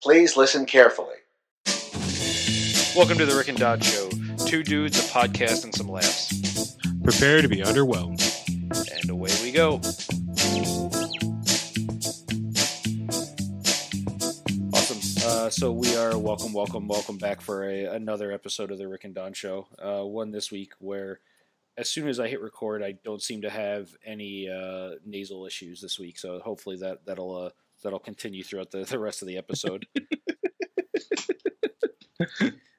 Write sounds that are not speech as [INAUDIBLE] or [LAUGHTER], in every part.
Please listen carefully. Welcome to the Rick and Don Show. Two dudes, a podcast, and some laughs. Prepare to be underwhelmed. And away we go. Awesome. Uh, so we are welcome, welcome, welcome back for a, another episode of the Rick and Don Show. Uh, one this week where, as soon as I hit record, I don't seem to have any uh, nasal issues this week. So hopefully that that'll uh, that'll continue throughout the, [LAUGHS] the rest of the episode. [LAUGHS]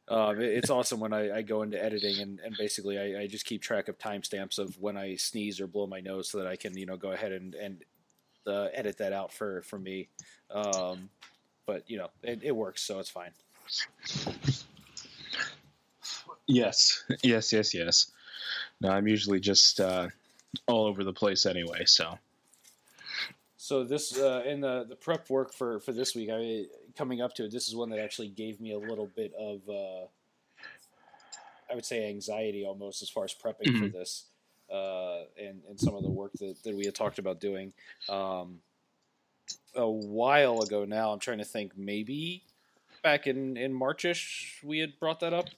Um, it- it's awesome when I, I go into editing and, and basically I, I just keep track of timestamps of when I sneeze or blow my nose so that I can you know go ahead and and uh, edit that out for for me. Um, but you know it, it works, so it's fine. Yes, yes, yes, yes. No, I'm usually just uh, all over the place anyway. So So this uh, in the the prep work for for this week, I coming up to it. This is one that actually gave me a little bit of uh, I would say anxiety almost as far as prepping for Mhm. this uh, and and some of the work that, that we had talked about doing. Um, a while ago now, I'm trying to think maybe back in in Marchish we had brought that up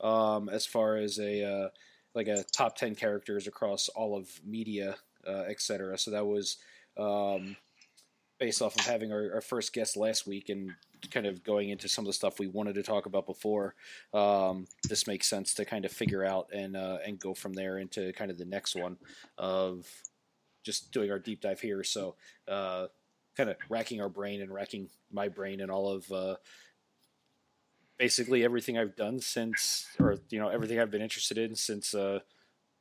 um, as far as a uh, like a top ten characters across all of media, uh, etc. So that was um, based off of having our, our first guest last week and kind of going into some of the stuff we wanted to talk about before. Um, this makes sense to kind of figure out and uh, and go from there into kind of the next one of just doing our deep dive here. So uh, kind of racking our brain and racking my brain and all of. Uh, basically everything I've done since, or you know, everything I've been interested in since uh,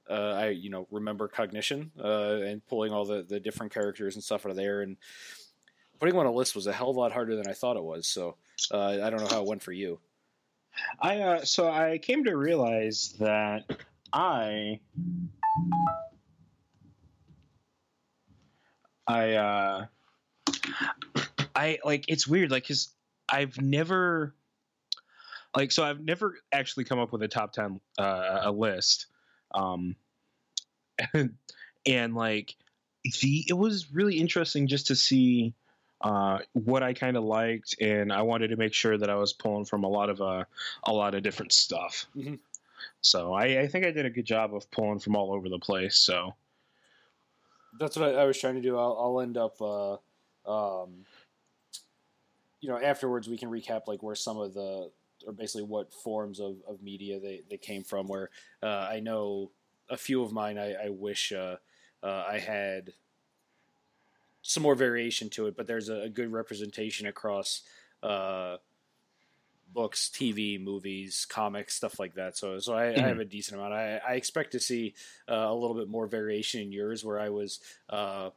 uh, I you know remember cognition uh, and pulling all the the different characters and stuff out of there and putting them on a list was a hell of a lot harder than I thought it was. So uh, I don't know how it went for you. I uh, so I came to realize that I I uh, I like it's weird like cuz I've never like so I've never actually come up with a top 10 uh, a list um and, [LAUGHS] and like the it was really interesting just to see uh, what I kind of liked, and I wanted to make sure that I was pulling from a lot of uh, a lot of different stuff. Mhm. So I, I think I did a good job of pulling from all over the place. So That's what I, I was trying to do. I'll, I'll end up, uh, um, you know, afterwards we can recap like where some of the, or basically what forms of, of media they, they came from. Where uh, I know a few of mine, I, I wish uh, uh, I had some more variation to it, but there's a, a good representation across uh, books, TV, movies, comics, stuff like that. So, so I, I have a decent amount. I, I expect to see uh, a little bit more variation in yours, where I was uh,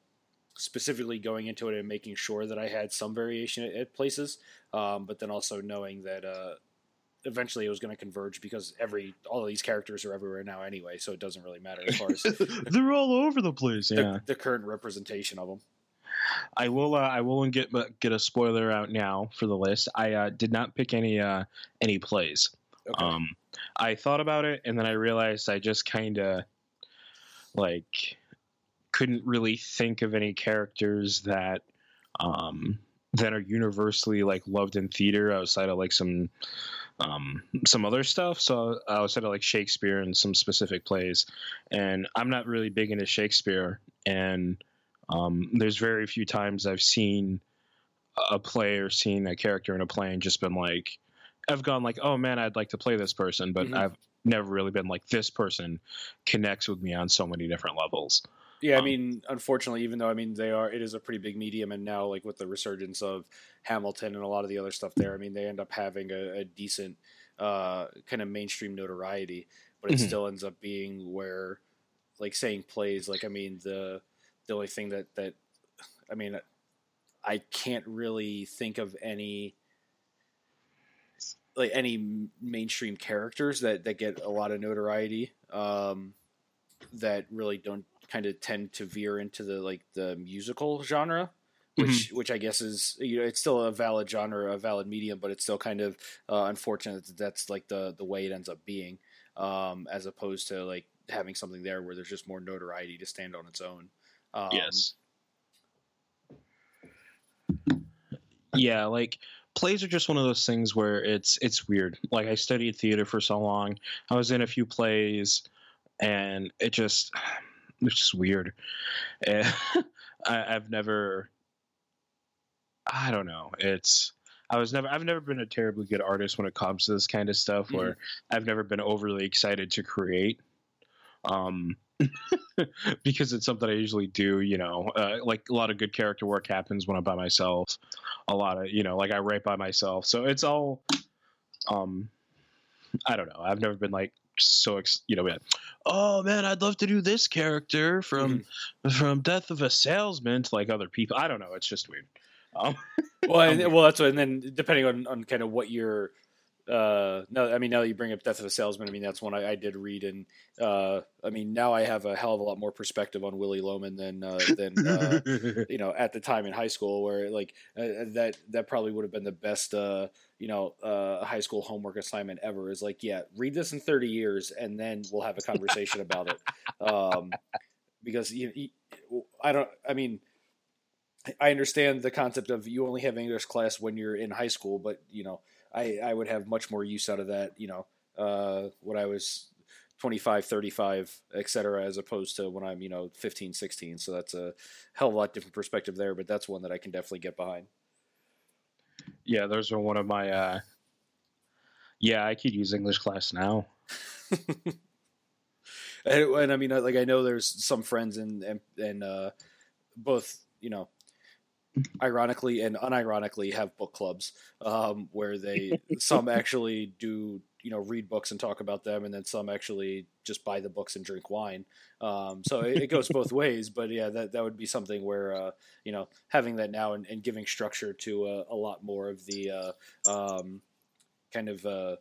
specifically going into it and making sure that I had some variation at, at places, um, but then also knowing that uh, eventually it was going to converge because every all of these characters are everywhere now anyway, so it doesn't really matter as far as [LAUGHS] they're all over the place. the, Yeah, the current representation of them. I will. Uh, I will get get a spoiler out now for the list. I uh, did not pick any uh, any plays. Okay. Um, I thought about it, and then I realized I just kind of like couldn't really think of any characters that um, that are universally like loved in theater outside of like some um, some other stuff. So outside of like Shakespeare and some specific plays, and I'm not really big into Shakespeare, and um, there's very few times I've seen a play or seen a character in a play and just been like, I've gone like, oh man, I'd like to play this person, but Mhm. I've never really been like this person connects with me on so many different levels. Yeah, I Um, mean, unfortunately, even though I mean they are, it is a pretty big medium, and now like with the resurgence of Hamilton and a lot of the other stuff there, I mean they end up having a, a decent uh, kind of mainstream notoriety, but it Mhm. still ends up being where, like saying plays, like I mean the the only thing that that I mean I can't really think of any like any mainstream characters that that get a lot of notoriety um, that really don't kind of tend to veer into the like the musical genre which which I guess is you know it's still a valid genre a valid medium but it's still kind of uh, unfortunate that that's like the the way it ends up being um, as opposed to like having something there where there's just more notoriety to stand on its own um, yes. Yeah, like plays are just one of those things where it's it's weird. Like I studied theater for so long, I was in a few plays, and it just it's just weird. And [LAUGHS] I, I've never, I don't know. It's I was never I've never been a terribly good artist when it comes to this kind of stuff. Mhm. Where I've never been overly excited to create. Um, [LAUGHS] because it's something I usually do, you know, uh, like a lot of good character work happens when I'm by myself. A lot of, you know, like I write by myself. So it's all, um, I don't know. I've never been like so, ex- you know, like, oh man, I'd love to do this character from, from Death of a Salesman to like other people. I don't know. It's just weird. Um, well, [LAUGHS] and, well, that's what, and then depending on, on kind of what your uh no i mean now that you bring up death of a salesman i mean that's one i, I did read and uh i mean now i have a hell of a lot more perspective on willie loman than uh than uh [LAUGHS] you know at the time in high school where like uh, that that probably would have been the best uh you know uh high school homework assignment ever is like yeah read this in 30 years and then we'll have a conversation about it. [LAUGHS] Um because you, you i don't i mean i understand the concept of you only have english class when you're in high school but you know i i would have much more use out of that you know uh when i was 25 35 et cetera as opposed to when i'm you know 15 16 so that's a hell of a lot different perspective there but that's one that i can definitely get behind yeah, those are one of my, uh, yeah, I could use English class now. [LAUGHS] and, and I mean, like I know there's some friends and and, and uh, both you know, ironically and unironically have book clubs um, where they [LAUGHS] some actually do you know read books and talk about them, and then some actually just buy the books and drink wine. Um, so it, it goes both [LAUGHS] ways, but yeah, that that would be something where uh, you know having that now and, and giving structure to uh, a lot more of the uh, um, kind of. Uh,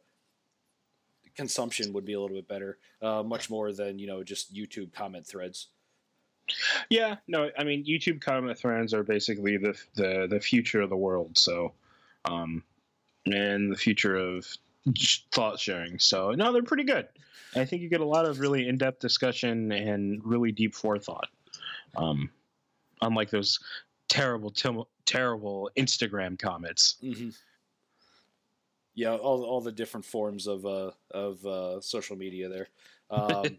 consumption would be a little bit better uh, much more than you know just YouTube comment threads. Yeah, no, I mean YouTube comment threads are basically the the the future of the world. So, um, and the future of thought sharing. So no, they're pretty good. I think you get a lot of really in depth discussion and really deep forethought. Um, unlike those terrible terrible Instagram comments. Mm-hmm. Yeah, all all the different forms of uh, of uh, social media there. Um,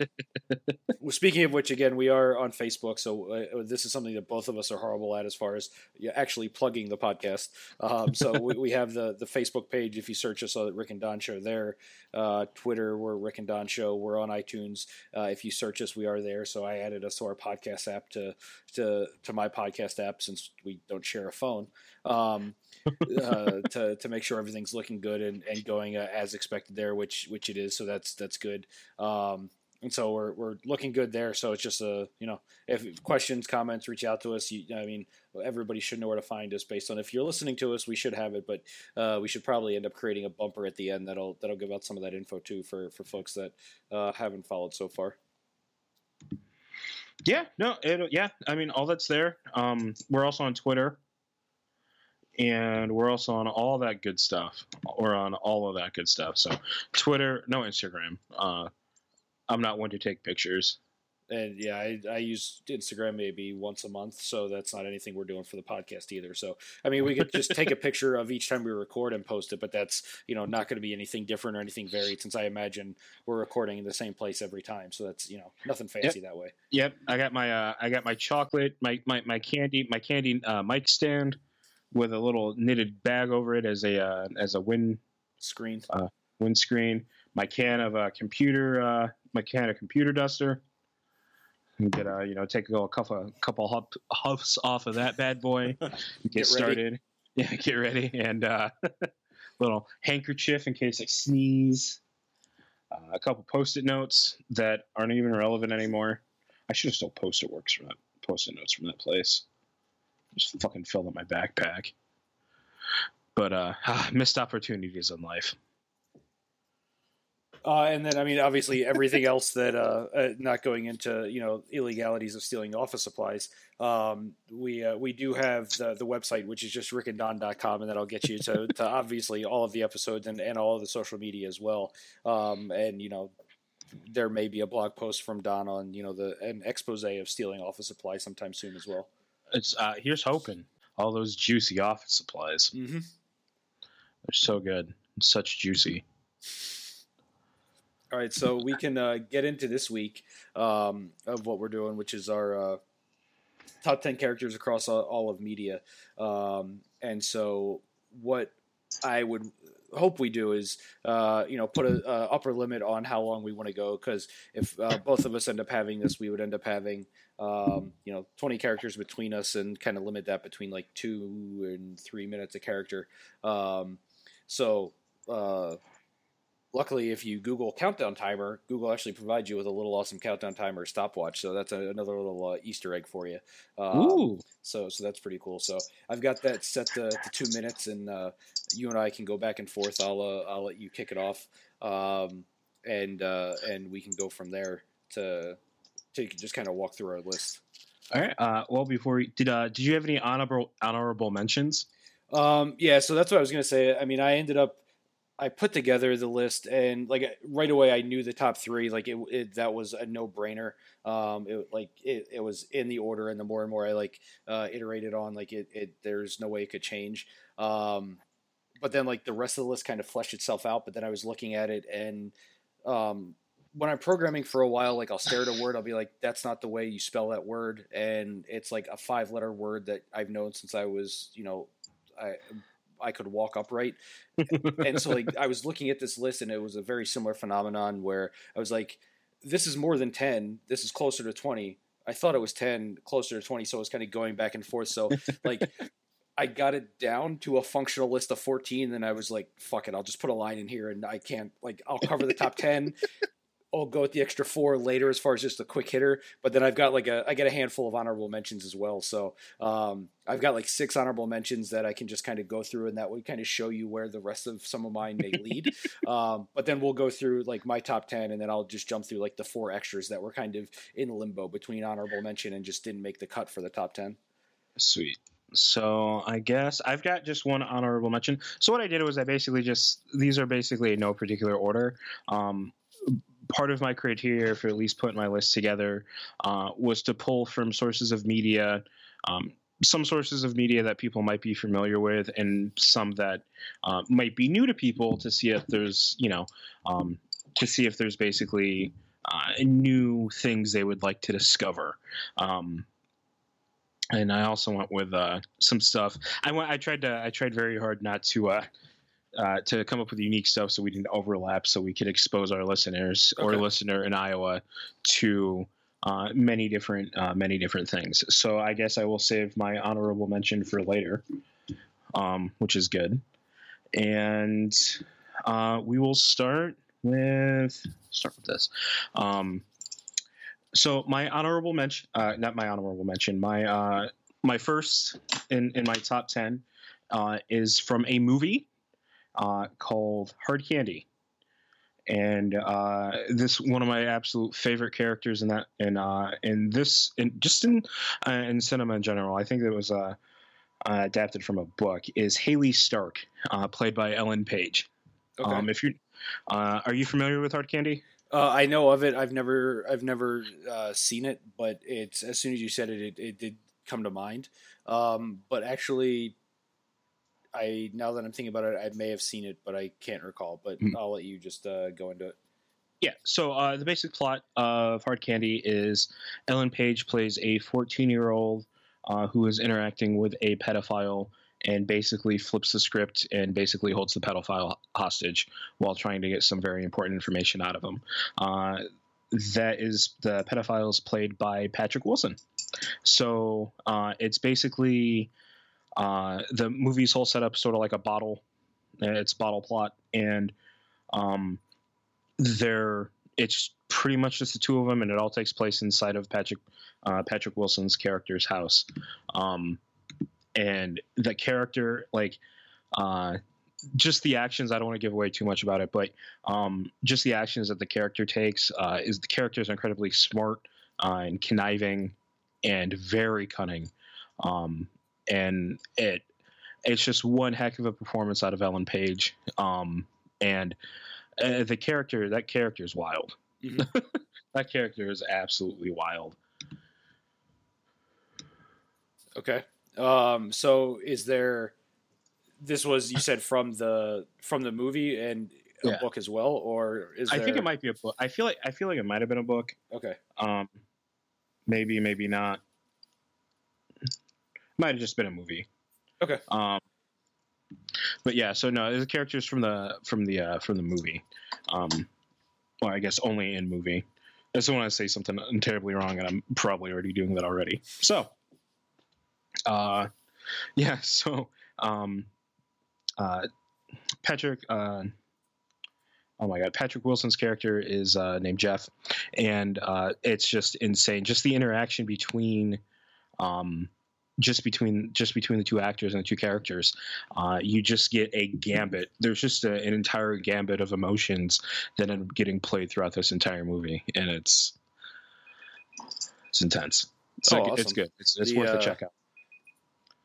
[LAUGHS] speaking of which, again, we are on Facebook, so uh, this is something that both of us are horrible at as far as actually plugging the podcast. Um, so [LAUGHS] we, we have the the Facebook page. If you search us on Rick and Don Show, there. Uh, Twitter, we're Rick and Don Show. We're on iTunes. Uh, if you search us, we are there. So I added us to our podcast app to to to my podcast app since we don't share a phone. Um, uh, [LAUGHS] to to make sure everything's looking good and, and going uh, as expected there, which which it is. So that's that's good. Um, and so we're we're looking good there. So it's just a you know if questions, comments, reach out to us. You, I mean, everybody should know where to find us based on if you're listening to us, we should have it, but uh, we should probably end up creating a bumper at the end that'll that'll give out some of that info too for for folks that uh, haven't followed so far. Yeah, no, it, yeah. I mean, all that's there. Um, we're also on Twitter, and we're also on all that good stuff. We're on all of that good stuff. So, Twitter, no Instagram. Uh, I'm not one to take pictures. And yeah, I, I use Instagram maybe once a month, so that's not anything we're doing for the podcast either. So I mean, we could just take a [LAUGHS] picture of each time we record and post it, but that's you know not going to be anything different or anything varied, since I imagine we're recording in the same place every time. So that's you know nothing fancy that way. Yep, I got my uh, I got my chocolate, my my, my candy, my candy uh, mic stand with a little knitted bag over it as a uh, as a wind Screen. windscreen. My can of uh, computer, of computer duster. And Get uh, you know, take a couple couple huff, huffs off of that bad boy. [LAUGHS] Get, Get started. Yeah, [LAUGHS] get ready, and uh, [LAUGHS] little handkerchief in case I sneeze. Uh, a couple post-it notes that aren't even relevant anymore. I should have stole post-it works from that post-it notes from that place. Just fucking filled up my backpack. But uh, ah, [SIGHS] missed opportunities in life. Uh, and then, I mean, obviously, everything else that uh, uh, not going into you know illegalities of stealing office supplies. Um, we uh, we do have the, the website, which is just rickanddon.com, and that'll get you to, [LAUGHS] to obviously all of the episodes and, and all of the social media as well. Um, and you know, there may be a blog post from Don on you know the an expose of stealing office supplies sometime soon as well. It's uh, here's hoping all those juicy office supplies. Mm-hmm. They're so good, it's such juicy. All right, so we can uh, get into this week um, of what we're doing, which is our uh, top ten characters across all, of media. Um, and so, what I would hope we do is, uh, you know, put a, a, upper limit on how long we want to go. Because if uh, both of us end up having this, we would end up having, um, you know, twenty characters between us, and kind of limit that between like two and three minutes a character. Um, so uh, luckily, if you Google countdown timer, Google actually provides you with a little awesome countdown timer stopwatch. So that's a, another little uh, Easter egg for you. Um, Ooh. So so that's pretty cool. So I've got that set to, to two minutes, and uh, you and I can go back and forth. I'll uh, I'll let you kick it off, um, and uh, and we can go from there to to just kind of walk through our list. All right. Uh, well, before we, did uh, did you have any honorable honorable mentions? Um, yeah, so that's what I was gonna say. I mean, I ended up I put together the list and like right away I knew the top three. Like it, it that was a no brainer. Um, it like it, it was in the order, and the more and more I like uh, iterated on, like it, it there's no way it could change. Um, but then like the rest of the list kind of fleshed itself out. But then I was looking at it, and um, when I'm programming for a while, like I'll stare at a word, I'll be like, "That's not the way you spell that word," and it's like a five letter word that I've known since I was, you know, I I could walk upright. [LAUGHS] and so like I was looking at this list and it was a very similar phenomenon where I was like, this is more than 10. This is closer to 20. I thought it was 10, closer to 20. So I was kind of going back and forth. So like [LAUGHS] I got it down to a functional list of 14. Then I was like, fuck it. I'll just put a line in here and I can't like, I'll cover the top 10 I'll go with the extra four later as far as just a quick hitter. But then I've got like a I get a handful of honorable mentions as well. So um, I've got like six honorable mentions that I can just kind of go through, and that would kind of show you where the rest of some of mine may lead. [LAUGHS] um, but then we'll go through like my top ten, and then I'll just jump through like the four extras that were kind of in limbo between honorable mention and just didn't make the cut for the top ten. Sweet. So I guess I've got just one honorable mention. So what I did was I basically just these are basically in no particular order. Um, part of my criteria for at least putting my list together uh, was to pull from sources of media, um, some sources of media that people might be familiar with, and some that uh, might be new to people to see if there's, you know, um, to see if there's basically uh, new things they would like to discover. Um, and I also went with uh, some stuff. I went. I tried to. I tried very hard not to uh, to come up with unique stuff so we didn't overlap, so we could expose our listeners okay. or listener in Iowa to uh, many different uh, many different things. So I guess I will save my honorable mention for later, um, which is good. And uh, we will start with start with this. Um, so my honorable mention, uh, not my honorable mention, my uh, my first in in my top ten is from a movie uh, called Hard Candy, and uh, this one of my absolute favorite characters in that in uh, in this in just in uh, in cinema in general. I think it was uh, uh, adapted from a book. Is Haley Stark, uh, played by Ellen Page. Okay. Um, if you uh, are you familiar with Hard Candy? Uh, I know of it. I've never, I've never uh, seen it, but it's as soon as you said it, it, it did come to mind. Um, but actually, I now that I'm thinking about it, I may have seen it, but I can't recall. But mm. I'll let you just uh, go into it. Yeah. So uh, the basic plot of Hard Candy is Ellen Page plays a 14 year old uh, who is interacting with a pedophile and basically flips the script and basically holds the pedophile hostage while trying to get some very important information out of him. Uh, that is the pedophile is played by Patrick Wilson. So uh, it's basically uh, the movie's whole setup sort of like a bottle. It's bottle plot, and um, they're it's pretty much just the two of them, and it all takes place inside of Patrick uh, Patrick Wilson's character's house. Um, and the character, like, uh, just the actions. I don't want to give away too much about it, but um, just the actions that the character takes uh, is the character is incredibly smart uh, and conniving and very cunning. Um, and it it's just one heck of a performance out of Ellen Page. Um, and uh, the character, that character is wild. Mm-hmm. [LAUGHS] that character is absolutely wild. Okay. Um, so is there this was you said from the from the movie and a Yeah. book as well, or is I think it might be a book. I feel like I feel like it might have been a book. Okay, Um, maybe, maybe not. Might have just been a movie. Okay. Um, but yeah, so no, the characters from the from the uh, from the movie. Um, well, I guess only in movie. I just want to say something terribly wrong, and I'm probably already doing that already. So, uh, yeah, [LAUGHS] so um, uh, Patrick. Uh, oh my god, Patrick Wilson's character is uh, named Jeff, and uh, it's just insane. Just the interaction between, um, just between just between the two actors and the two characters, uh, you just get a gambit. There's just a, an entire gambit of emotions that end up getting played throughout this entire movie, and it's it's intense. It's, Oh, like- it's good. It's, it's The, worth uh, a check out.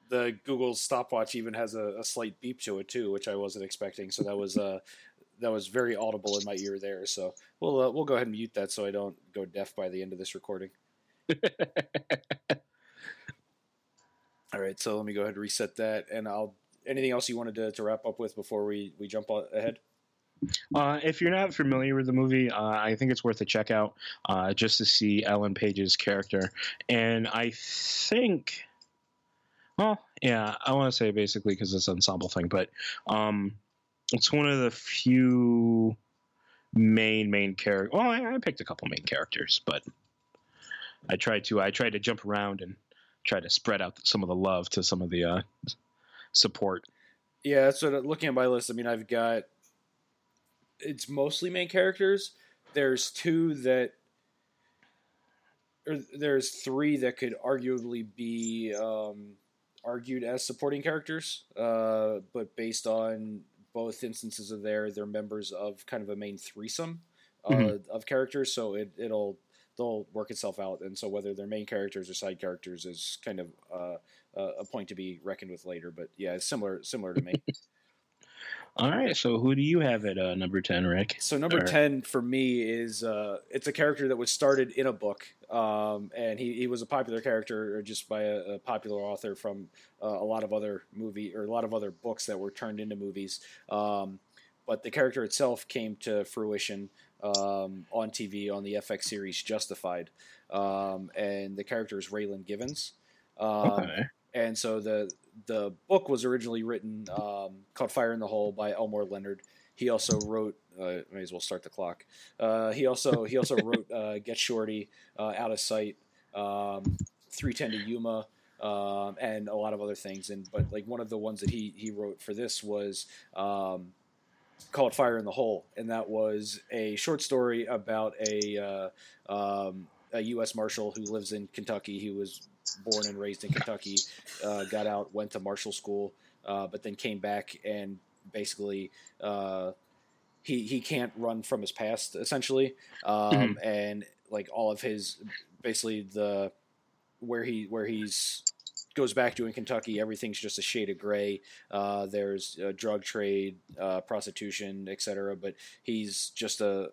the Google stopwatch even has a, a slight beep to it too, which I wasn't expecting. So that was uh, that was very audible in my ear there. So we'll uh, we'll go ahead and mute that so I don't go deaf by the end of this recording. [LAUGHS] All right, so let me go ahead and reset that, and I'll. Anything else you wanted to, to wrap up with before we, we jump ahead? Uh, if you're not familiar with the movie, uh, I think it's worth a check out uh, just to see Ellen Page's character. And I think, well, yeah, I want to say basically because it's an ensemble thing, but um, it's one of the few main main characters. Well, I, I picked a couple main characters, but I tried to I tried to jump around and try to spread out some of the love to some of the uh, support. Yeah, so looking at my list, I mean, I've got it's mostly main characters. There's two that, or there's three that could arguably be um, argued as supporting characters, uh, but based on both instances of there, they're members of kind of a main threesome uh, Mhm. of characters. So it, it'll they'll work itself out, and so whether they're main characters or side characters is kind of uh, a a point to be reckoned with later. But yeah, it's similar similar to me. [LAUGHS] All right, so who do you have at uh, number ten, Rick? So number Or- ten for me is uh, it's a character that was started in a book, um, and he, he was a popular character just by a, a popular author from uh, a lot of other movie or a lot of other books that were turned into movies. Um, but the character itself came to fruition um, on TV on the FX series Justified, um, and the character is Raylan Givens. Um, Okay. and so the the book was originally written um, called Fire in the Hole by Elmore Leonard. He also wrote. Uh, may as well start the clock. Uh, he also he also [LAUGHS] wrote uh, Get Shorty, uh, Out of Sight, um, Three Ten to Yuma, um, and a lot of other things. And but like one of the ones that he he wrote for this was um, called Fire in the Hole, and that was a short story about a uh, um, a U.S. Marshal who lives in Kentucky. He was born and raised in Kentucky, uh, got out, went to Marshall School, uh, but then came back and basically uh, he he can't run from his past essentially, um, and like all of his basically the where he where he's goes back to in Kentucky, everything's just a shade of gray. Uh, there's uh, drug trade, uh, prostitution, etc. But he's just a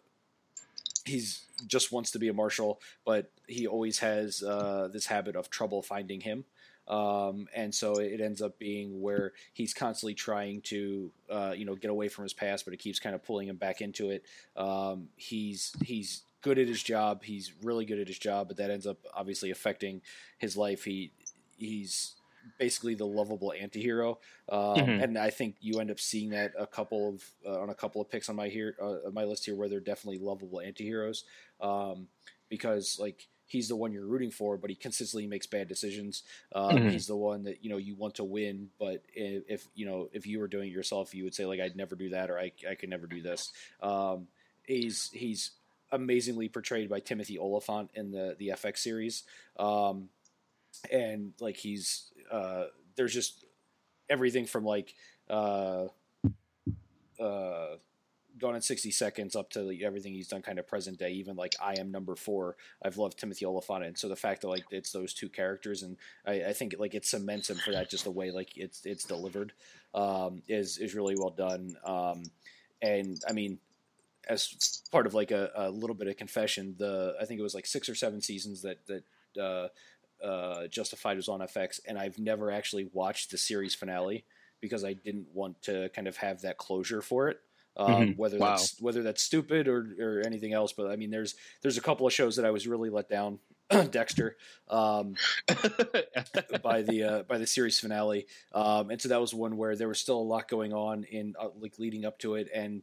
he's just wants to be a marshal, but he always has uh, this habit of trouble finding him. Um, and so it ends up being where he's constantly trying to, uh, you know, get away from his past, but it keeps kind of pulling him back into it. Um, he's he's good at his job. He's really good at his job, but that ends up obviously affecting his life. He he's basically the lovable antihero, um, Mhm. and I think you end up seeing that a couple of uh, on a couple of picks on my here uh, my list here where they're definitely lovable antiheroes, um, because like he's the one you're rooting for, but he consistently makes bad decisions. Um, Mhm. He's the one that you know you want to win, but if, if you know if you were doing it yourself, you would say like I'd never do that or I I could never do this. Um, he's he's amazingly portrayed by Timothy Olyphant in the the FX series, um, and like he's uh, there's just everything from like uh, uh, Gone in sixty seconds up to like, everything he's done kind of present day. Even like I am number four. I've loved Timothy Olyphant, and so the fact that like it's those two characters, and I, I think like it cements him for that. Just the way like it's it's delivered um, is is really well done. Um, and I mean, as part of like a, a little bit of confession, the I think it was like six or seven seasons that that uh, uh, Justified was on FX, and I've never actually watched the series finale because I didn't want to kind of have that closure for it. Um, Mhm. Whether Wow. that's whether that's stupid or or anything else, but I mean, there's there's a couple of shows that I was really let down. [CLEARS THROAT] Dexter, um, [LAUGHS] by the uh, by the series finale, um, and so that was one where there was still a lot going on in uh, like leading up to it, and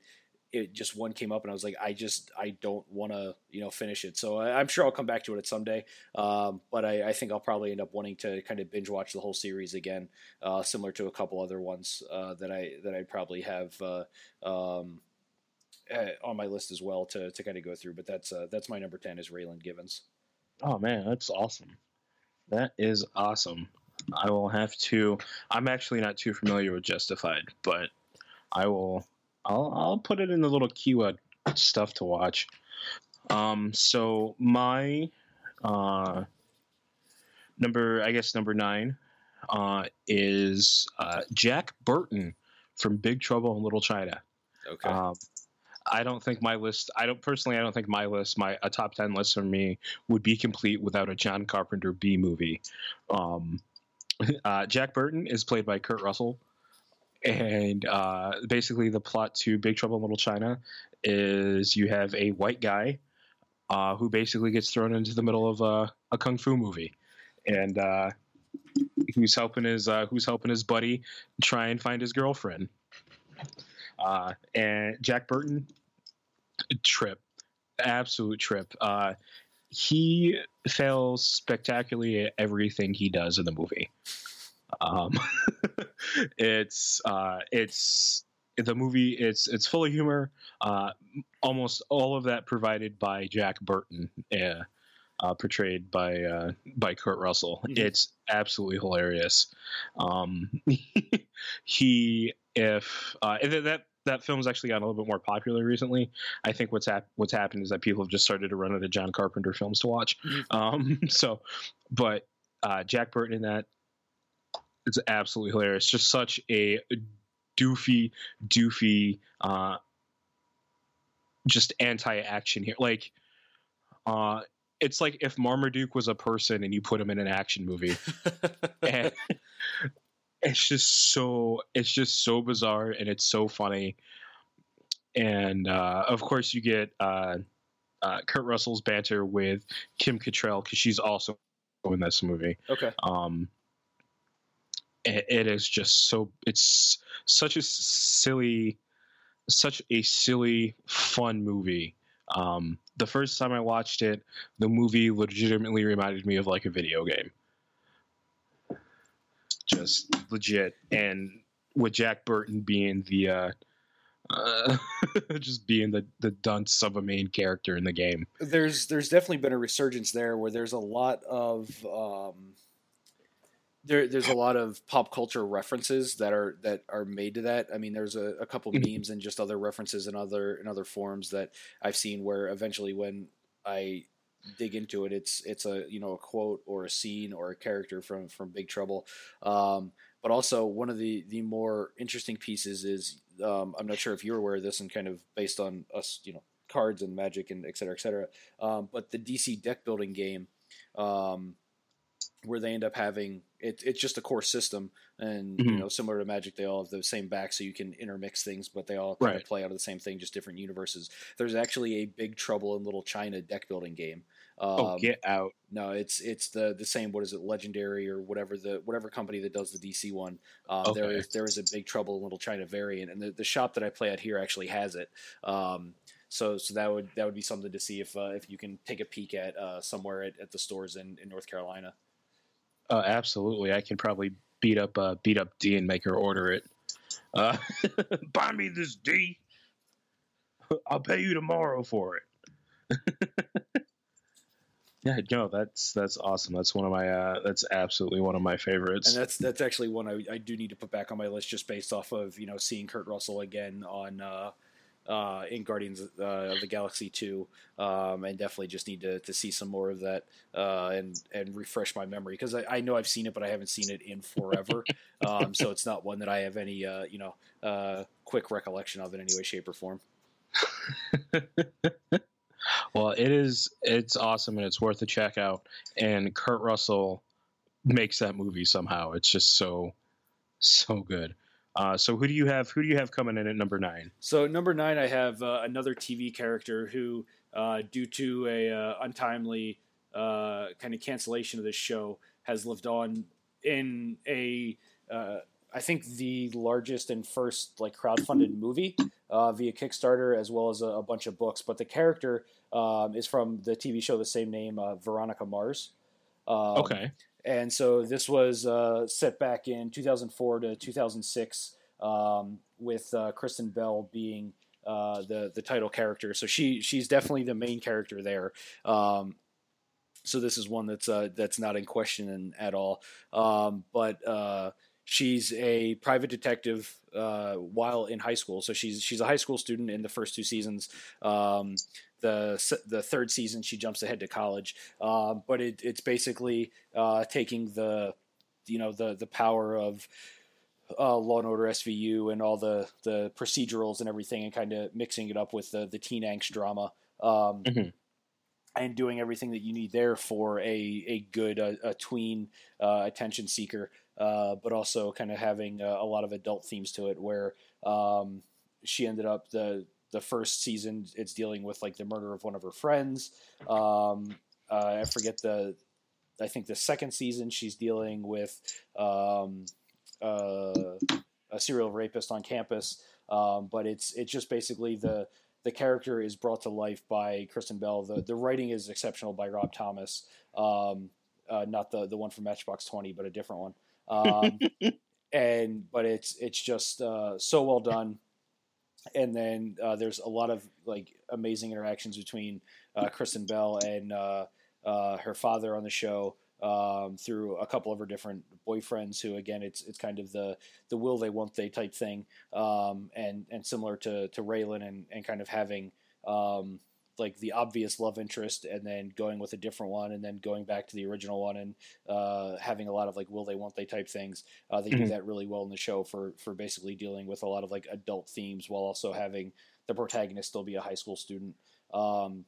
it just one came up, and I was like, I just I don't want to you know finish it. So I, I'm sure I'll come back to it at someday, um, but I, I think I'll probably end up wanting to kind of binge watch the whole series again, uh, similar to a couple other ones uh, that I that I probably have. Uh, um, uh, on my list as well to, to kind of go through, but that's uh, that's my number ten is Raylan Givens. Oh man, that's awesome. That is awesome. I will have to. I'm actually not too familiar with Justified, but I will. I'll I'll put it in the little keyword stuff to watch. Um. So my uh number, I guess number nine, uh, is uh, Jack Burton from Big Trouble in Little China. Okay. Um, I don't think my list. I don't personally. I don't think my list, my a top ten list for me, would be complete without a John Carpenter B movie. Um, [LAUGHS] uh, Jack Burton is played by Kurt Russell, and uh, basically the plot to Big Trouble in Little China is you have a white guy uh, who basically gets thrown into the middle of a, a kung fu movie, and uh, who's helping his uh, who's helping his buddy try and find his girlfriend. Uh, and Jack Burton, trip, absolute trip. Uh, he fails spectacularly at everything he does in the movie. Um, [LAUGHS] [LAUGHS] it's uh, it's the movie. It's it's full of humor. Uh, almost all of that provided by Jack Burton, uh, uh, portrayed by uh, by Kurt Russell. Mhm. It's absolutely hilarious. Um, [LAUGHS] he if uh, that that film's actually gotten a little bit more popular recently. I think what's hap- what's happened is that people have just started to run out of John Carpenter films to watch. Mhm. Um, [LAUGHS] so, but uh, Jack Burton in that it's absolutely hilarious. Just such a doofy, doofy, uh, just anti-action here. Like, uh, it's like if Marmaduke was a person and you put him in an action movie [LAUGHS] and it's just so it's just so bizarre and it's so funny and uh, of course you get uh, uh, Kurt Russell's banter with Kim Cattrall because she's also in this movie. okay. Um, it, it is just so it's such a silly, such a silly fun movie. Um, the first time I watched it, the movie legitimately reminded me of like a video game. Just legit, and with Jack Burton being the uh, uh, [LAUGHS] just being the the dunce of a main character in the game. there's there's definitely been a resurgence there where there's a lot of um, there there's a lot of pop culture references that are that are made to that. I mean, there's a, a couple Mhm. memes and just other references in other in other forms that I've seen where eventually when I dig into it, it's it's a you know a quote or a scene or a character from from Big Trouble. Um, but also one of the the more interesting pieces is um, I'm not sure if you're aware of this and kind of based on us you know cards and magic and et cetera, et cetera. Um, but the DC deck building game, um, where they end up having it, it's just a core system, and you Mhm. know, similar to Magic, they all have the same back, so you can intermix things, but they all kind Right. of play out of the same thing, just different universes. There's actually a Big Trouble in Little China deck building game. Um, oh, get out! no, it's it's the the same. What is it? Legendary or whatever the whatever company that does the DC one. Um, There Okay. is there is a Big Trouble in Little China variant, and the, the shop that I play at here actually has it. Um, so so that would that would be something to see if uh, if you can take a peek at uh, somewhere at, at the stores in, in North Carolina. Uh, absolutely, I can probably beat up uh, beat up D and make her order it. Uh, [LAUGHS] buy me this D. I'll pay you tomorrow for it. [LAUGHS] yeah, no, that's that's awesome. That's one of my uh, that's absolutely one of my favorites. And that's that's actually one I, I do need to put back on my list just based off of you know seeing Kurt Russell again on uh, uh, in Guardians uh, of the Galaxy two, um, and definitely just need to, to see some more of that uh, and and refresh my memory because I, I know I've seen it but I haven't seen it in forever, [LAUGHS] um, so it's not one that I have any uh, you know uh, quick recollection of in any way, shape, or form. [LAUGHS] well, it is it's awesome and it's worth a check out. And Kurt Russell makes that movie somehow. It's just so so good. Uh, so who do you have? Who do you have coming in at number nine? So number nine, I have uh, another TV character who, uh, due to a uh, untimely uh, kind of cancellation of this show, has lived on in a uh, I think the largest and first like crowdfunded movie uh, via Kickstarter, as well as a, a, bunch of books. But the character um, is from the TV show the same name, uh, Veronica Mars. Um, okay. And so this was uh, set back in 2004 to 2006, um, with uh, Kristen Bell being uh, the the title character. So she she's definitely the main character there. Um, so this is one that's uh, that's not in question at all. Um, but She's a private detective uh, while in high school. So she's she's a high school student in the first two seasons. Um, the the third season, she jumps ahead to college. Uh, but it, it's basically uh, taking the you know the the power of uh, Law and Order SVU and all the the procedurals and everything, and kind of mixing it up with the the teen angst drama. Um, mm-hmm and doing everything that you need there for a a good uh, a tween uh, attention seeker uh, but also kind of having a, a, lot of adult themes to it. Where um, she ended up the the first season, it's dealing with like the murder of one of her friends. Um, uh, I forget the. I think the second season she's dealing with um, uh, a serial rapist on campus. Um, but it's it's just basically the the character is brought to life by Kristen Bell. The the writing is exceptional by Rob Thomas. Um, uh, not the the one from Matchbox Twenty, but a different one. Um, [LAUGHS] and but it's it's just uh, so well done. And then uh, there's a lot of like amazing interactions between uh, Kristen Bell and uh, uh, her father on the show um, through a couple of her different boyfriends. Who again, it's it's kind of the the will they won't they type thing, um, and and similar to to Raylan and and kind of having um, like the obvious love interest and then going with a different one and then going back to the original one and uh, having a lot of like will they won't they type things uh, they mm-hmm. do that really well in the show for for basically dealing with a lot of like adult themes while also having the protagonist still be a high school student. Um,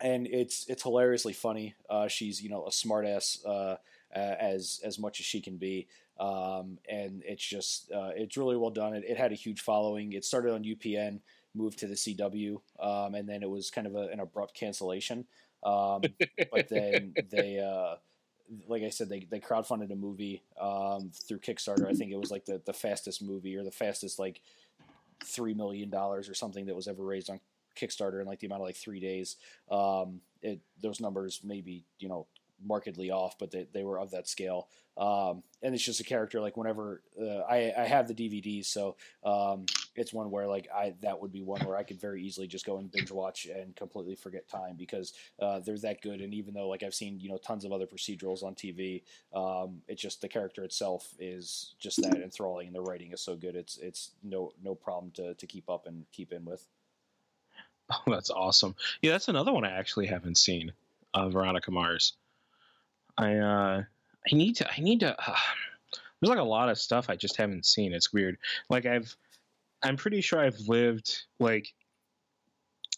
and it's it's hilariously funny uh, she's you know a smartass uh, as as much as she can be. Um, and it's just uh, it's really well done. It, it had a huge following. It started on UPN moved to the CW, um, and then it was kind of a, an abrupt cancellation. Um, [LAUGHS] but then they, uh, like I said, they, they crowdfunded a movie um, through Kickstarter. I think it was like the, the fastest movie or the fastest like three million dollars or something that was ever raised on Kickstarter in like the amount of like three days. Um, it, those numbers maybe you know markedly off, but they, they were of that scale. Um, and it's just a character like whenever uh, I, I have the DVDs, so um, it's one where like I that would be one where I could very easily just go and binge watch and completely forget time because uh, they're that good. And even though like I've seen you know tons of other procedurals on TV, um, it's just the character itself is just that enthralling, and the writing is so good. It's it's no no problem to to keep up and keep in with. [LAUGHS] Oh, that's awesome. Yeah, that's another one I actually haven't seen. Uh, Veronica Mars. I uh, I need to. I need to. Uh, [SIGHS] there's like a lot of stuff I just haven't seen. It's weird. Like I've, I'm pretty sure I've lived like,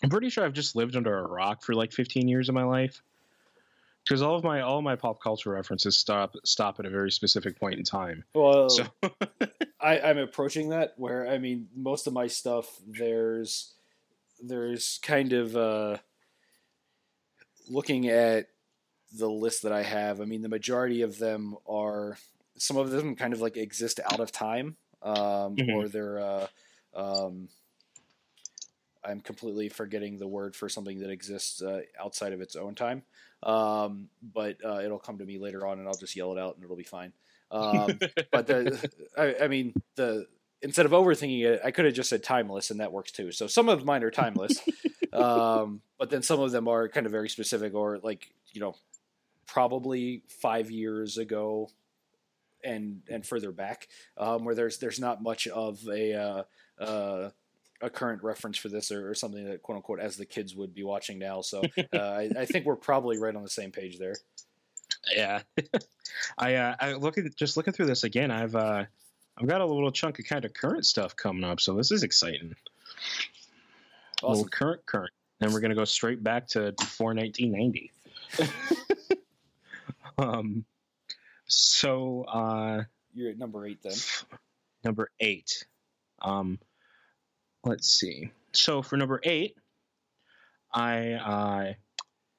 I'm pretty sure I've just lived under a rock for like 15 years of my life. Because all of my all of my pop culture references stop stop at a very specific point in time. Well, so. [LAUGHS] I, I'm approaching that where I mean most of my stuff there's there's kind of uh, looking at the list that I have, I mean, the majority of them are some of them kind of like exist out of time, um, mm-hmm. or they're. Uh, um, I'm completely forgetting the word for something that exists uh, outside of its own time, um, but uh, it'll come to me later on, and I'll just yell it out, and it'll be fine. Um, but the, I, I mean, the instead of overthinking it, I could have just said timeless, and that works too. So some of mine are timeless, [LAUGHS] um, but then some of them are kind of very specific, or like you know, probably five years ago and and further back, um, where there's there's not much of a uh, uh, a current reference for this or, or, something that quote unquote as the kids would be watching now. So uh, [LAUGHS] I, I, think we're probably right on the same page there. Yeah, [LAUGHS] I uh, I looking just looking through this again. I've uh, I've got a little chunk of kind of current stuff coming up, so this is exciting. Awesome. A little current current. Then we're gonna go straight back to before 1990. [LAUGHS] Um, so uh, you're at number eight then. number eight. Um, let's see. So for number eight, I uh,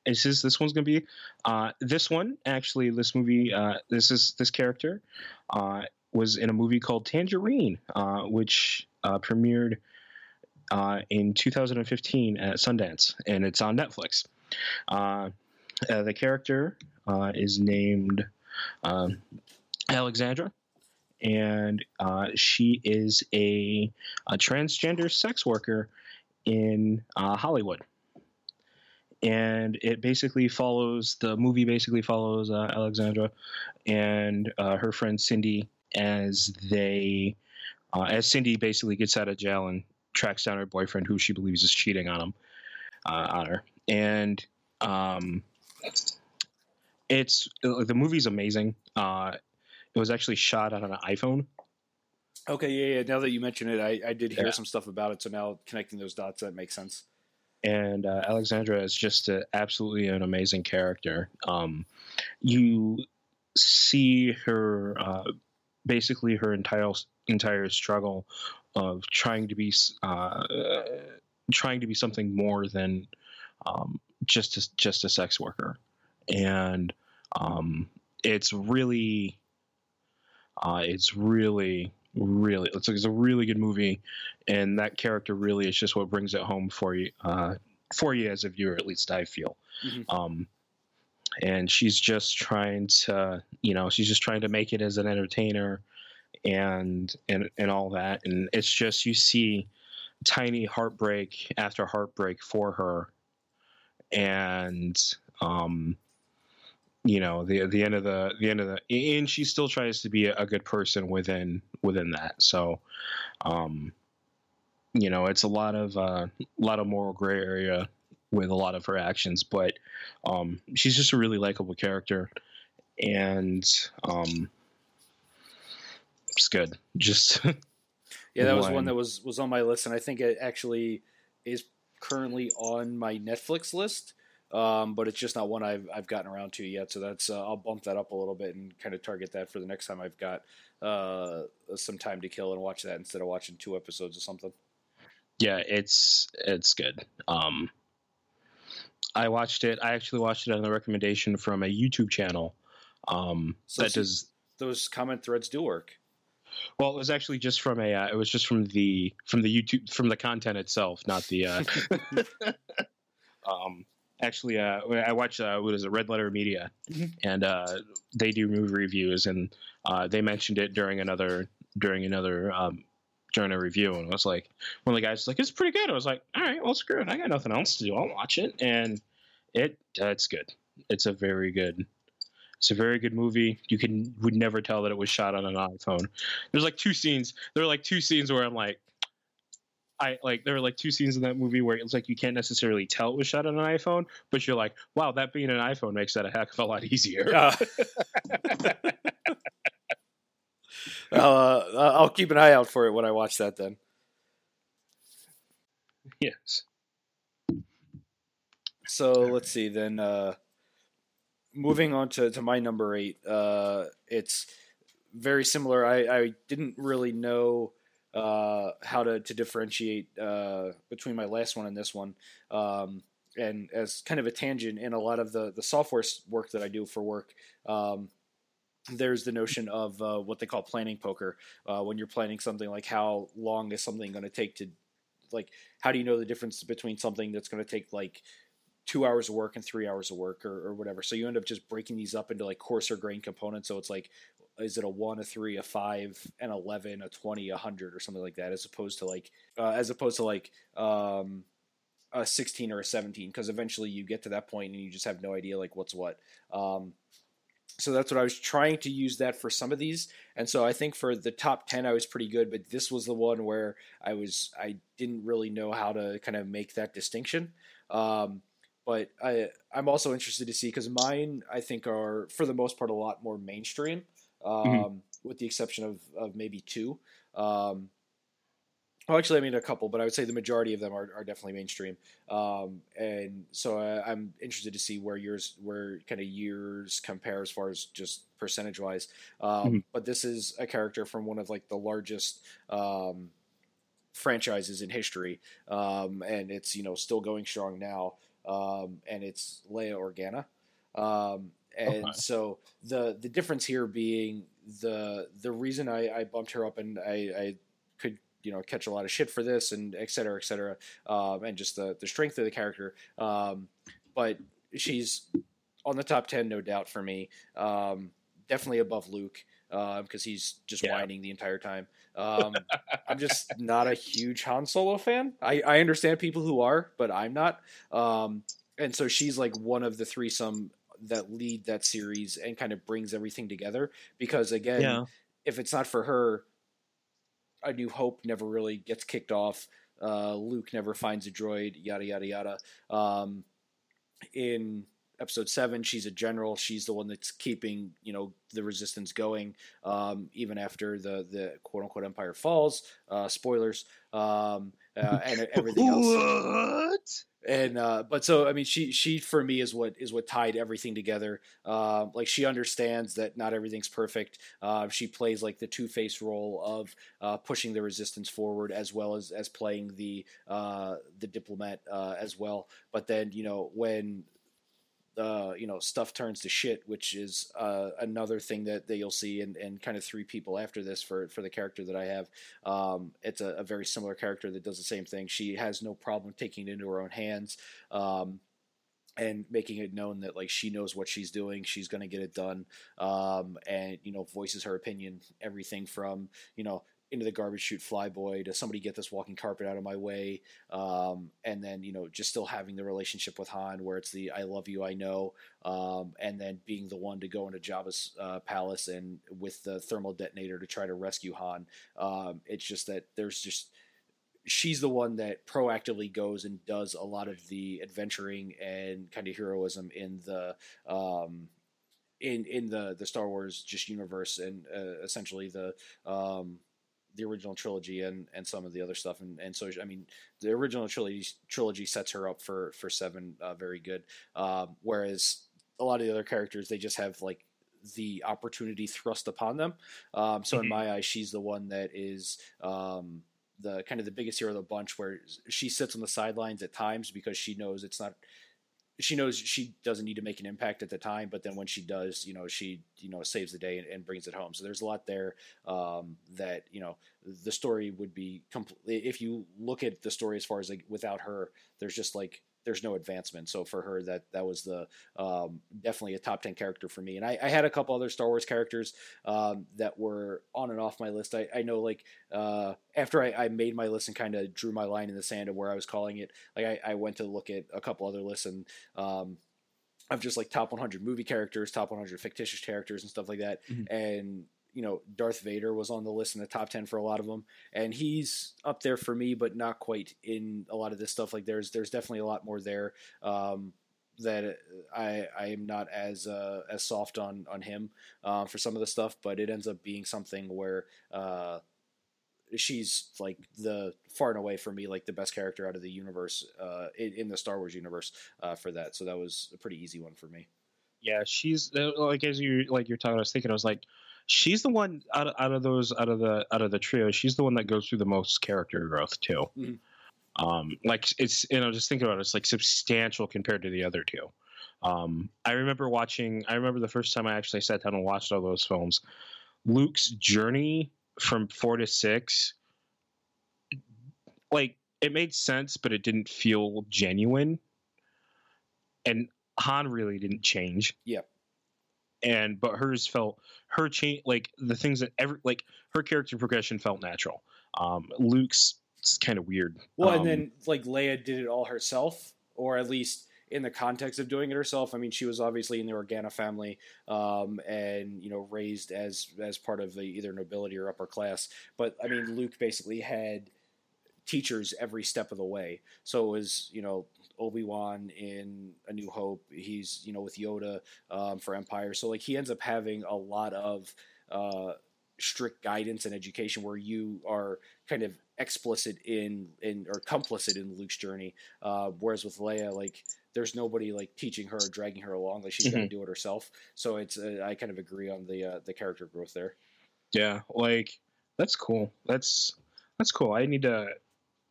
is this this one's gonna be uh, this one actually this movie uh, this is this character uh, was in a movie called Tangerine, uh, which uh, premiered uh, in 2015 at Sundance, and it's on Netflix. Uh, uh, the character uh, is named um, Alexandra, and uh, she is a, a transgender sex worker in uh, Hollywood. And it basically follows the movie. Basically follows uh, Alexandra and uh, her friend Sin-Dee as they, as Sin-Dee basically gets out of jail and tracks down her boyfriend, who she believes is cheating on him, on her. And um, it's the movie's amazing. Uh, it was actually shot on an iPhone. Okay, yeah, yeah. Now that you mention it, I, I did hear Yeah. some stuff about it. So now connecting those dots, that makes sense. and uh, Alexandra is just a, absolutely an amazing character. Um, you see her uh, basically her entire entire struggle of trying to be uh, trying to be something more than um, just a, just a sex worker, and um, it's really uh, it's really really it's, it's a really good movie. And that character really is just what brings it home for you uh, for you as a viewer at least i feel. Mhm. um, and she's just trying to you know she's just trying to make it as an entertainer and and and all that. And it's just you see tiny heartbreak after heartbreak for her and um you know the the end of the the end of the and she still tries to be a, a good person within within that so um you know it's a lot of uh, a lot of moral gray area with a lot of her actions but um she's just a really likable character and um it's good just Yeah, that was One. one [LAUGHS] that was was on my list, and I think it actually is currently on my Netflix list. Um, but it's just not one I've I've gotten around to yet. So that's uh, I'll bump that up a little bit and kind of target that for the next time I've got uh, some time to kill and watch that instead of watching two episodes or something. yeah it's it's good um i watched it i actually watched it on the recommendation from a youtube channel um So that does Those comment threads do work. Well it was actually just from a uh, it was just from the from the youtube from the content itself not the uh [LAUGHS] um actually uh i watch uh what is it red letter media. Mhm. and uh they do movie reviews and uh they mentioned it during another during another um during a review. And I was like one of the guys was like it's pretty good. I was like all right well screw it. I got nothing else to do. I'll watch it. And it uh, it's good. It's a very good it's a very good movie you can would never tell that it was shot on an iphone there's like two scenes there are like two scenes where i'm like I like there are like two scenes in that movie where it's like you can't necessarily tell it was shot on an iPhone, but you're like, wow, that being an iPhone makes that a heck of a lot easier. Uh, [LAUGHS] [LAUGHS] uh, I'll keep an eye out for it when I watch that. Then. yes. So let's see. Then uh, moving on to, to my number eight, uh, it's very similar. I, I didn't really know uh, how to, to differentiate uh, between my last one and this one. Um, and as kind of a tangent, in a lot of the, the software work that I do for work, um, there's the notion of uh, what they call planning poker. Uh, when you're planning something like how long is something going to take to, like, how do you know the difference between something that's going to take like two hours of work and three hours of work or, or whatever. So you end up just breaking these up into like coarser grain components. So it's like, is it a one, a three, a five, an 11, a 20, a hundred or something like that, as opposed to like, uh, as opposed to like, um, a 16 or a 17, because eventually you get to that point and you just have no idea like what's what. Um, so that's what I was trying to use that for some of these. And so I think for the top 10, I was pretty good, but this was the one where I was, I didn't really know how to kind of make that distinction. Um, but I I'm also interested to see because mine I think are for the most part a lot more mainstream, um, with the exception of of maybe two. Um, Well, actually, I mean a couple, but I would say the majority of them are, are definitely mainstream. Um, and so I, I'm interested to see where yours, where kind of years compare as far as just percentage wise. Um, Mhm. But this is a character from one of like the largest um, franchises in history, um, and it's you know still going strong now. Um, and it's Leia Organa. Um, and Okay. so the the difference here being the the reason I, I bumped her up and I, I could you know catch a lot of shit for this and et cetera et cetera um, and just the the strength of the character um, but she's on the top 10 no doubt for me um, definitely above luke because he's just Yeah. whining the entire time [LAUGHS] um, i'm just not a huge han solo fan I, I understand people who are but i'm not um, and so she's like one of the threesome that lead that series and kind of brings everything together because again yeah. if it's not for her, A New Hope never really gets kicked off. Uh, Luke never finds a droid. Yada yada yada. Um, in episode seven, she's a general. She's the one that's keeping you know the resistance going, um, even after the the quote unquote Empire falls. Uh, spoilers. Um, uh, and everything else What? and uh, but so I mean, she she for me is what is what tied everything together. Uh, like she understands that not everything's perfect. Uh, she plays like the two face role of uh, pushing the resistance forward as well as as playing the uh, the diplomat uh, as well. But then you know when uh, you know stuff turns to shit, which is uh, another thing that, that you'll see, and, and kind of three people after this for for the character that I have. Um, it's a, a very similar character that does the same thing. She has no problem taking it into her own hands. Um, and making it known that like she knows what she's doing, she's going to get it done, um, and you know voices her opinion. Everything from you know into the garbage chute flyboy to somebody get this walking carpet out of my way, um, and then you know just still having the relationship with Han where it's the I love you, I know, um, and then being the one to go into Jabba's uh, palace and with the thermal detonator to try to rescue Han. Um, it's just that there's just she's the one that proactively goes and does a lot of the adventuring and kind of heroism in the um, in in the the Star Wars just universe and uh, essentially the um, the original trilogy and and some of the other stuff. And and so I mean the original trilogy trilogy sets her up for for seven uh, very good. Um, whereas a lot of the other characters they just have like the opportunity thrust upon them. Um, so in Mhm. my eyes she's the one that is um, the kind of the biggest hero of the bunch where she sits on the sidelines at times because she knows it's not she knows she doesn't need to make an impact at the time but then when she does you know she you know saves the day and, and brings it home. So there's a lot there um, that you know the story would be compl- if you look at the story as far as like without her there's just like there's no advancement so for her that that was the um, definitely a top 10 character for me and I, I had a couple other star wars characters um, that were on and off my list i, I know like uh, after I, I made my list and kind of drew my line in the sand of where i was calling it like I, I went to look at a couple other lists and um, of just like top 100 movie characters, top 100 fictitious characters, and stuff like that. Mhm. And you know, Darth Vader was on the list in the top 10 for a lot of them, and he's up there for me, but not quite in a lot of this stuff. Like there's there's definitely a lot more there. Um, that I I am not as uh, as soft on on him uh, for some of the stuff, but it ends up being something where uh, she's like the far and away for me like the best character out of the universe uh, in, in the Star Wars universe uh, for that. So that was a pretty easy one for me. Yeah, she's uh, like as you like you're talking. I was thinking, I was like, she's the one out of, out of those out of the out of the trio. She's the one that goes through the most character growth too. Mhm. Um, like it's you know just thinking about it, it's like substantial compared to the other two. Um, I remember watching. I remember the first time I actually sat down and watched all those films. Luke's journey from four to six, like it made sense, but it didn't feel genuine. And Han really didn't change. Yep. And but hers felt her change like the things that every like her character progression felt natural. Um, Luke's it's kind of weird. Well, Um, and then like Leia did it all herself, or at least in the context of doing it herself. I mean, she was obviously in the Organa family, um, and you know, raised as as part of the either nobility or upper class. But I mean, Luke basically had teachers every step of the way. So it was you know Obi Wan in A New Hope. He's you know with Yoda um, for Empire. So like he ends up having a lot of uh, strict guidance and education where you are kind of explicit in in or complicit in Luke's journey. Uh, whereas with Leia, like there's nobody like teaching her or dragging her along. Like she's mm-hmm. got to do it herself. So it's uh, I kind of agree on the uh, the character growth there. Yeah, like that's cool. That's that's cool. I need to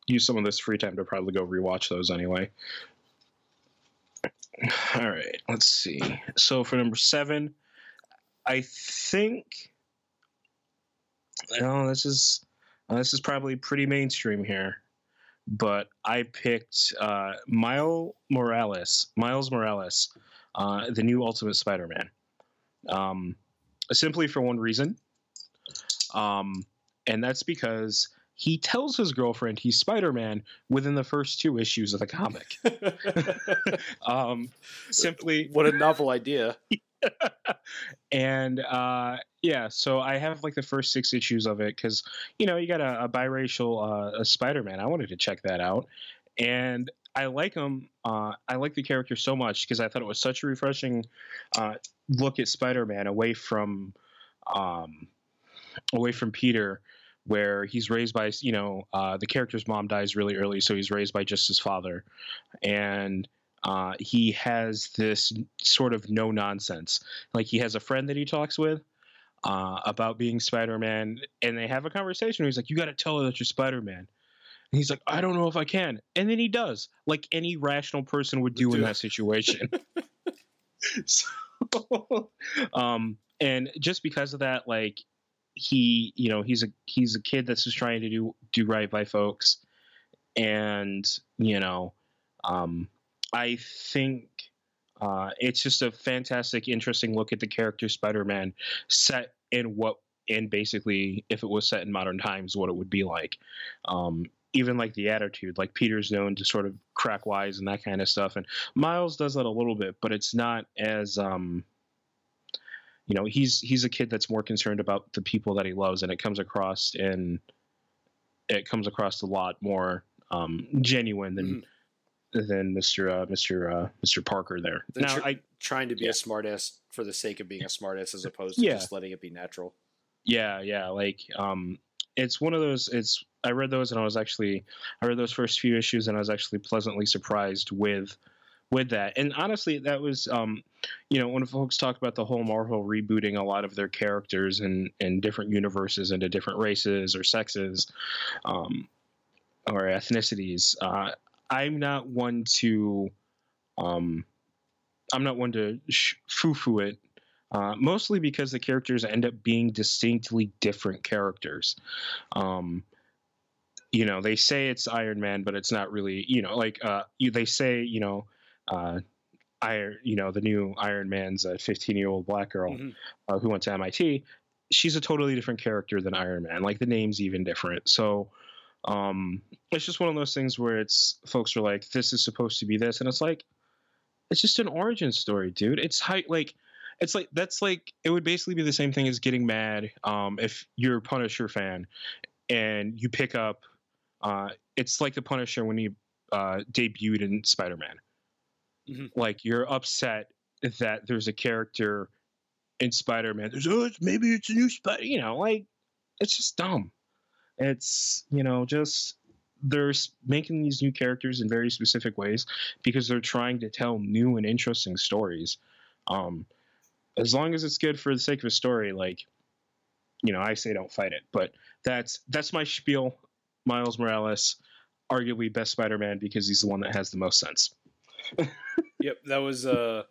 use some of this free time to probably go rewatch those anyway. [SIGHS] All right, let's see. So for number seven, I think. Oh, this is this is probably pretty mainstream here, but I picked uh, Miles Morales. Miles Morales, uh, the new Ultimate Spider-Man. Um, simply for one reason, um, and that's because he tells his girlfriend he's Spider-Man within the first two issues of the comic. [LAUGHS] um, simply, [LAUGHS] what a novel idea! [LAUGHS] and uh, yeah, so I have like the first six issues of it because you know you got a, a biracial uh, a Spider-Man. I wanted to check that out, and I like him. Uh, I like the character so much because I thought it was such a refreshing uh, look at Spider-Man away from um, away from Peter where he's raised by you know uh, the character's mom dies really early, so he's raised by just his father, and uh, he has this sort of no nonsense. Like he has a friend that he talks with uh, about being Spider Man, and they have a conversation. Where he's like, "You got to tell her that you're Spider Man." And he's like, "I don't know if I can," and then he does, like any rational person would do in that situation. [LAUGHS] [LAUGHS] so, [LAUGHS] um, and just because of that, like he you know he's a he's a kid that's just trying to do do right by folks. And you know um i think uh it's just a fantastic interesting look at the character spider-man set in what in basically if it was set in modern times what it would be like. Um even like the attitude like peter's known to sort of crack wise and that kind of stuff. And miles does that a little bit but it's not as um you know he's he's a kid that's more concerned about the people that he loves and it comes across in it comes across a lot more um, genuine than mm-hmm. than Mr. Uh, Mr. Uh, Mr. Parker there. The now, tr- I trying to be yeah. a smartass for the sake of being a smartass as opposed to yeah. just letting it be natural. Yeah, yeah, like um, it's one of those. It's I read those and I was actually I read those first few issues and I was actually pleasantly surprised with with that. And honestly, that was, um, you know, when folks talk about the whole Marvel rebooting a lot of their characters in, in different universes into different races or sexes um, or ethnicities, uh, I'm not one to, um, I'm not one to sh- foo-foo it. Uh, mostly because the characters end up being distinctly different characters. Um, you know, they say it's Iron Man, but it's not really. You know, like uh, they say, you know, uh, Iron, you know, the new Iron Man's a 15 year old black girl mm-hmm. uh, who went to MIT. She's a totally different character than Iron Man. Like the name's even different. So um, it's just one of those things where it's folks are like, this is supposed to be this, and it's like, it's just an origin story, dude. It's high, like, it's like that's like it would basically be the same thing as getting mad um, if you're a Punisher fan and you pick up. Uh, it's like the Punisher when he uh, debuted in Spider Man Mm-hmm. Like you're upset that there's a character in Spider-Man. There's oh, maybe it's a new Spider. You know, like it's just dumb. It's you know just they're making these new characters in very specific ways because they're trying to tell new and interesting stories. Um, as long as it's good for the sake of a story, like you know, I say don't fight it. But that's that's my spiel. Miles Morales, arguably best Spider-Man because he's the one that has the most sense. [LAUGHS] yep, that was uh,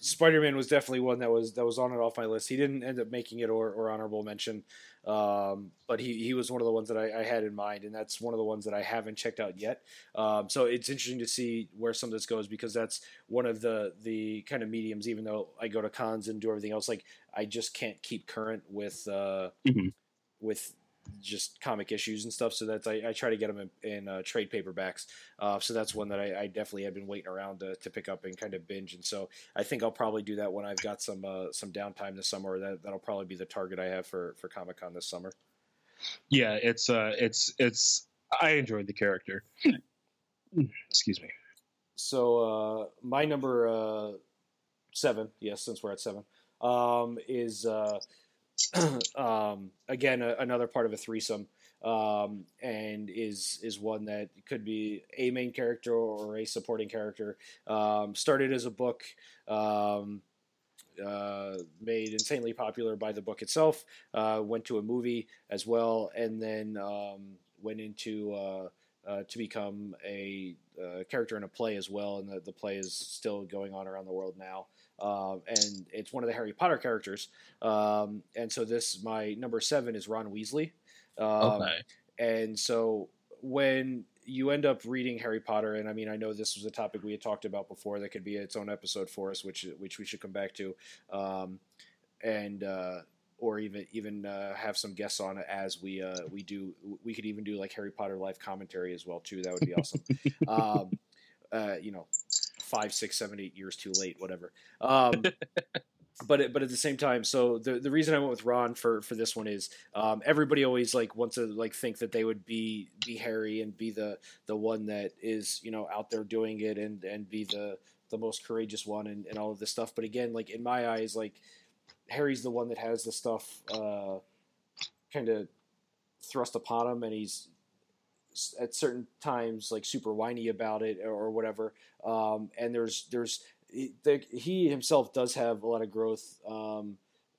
Spider Man was definitely one that was that was on and off my list. He didn't end up making it or, or honorable mention, um, but he, he was one of the ones that I, I, had in mind, and that's one of the ones that I haven't checked out yet. Um, so it's interesting to see where some of this goes because that's one of the the kind of mediums. Even though I go to cons and do everything else, like I just can't keep current with uh, mm-hmm. with just comic issues and stuff. So that's I, I try to get them in, in uh, trade paperbacks. Uh, so that's one that I, I, definitely have been waiting around to, to, pick up and kind of binge. And so I think I'll probably do that when I've got some uh, some downtime this summer. That that'll probably be the target I have for for Comic Con this summer. Yeah, it's uh, it's it's I enjoyed the character. [CLEARS THROAT] Excuse me. So uh, my number uh, seven, yes, since we're at seven, um, is uh, [CLEARS THROAT] um, again, a, another part of a threesome, um, and is is one that could be a main character or a supporting character. Um, started as a book. Um, uh, made insanely popular by the book itself. Uh, went to a movie as well, and then um, went into uh, uh to become a uh, character in a play as well. And the, the play is still going on around the world now. Um, and it's one of the Harry Potter characters. Um, and so this my number seven is Ron Weasley. Um, okay. And so when you end up reading Harry Potter, and I mean, I know this was a topic we had talked about before that could be its own episode for us, which which we should come back to, um, and uh, or even even uh, have some guests on it as we uh, we do. We could even do like Harry Potter live commentary as well too. That would be awesome. [LAUGHS] um, uh, you know, five, six, seven, eight years too late, whatever. Um, [LAUGHS] but but at the same time, so the the reason I went with Ron for for this one is um, everybody always like wants to like think that they would be be Harry and be the the one that is you know out there doing it and and be the the most courageous one and, and all of this stuff. But again, like in my eyes, like Harry's the one that has the stuff uh, kind of thrust upon him, and he's at certain times like super whiny about it or, whatever. Um, and there's there's he himself does have a lot of growth. Um,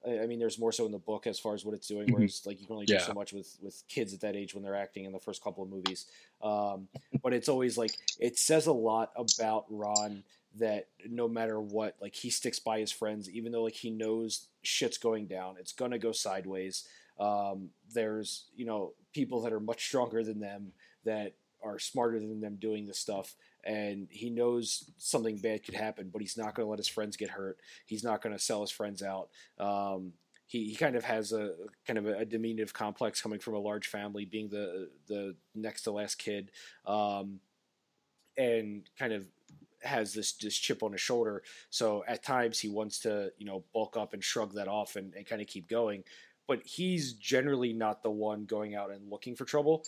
I mean, there's more so in the book as far as what it's doing. Mm-hmm. Whereas, like, you can only do so much with with kids at that age when they're acting in the first couple of movies. Um, but it's always like it says a lot about Ron that no matter what, like he sticks by his friends, even though like he knows shit's going down, it's gonna go sideways. Um, there's you know people that are much stronger than them that are smarter than them doing this stuff and he knows something bad could happen, but he's not going to let his friends get hurt. He's not going to sell his friends out. Um, he, he kind of has a kind of a, a, diminutive complex coming from a large family, being the the next to last kid, um, and kind of has this this chip on his shoulder. So at times he wants to you know bulk up and shrug that off and, and kind of keep going, but he's generally not the one going out and looking for trouble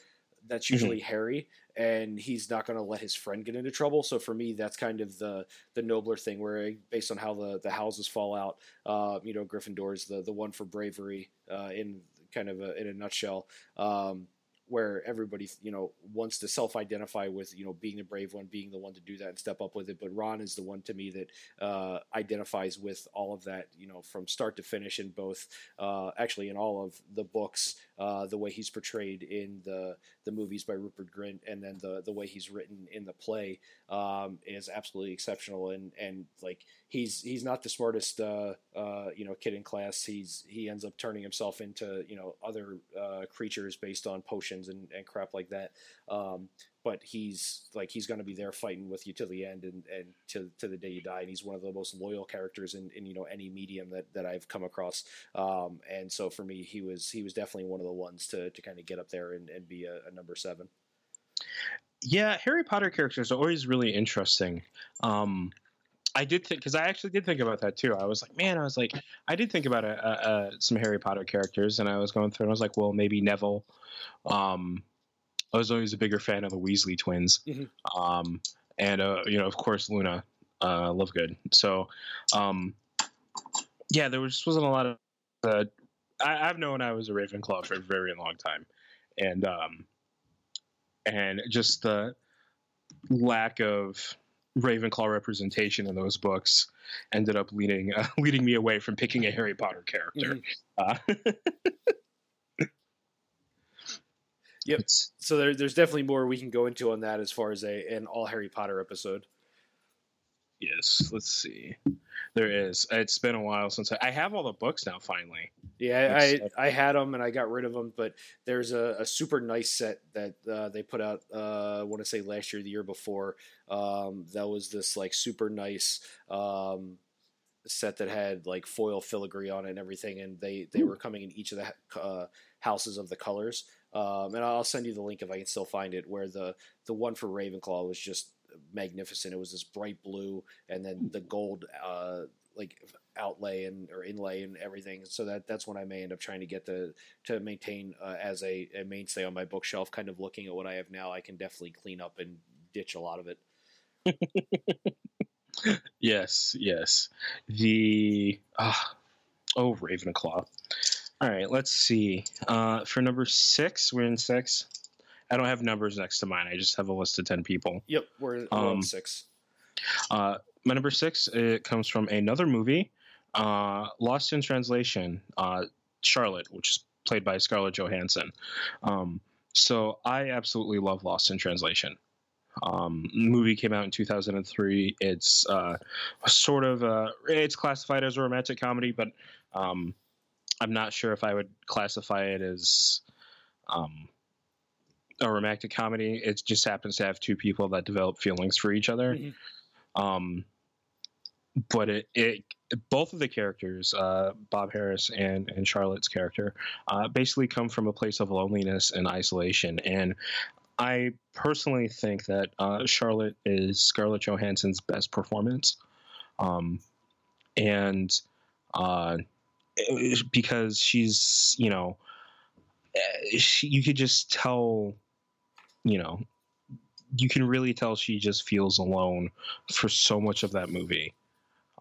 that's mm-hmm. usually mm-hmm. Harry, and he's not going to let his friend get into trouble. So for me, that's kind of the the nobler thing, where based on how the the houses fall out, uh, you know, Gryffindor's the the one for bravery uh, in kind of a, in a nutshell. Um, where everybody you know wants to self-identify with you know being the brave one being the one to do that and step up with it but ron is the one to me that uh, identifies with all of that you know from start to finish in both uh, actually in all of the books uh, the way he's portrayed in the the movies by rupert grint and then the the way he's written in the play um, is absolutely exceptional and and like he's he's not the smartest uh, uh, you know kid in class. He's he ends up turning himself into you know other uh, creatures based on potions and, and crap like that. Um, but he's like he's going to be there fighting with you to the end and, and to, to the day you die. And he's one of the most loyal characters in, in you know any medium that, that I've come across. Um, and so for me, he was he was definitely one of the ones to, to kind of get up there and, and be a, a number seven. Yeah, Harry Potter characters are always really interesting. Um, I did think because I actually did think about that too. I was like, man, I was like, I did think about a, a, a, some Harry Potter characters, and I was going through, and I was like, well, maybe Neville. Um, I was always a bigger fan of the Weasley twins, mm-hmm. um, and uh, you know, of course, Luna uh, Lovegood. So, um, yeah, there was, just wasn't a lot of. Uh, I, have known I was a Ravenclaw for a very long time, and um, and just the lack of Ravenclaw representation in those books ended up leading uh, [LAUGHS] leading me away from picking a Harry Potter character. Mm-hmm. Uh, [LAUGHS] yep. So there, there's definitely more we can go into on that as far as a an all Harry Potter episode. Yes, let's see. There is. It's been a while since I, I have all the books now. Finally. Yeah, I I had them and I got rid of them, but there's a, a super nice set that uh, they put out. Uh, I want to say last year, the year before. Um, that was this like super nice um, set that had like foil filigree on it and everything, and they they were coming in each of the uh, houses of the colors. Um, and I'll send you the link if I can still find it. Where the the one for Ravenclaw was just magnificent. It was this bright blue, and then the gold uh, like outlay and or inlay and everything. So that that's when I may end up trying to get the to maintain uh, as a, a, mainstay on my bookshelf. Kind of looking at what I have now, I can definitely clean up and ditch a lot of it. [LAUGHS] yes, yes. The uh, oh Ravenclaw. All right, let's see. Uh, for number six, we're in six. I don't have numbers next to mine. I just have a list of ten people. Yep, we're, Um, on six. Uh, my number six it comes from another movie, uh, Lost in Translation, uh, Charlotte, which is played by Scarlett Johansson. Um, so I absolutely love Lost in Translation. Um, movie came out in 2003. It's uh, sort of uh, it's classified as a romantic comedy, but um, I'm not sure if I would classify it as um, a romantic comedy. It just happens to have two people that develop feelings for each other. Mhm. Um, but it, it both of the characters, uh, Bob Harris and and Charlotte's character, uh, basically come from a place of loneliness and isolation. And I personally think that uh, Charlotte is Scarlett Johansson's best performance, um, and uh, because she's you know, eh, she, you could just tell, you know, you can really tell she just feels alone for so much of that movie.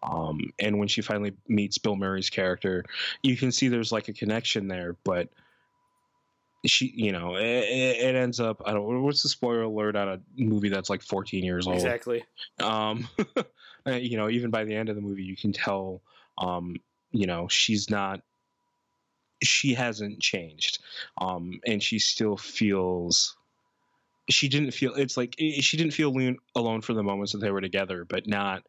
Um, and when she finally meets Bill Murray's character, you can see there's like a connection there, but she, you know, it, it ends up. I don't. What's the spoiler alert on a movie that's like 14 years old? Exactly. Um, uh, [LAUGHS] you know, even by the end of the movie, you can tell, um, you know, she's not, she hasn't changed, um, and she still feels. She didn't feel. It's like she didn't feel alone, for the moments that they were together, but not.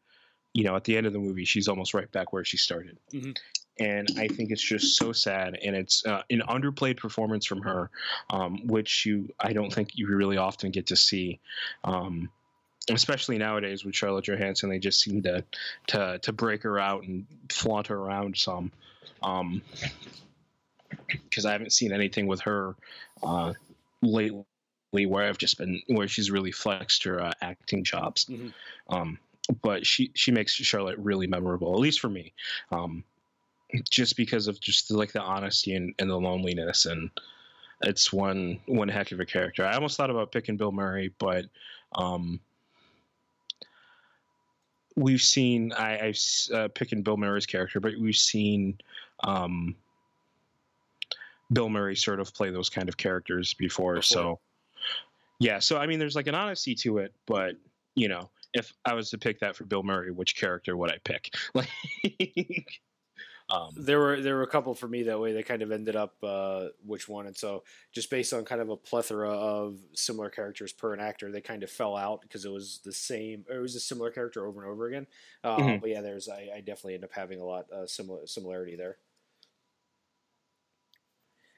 You know, at the end of the movie, she's almost right back where she started, Mhm. and I think it's just so sad, and it's uh, an underplayed performance from her, um, which you I don't think you really often get to see. Um, especially nowadays with Charlotte Johansson, they just seem to to to break her out and flaunt her around some. Um, because I haven't seen anything with her uh, lately where I've just been where she's really flexed her uh, acting chops. Mhm. Um, but she she makes Charlotte really memorable, at least for me. Um, just because of just like the honesty and, and the loneliness and it's one one heck of a character. I almost thought about picking Bill Murray, but um, we've seen I, I've s- uh, picking Bill Murray's character, but we've seen um, Bill Murray sort of play those kind of characters before. Before. So yeah, so I mean, there's like an honesty to it, but you know, if I was to pick that for Bill Murray, which character would I pick? [LAUGHS] Like, um, There were there were a couple for me that way. They kind of ended up uh, which one, and so just based on kind of a plethora of similar characters per an actor, they kind of fell out because it was the same. Or it was a similar character over and over again. Uh, Mhm. But yeah, there's I, I definitely end up having a lot uh, similar similarity there.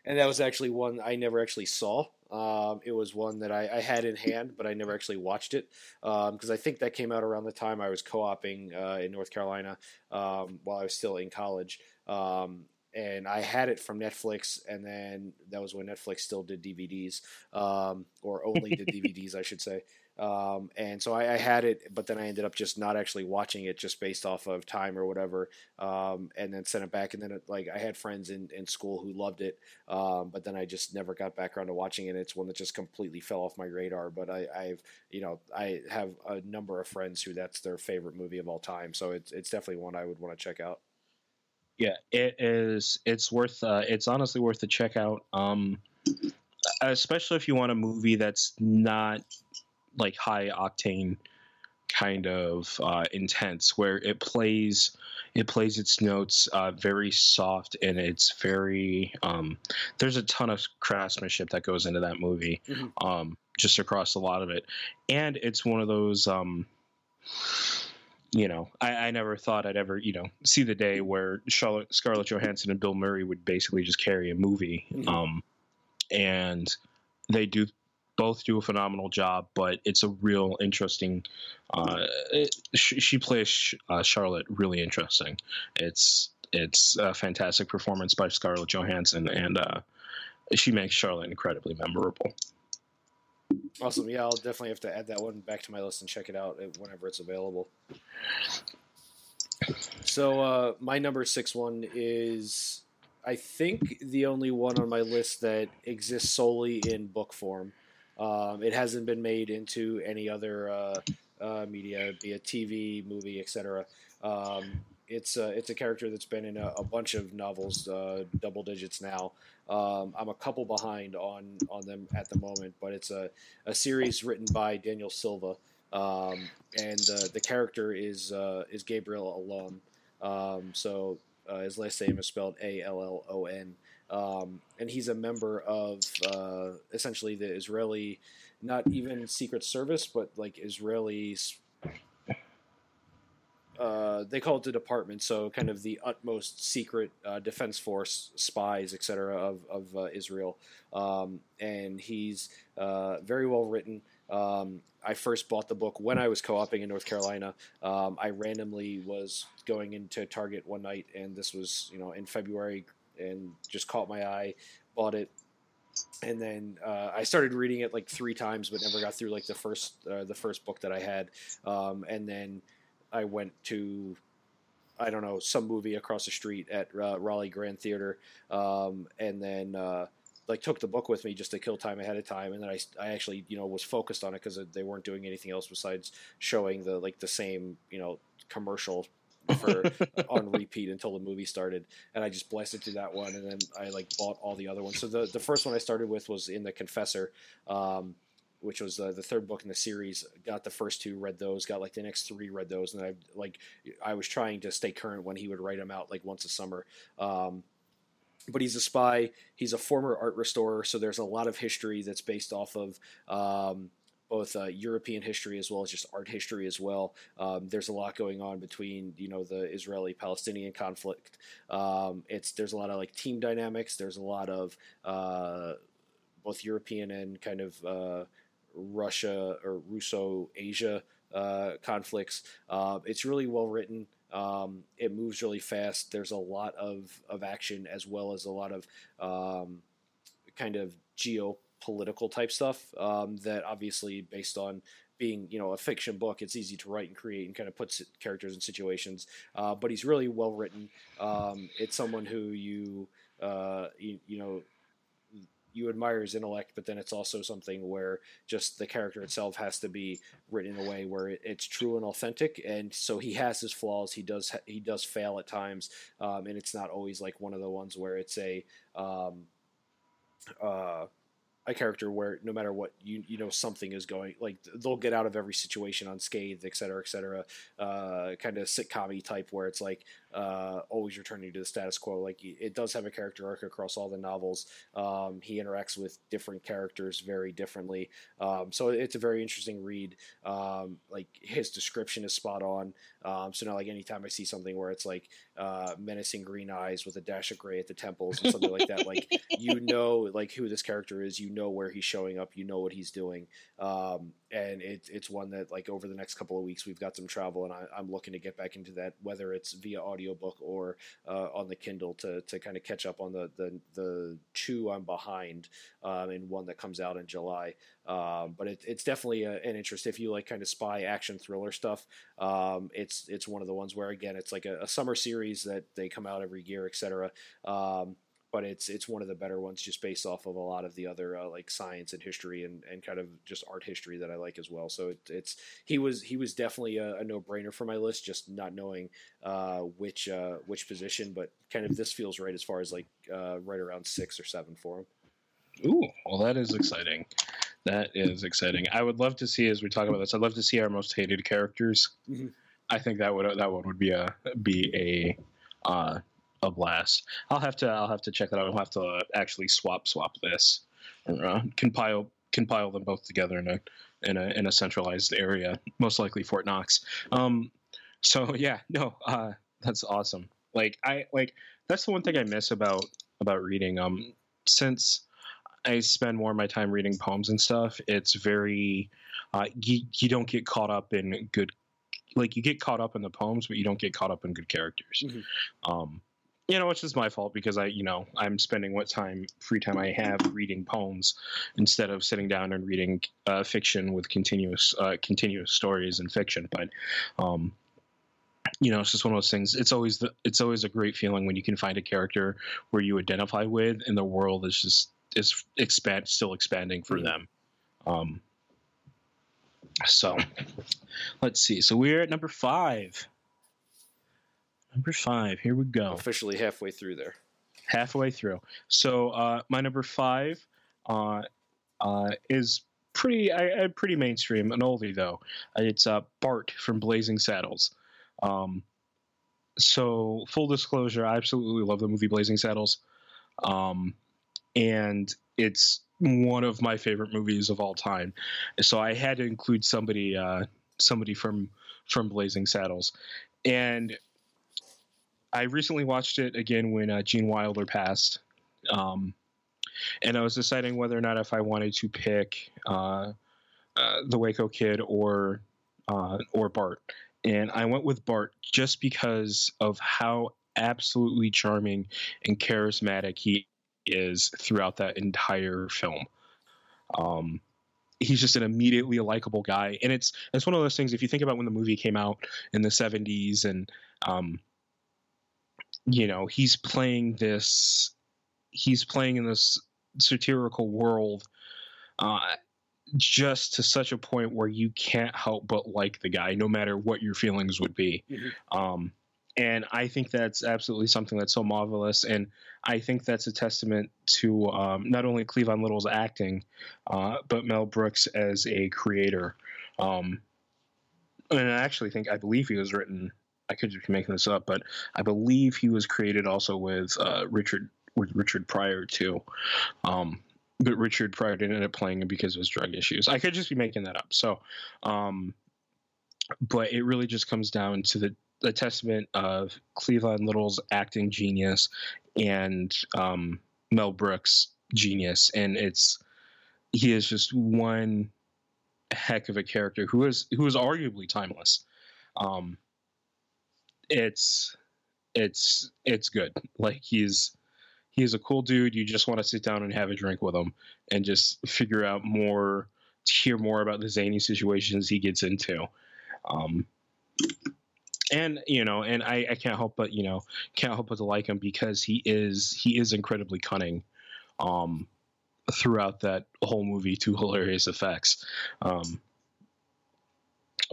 And that was actually one I never actually saw. Um, it was one that I, I had in hand, but I never actually watched it because I think that came out around the time I was co-oping uh, in North Carolina um, while I was still in college. Um, and I had it from Netflix, and then that was when Netflix still did DVDs, um, or only did [LAUGHS] DVDs, I should say. Um, and so I, I had it, but then I ended up just not actually watching it, just based off of time or whatever, um, and then sent it back. And then it, like I had friends in, in school who loved it, um, but then I just never got back around to watching it. It's one that just completely fell off my radar. But I, I've you know I have a number of friends who that's their favorite movie of all time, so it's it's definitely one I would want to check out. yeah, it is. It's worth. Uh, it's honestly worth the check out. Um, especially if you want a movie that's not like high octane kind of uh, intense, where it plays it plays its notes uh, very soft and it's very. Um, there's a ton of craftsmanship that goes into that movie, Mhm. um, just across a lot of it, and it's one of those. Um, you know, I, I never thought I'd ever, you know, see the day where Charlotte, Scarlett Johansson and Bill Murray would basically just carry a movie. Mhm. Um, and they do both do a phenomenal job, but it's a real interesting. Uh, it, she, she plays uh, Charlotte really interesting. It's it's a fantastic performance by Scarlett Johansson, and uh, she makes Charlotte incredibly memorable. Awesome. Yeah, I'll definitely have to add that one back to my list and check it out uh, whenever it's available. So uh, my number six one is, I think, the only one on my list that exists solely in book form. Um, it hasn't been made into any other uh, uh, media, be it TV, movie, etc. Um, it's uh, it's a character that's been in a, a bunch of novels, uh, double digits now. Um, I'm a couple behind on on them at the moment, but it's a, a series written by Daniel Silva, um, and the character is uh, is Gabriel Allon. Um, so uh, his last name is spelled A L L O N, um, and he's a member of uh, essentially the Israeli, not even Secret Service, but like Israeli uh, they call it the department, so kind of the utmost secret uh, defense force, spies, etc. of of uh, Israel. Um, and he's uh, very well written. Um, I first bought the book when I was co-oping in North Carolina. Um, I randomly was going into Target one night, and this was you know in February, and just caught my eye. Bought it, and then uh, I started reading it like three times, but never got through like the first uh, the first book that I had. Um, and then I went to I don't know some movie across the street at uh, Raleigh Grand Theater, um, and then uh, like took the book with me just to kill time ahead of time, and then I, I actually you know was focused on it because they weren't doing anything else besides showing the like the same you know commercial for [LAUGHS] on repeat until the movie started, and I just blasted through that one, and then I like bought all the other ones. So the the first one I started with was in the Confessor. Um, which was uh, the third book in the series. Got the first two, read those. Got like the next three, read those, and I like I was trying to stay current when he would write them out like once a summer. Um, but he's a spy. He's a former art restorer, so there's a lot of history that's based off of. Um, both uh, European history as well as just art history as well. Um, there's a lot going on between you know the Israeli-Palestinian conflict. Um, it's there's a lot of like team dynamics. There's a lot of uh, both European and kind of uh, Russia or Russo Asia uh, conflicts. Uh, it's really well written. Um, it moves really fast. There's a lot of, of action as well as a lot of um, kind of geopolitical type stuff um, that obviously based on being you know a fiction book it's easy to write and create and kind of puts characters in situations uh, but he's really well written um, it's someone who you, uh, you you know you admire his intellect, but then it's also something where just the character itself has to be written in a way where it's true and authentic. And so he has his flaws. He does he does fail at times, um, and it's not always like one of the ones where it's a um, uh, a character where no matter what you you know something is going like they'll get out of every situation unscathed et cetera et cetera uh, kind of sitcom type where it's like uh, always returning to the status quo. Like it does have a character arc across all the novels. Um, he interacts with different characters very differently. Um, so it's a very interesting read. Um, like his description is spot on um, so now like anytime I see something where it's like uh, menacing green eyes with a dash of gray at the temples and something like that like [LAUGHS] you know like who this character is you know where he's showing up, you know what he's doing, um, and it, it's one that like over the next couple of weeks we've got some travel, and I, am looking to get back into that, whether it's via audiobook or uh, on the Kindle to, to kind of catch up on the the, the two I'm behind, um, and one that comes out in July. Um, but it, it's definitely a, an interest if you like kind of spy action thriller stuff. Um, it's it's one of the ones where again it's like a, a summer series that they come out every year, etc. Um, but it's it's one of the better ones just based off of a lot of the other uh, like science and history and, and kind of just art history that I like as well. So it, it's he was he was definitely a, a no brainer for my list, just not knowing uh, which uh, which position, but kind of this feels right as far as like uh, right around six or seven for him. Ooh, well that is exciting. That is exciting. I would love to see as we talk about this. I'd love to see our most hated characters. Mm-hmm. I think that would that one would be a be a uh, a blast. I'll have to I'll have to check that out. I'll have to actually swap swap this and uh, compile compile them both together in a in a in a centralized area, most likely Fort Knox. Um, so yeah, no, uh, that's awesome. Like I like that's the one thing I miss about about reading. Um, since I spend more of my time reading poems and stuff, it's very uh, you, you don't get caught up in good like you get caught up in the poems, but you don't get caught up in good characters. Mm-hmm. Um, you know, it's just my fault because I, you know, I'm spending what time, free time I have reading poems instead of sitting down and reading uh, fiction with continuous, uh, continuous stories and fiction. But, um, you know, it's just one of those things. It's always the, it's always a great feeling when you can find a character where you identify with, and the world is just is expand, still expanding for mm-hmm. them. Um, so, let's see. So we're at number five number five. Here we go. Officially halfway through there. Halfway through. So uh, my number five uh, uh, is pretty I, I, pretty mainstream, an oldie though. It's uh, Bart from Blazing Saddles. Um, so full disclosure, I absolutely love the movie Blazing Saddles, um, and it's one of my favorite movies of all time. So I had to include somebody uh, somebody from from Blazing Saddles, and I recently watched it again when uh, Gene Wilder passed. Um, and I was deciding whether or not if I wanted to pick uh, uh, the Waco Kid or uh, or Bart, and I went with Bart just because of how absolutely charming and charismatic he is throughout that entire film. Um, he's just an immediately likable guy, and it's it's one of those things. If you think about when the movie came out in the '70s, and um, you know, he's playing this, he's playing in this satirical world uh, just to such a point where you can't help but like the guy, no matter what your feelings would be. Mm-hmm. Um, and I think that's absolutely something that's so marvelous, and I think that's a testament to um, not only Cleavon Little's acting, uh, but Mel Brooks as a creator. Um, and I actually think I believe he was written. I could just be making this up, but I believe he was created also with uh, Richard with Richard Pryor too. Um, but Richard Pryor didn't end up playing him because of his drug issues. I could just be making that up. So, um, but it really just comes down to the, the testament of Cleavon Little's acting genius and um, Mel Brooks' genius, and it's he is just one heck of a character who is who is arguably timeless. Um, it's it's it's good. Like he's he's a cool dude. You just want to sit down and have a drink with him and just figure out more, hear more about the zany situations he gets into. Um, and you know, and I, I can't help but you know can't help but to like him because he is he is incredibly cunning. Um, throughout that whole movie to hilarious effects. Um,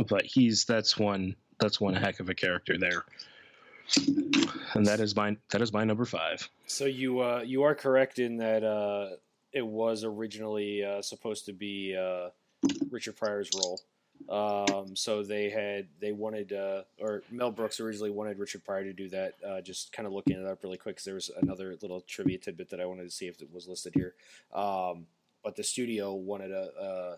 but he's that's one that's one heck of a character there and that is my that is my number five. So you uh, you are correct in that uh, it was originally uh, supposed to be uh, Richard Pryor's role. Um, so they had they wanted uh, or Mel Brooks originally wanted Richard Pryor to do that. Uh, just kind of looking it up really quick because there was another little trivia tidbit that I wanted to see if it was listed here. Um, but the studio wanted a, a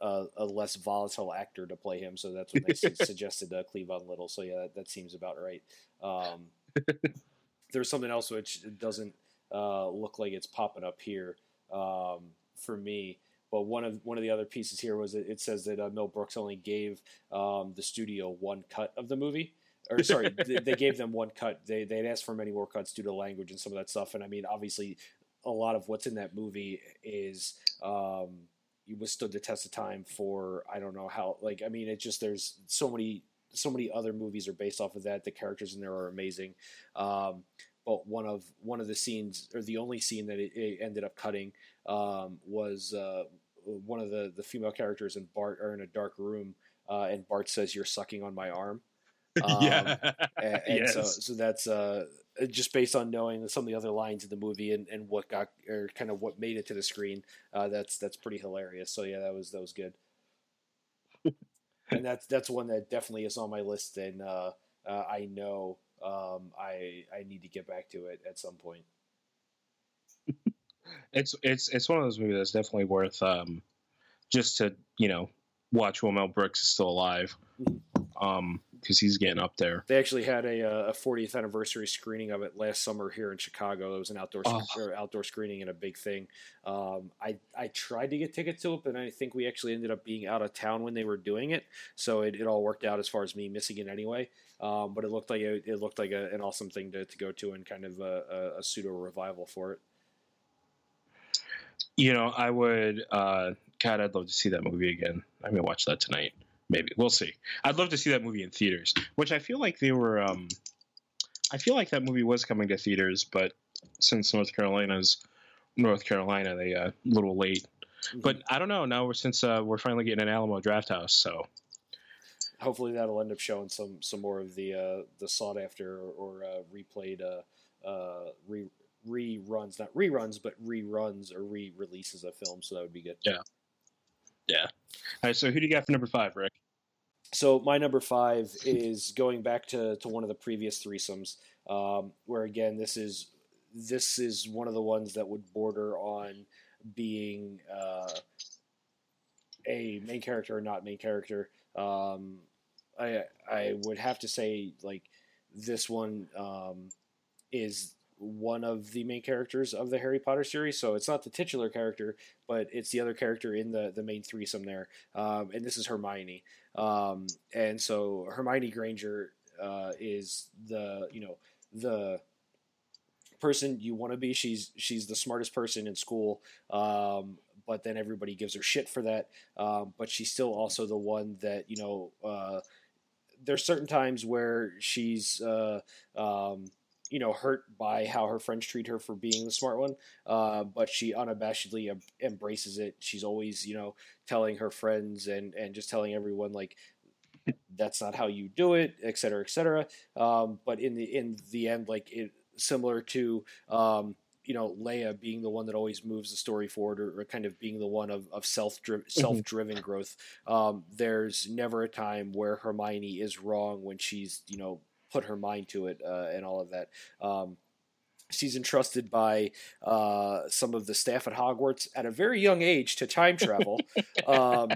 a, a, less volatile actor to play him. So that's what they [LAUGHS] suggested uh, Cleavon Little. So yeah, that, that seems about right. Um, [LAUGHS] there's something else which doesn't uh, look like it's popping up here um, for me. But one of one of the other pieces here was that it says that uh, Mel Brooks only gave um, the studio one cut of the movie. Or [LAUGHS] sorry, they, they, gave them one cut. They they'd asked for many more cuts due to language and some of that stuff. And I mean, obviously, a lot of what's in that movie is um, withstood the test of time for I don't know how. Like I mean, it just there's so many so many other movies are based off of that. The characters in there are amazing. Um, but one of one of the scenes, or the only scene that it, it ended up cutting, um, was uh, one of the the female characters and Bart are in a dark room, uh, and Bart says, "You're sucking on my arm." [LAUGHS] Um, yeah, and, and yes. so so that's uh, just based on knowing some of the other lines in the movie and, and what got or kind of what made it to the screen. Uh, that's that's pretty hilarious. So yeah, that was that was good. and that's that's one that definitely is on my list, and uh, uh, I know um, I I need to get back to it at some point. [LAUGHS] it's it's it's one of those movies that's definitely worth um, just to you know watch while Mel Brooks is still alive. Mm-hmm. Um, because he's getting up there. They actually had a, uh, a 40th anniversary screening of it last summer here in Chicago. It was an outdoor oh. outdoor screening and a big thing. Um, I I tried to get tickets to it, but I think we actually ended up being out of town when they were doing it, so it, it all worked out as far as me missing it anyway. Um, but it looked like a, it looked like a, an awesome thing to, to go to and kind of a, a pseudo revival for it. You know, I would. Uh, God, I'd love to see that movie again. I'm gonna watch that tonight maybe we'll see. I'd love to see that movie in theaters, which I feel like they were. Um, I feel like that movie was coming to theaters, but since North Carolina's North Carolina, they uh, a little late. Mm-hmm. But I don't know now. We're since uh, we're finally getting an Alamo Drafthouse, so hopefully that'll end up showing some some more of the uh, the sought after or, or uh, replayed uh, uh, re reruns, not reruns, but reruns or re releases of films. So that would be good. Yeah. Yeah. All right. So who do you got for number five, Rick? So my number five is going back to, to one of the previous threesomes, um, where again this is this is one of the ones that would border on being uh, a main character or not main character. Um, I I would have to say like this one um, is one of the main characters of the Harry Potter series. So it's not the titular character, but it's the other character in the the main threesome there. Um, and this is Hermione. Um, and so Hermione Granger uh, is the you know the person you want to be. She's she's the smartest person in school. Um, but then everybody gives her shit for that. Um, but she's still also the one that you know. Uh, there's certain times where she's uh, um, you know hurt by how her friends treat her for being the smart one uh, but she unabashedly embraces it she's always you know telling her friends and and just telling everyone like that's not how you do it et cetera et cetera um, but in the in the end like it similar to um, you know Leia being the one that always moves the story forward, or, or kind of being the one of, of self self driven mm-hmm. growth. Um, there's never a time where Hermione is wrong when she's you know put her mind to it uh, and all of that. Um, she's entrusted by uh, some of the staff at Hogwarts at a very young age to time travel. [LAUGHS] um,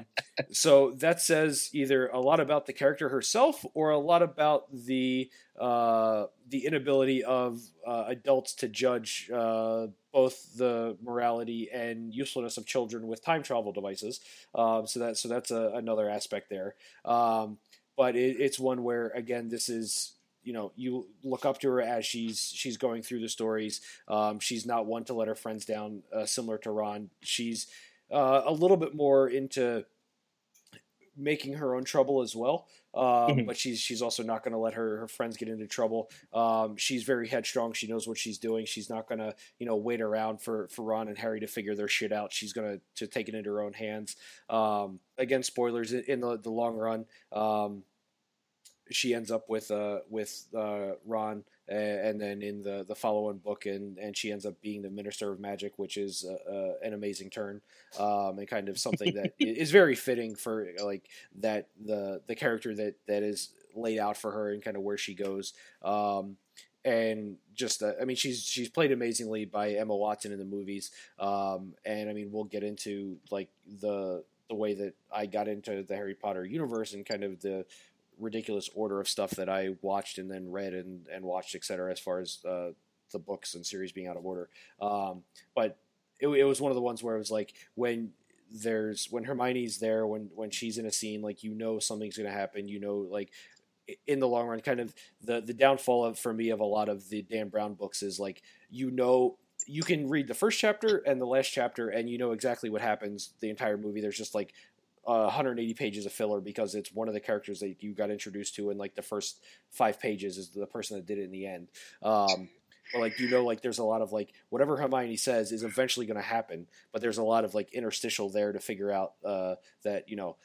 so that says either a lot about the character herself or a lot about the uh, the inability of uh, adults to judge uh, both the morality and usefulness of children with time travel devices. Um, so that so that's a, another aspect there. Um, but it, it's one where again this is you know you look up to her as she's she's going through the stories. Um, she's not one to let her friends down, uh, similar to Ron. She's uh, a little bit more into making her own trouble as well. Um, mm-hmm. But she's she's also not going to let her, her friends get into trouble. Um, she's very headstrong. She knows what she's doing. She's not going to you know wait around for, for Ron and Harry to figure their shit out. She's going to to take it into her own hands. Um, again, spoilers in the the long run. She ends up with uh, with uh, Ron, and then in the the follow-on book, and and she ends up being the Minister of Magic, which is uh, uh an amazing turn, um, and kind of something that [LAUGHS] is very fitting for like that the the character that that is laid out for her and kind of where she goes. Um, and just uh, I mean she's she's played amazingly by Emma Watson in the movies, um, and I mean we'll get into like the the way that I got into the Harry Potter universe and kind of the ridiculous order of stuff that I watched and then read and, and watched, etc. As far as uh, the books and series being out of order, um, but it, it, was one of the ones where it was like when there's when Hermione's there, when when she's in a scene, like you know something's going to happen. You know, like in the long run, kind of the the downfall of for me of a lot of the Dan Brown books is like you know you can read the first chapter and the last chapter and you know exactly what happens the entire movie there's just like uh, 180 pages of filler because it's one of the characters that you got introduced to in like the first five pages is the person that did it in the end. Um, but like you know, like there's a lot of like whatever Hermione says is eventually going to happen, but there's a lot of like interstitial there to figure out uh, that you know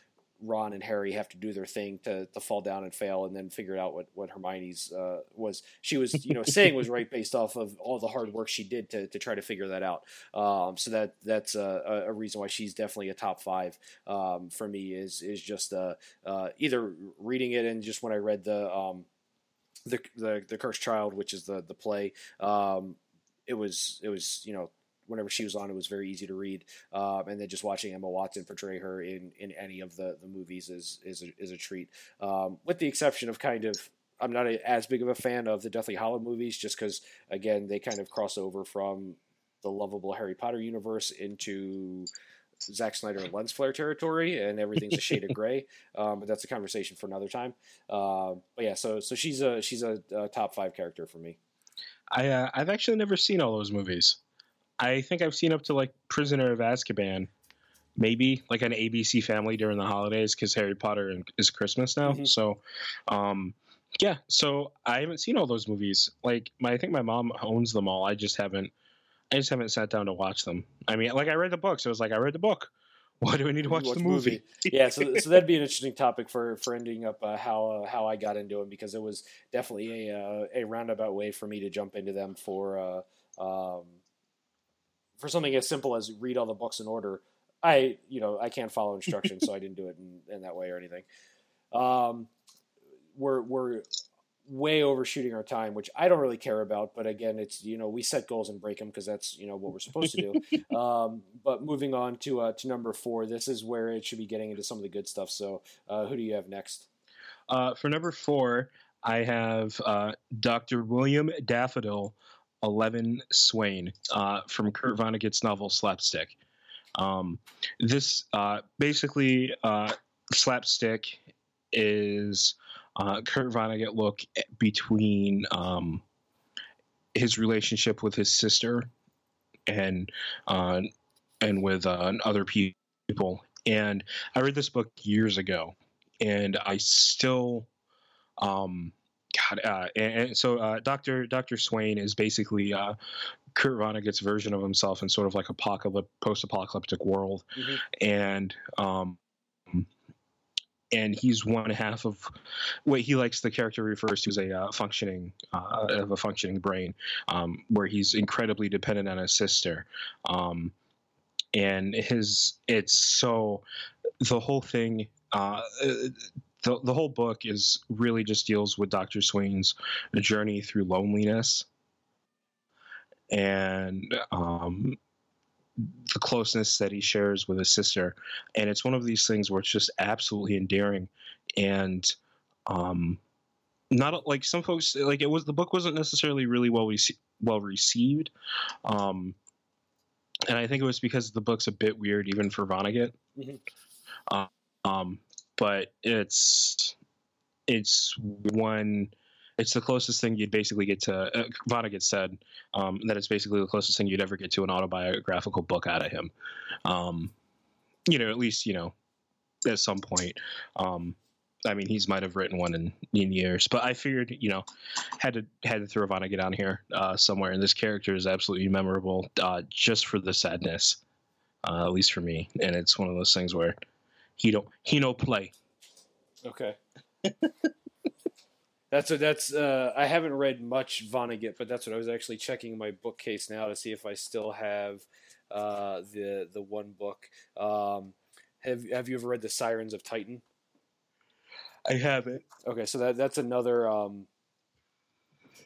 Ron and Harry have to do their thing to, to fall down and fail, and then figure out what what Hermione's uh, was. She was you know saying was right based off of all the hard work she did to, to try to figure that out. Um, so that that's a, a, reason why she's definitely a top five um, for me. Is is just uh, uh, either reading it and just when I read the um, the, the the Cursed Child, which is the the play. Um, it was it was you know whenever she was on, it was very easy to read. Um, and then just watching Emma Watson portray her in, in any of the, the movies is is a, is a treat. Um, with the exception of kind of, I'm not a, as big of a fan of the Deathly Hollow movies, just because again they kind of cross over from the lovable Harry Potter universe into Zack Snyder and lens flare territory, and everything's a shade of gray. [LAUGHS] Um, but that's a conversation for another time. Uh, but yeah, so so she's a she's a, a top five character for me. I uh, I've actually never seen all those movies. I think I've seen up to like Prisoner of Azkaban, maybe like an ABC Family during the holidays because Harry Potter is Christmas now. Mm-hmm. So, um, yeah. So I haven't seen all those movies. Like my, I think my mom owns them all. I just haven't. I just haven't sat down to watch them. I mean, like I read the books. It was like I read the book. [LAUGHS] Why do I need to watch, watch the the movie. movie? yeah, so, so that'd be an interesting topic for for ending up uh, how uh, how I got into them because it was definitely a uh, a roundabout way for me to jump into them for uh, um, for something as simple as read all the books in order. I you know I can't follow instructions, so I didn't do it in, in that way or anything. Um, we're we're way overshooting our time, which I don't really care about. But again, it's you know we set goals and break them because that's you know what we're supposed to do. [LAUGHS] um, but moving on to uh, to number four, this is where it should be getting into some of the good stuff. So uh, who do you have next? Uh, for number four, I have uh, Dr. William Daffodil, Eleven Swain, uh, from Kurt Vonnegut's novel Slapstick. Um, this uh, basically uh, Slapstick is uh, Kurt Vonnegut look between um, his relationship with his sister and uh, and with other people. And I read this book years ago, and I still, um, God, uh, and, and so uh, Doctor Doctor Swain is basically uh, Kurt Vonnegut's version of himself in sort of like apocalyptic, post-apocalyptic world, Mhm. and um, and he's one half of what he likes the character refers to as a uh, functioning uh, of a functioning brain, um, where he's incredibly dependent on his sister, um, and his it's so the whole thing. Uh, the, the whole book is really just deals with Dr. Swain's journey through loneliness and um, the closeness that he shares with his sister. And it's one of these things where it's just absolutely endearing. And um, not like some folks like it was the book wasn't necessarily really well rece- well received. Um, and I think it was because the book's a bit weird even for Vonnegut. Mhm. Uh, um, but it's it's one it's the closest thing you'd basically get to uh, Vonnegut said um, that it's basically the closest thing you'd ever get to an autobiographical book out of him. Um, you know, at least you know at some point. Um, I mean, he's might have written one in, in years, but I figured you know had to had to throw Vonnegut on here uh, somewhere, and this character is absolutely memorable uh, just for the sadness, uh, at least for me. And it's one of those things where he don't he no play. Okay. [LAUGHS] that's a, that's uh, I haven't read much Vonnegut, but that's what I was actually checking my bookcase now to see if I still have uh, the the one book. Um, have Have you ever read the Sirens of Titan? I haven't. Okay, so that that's another um,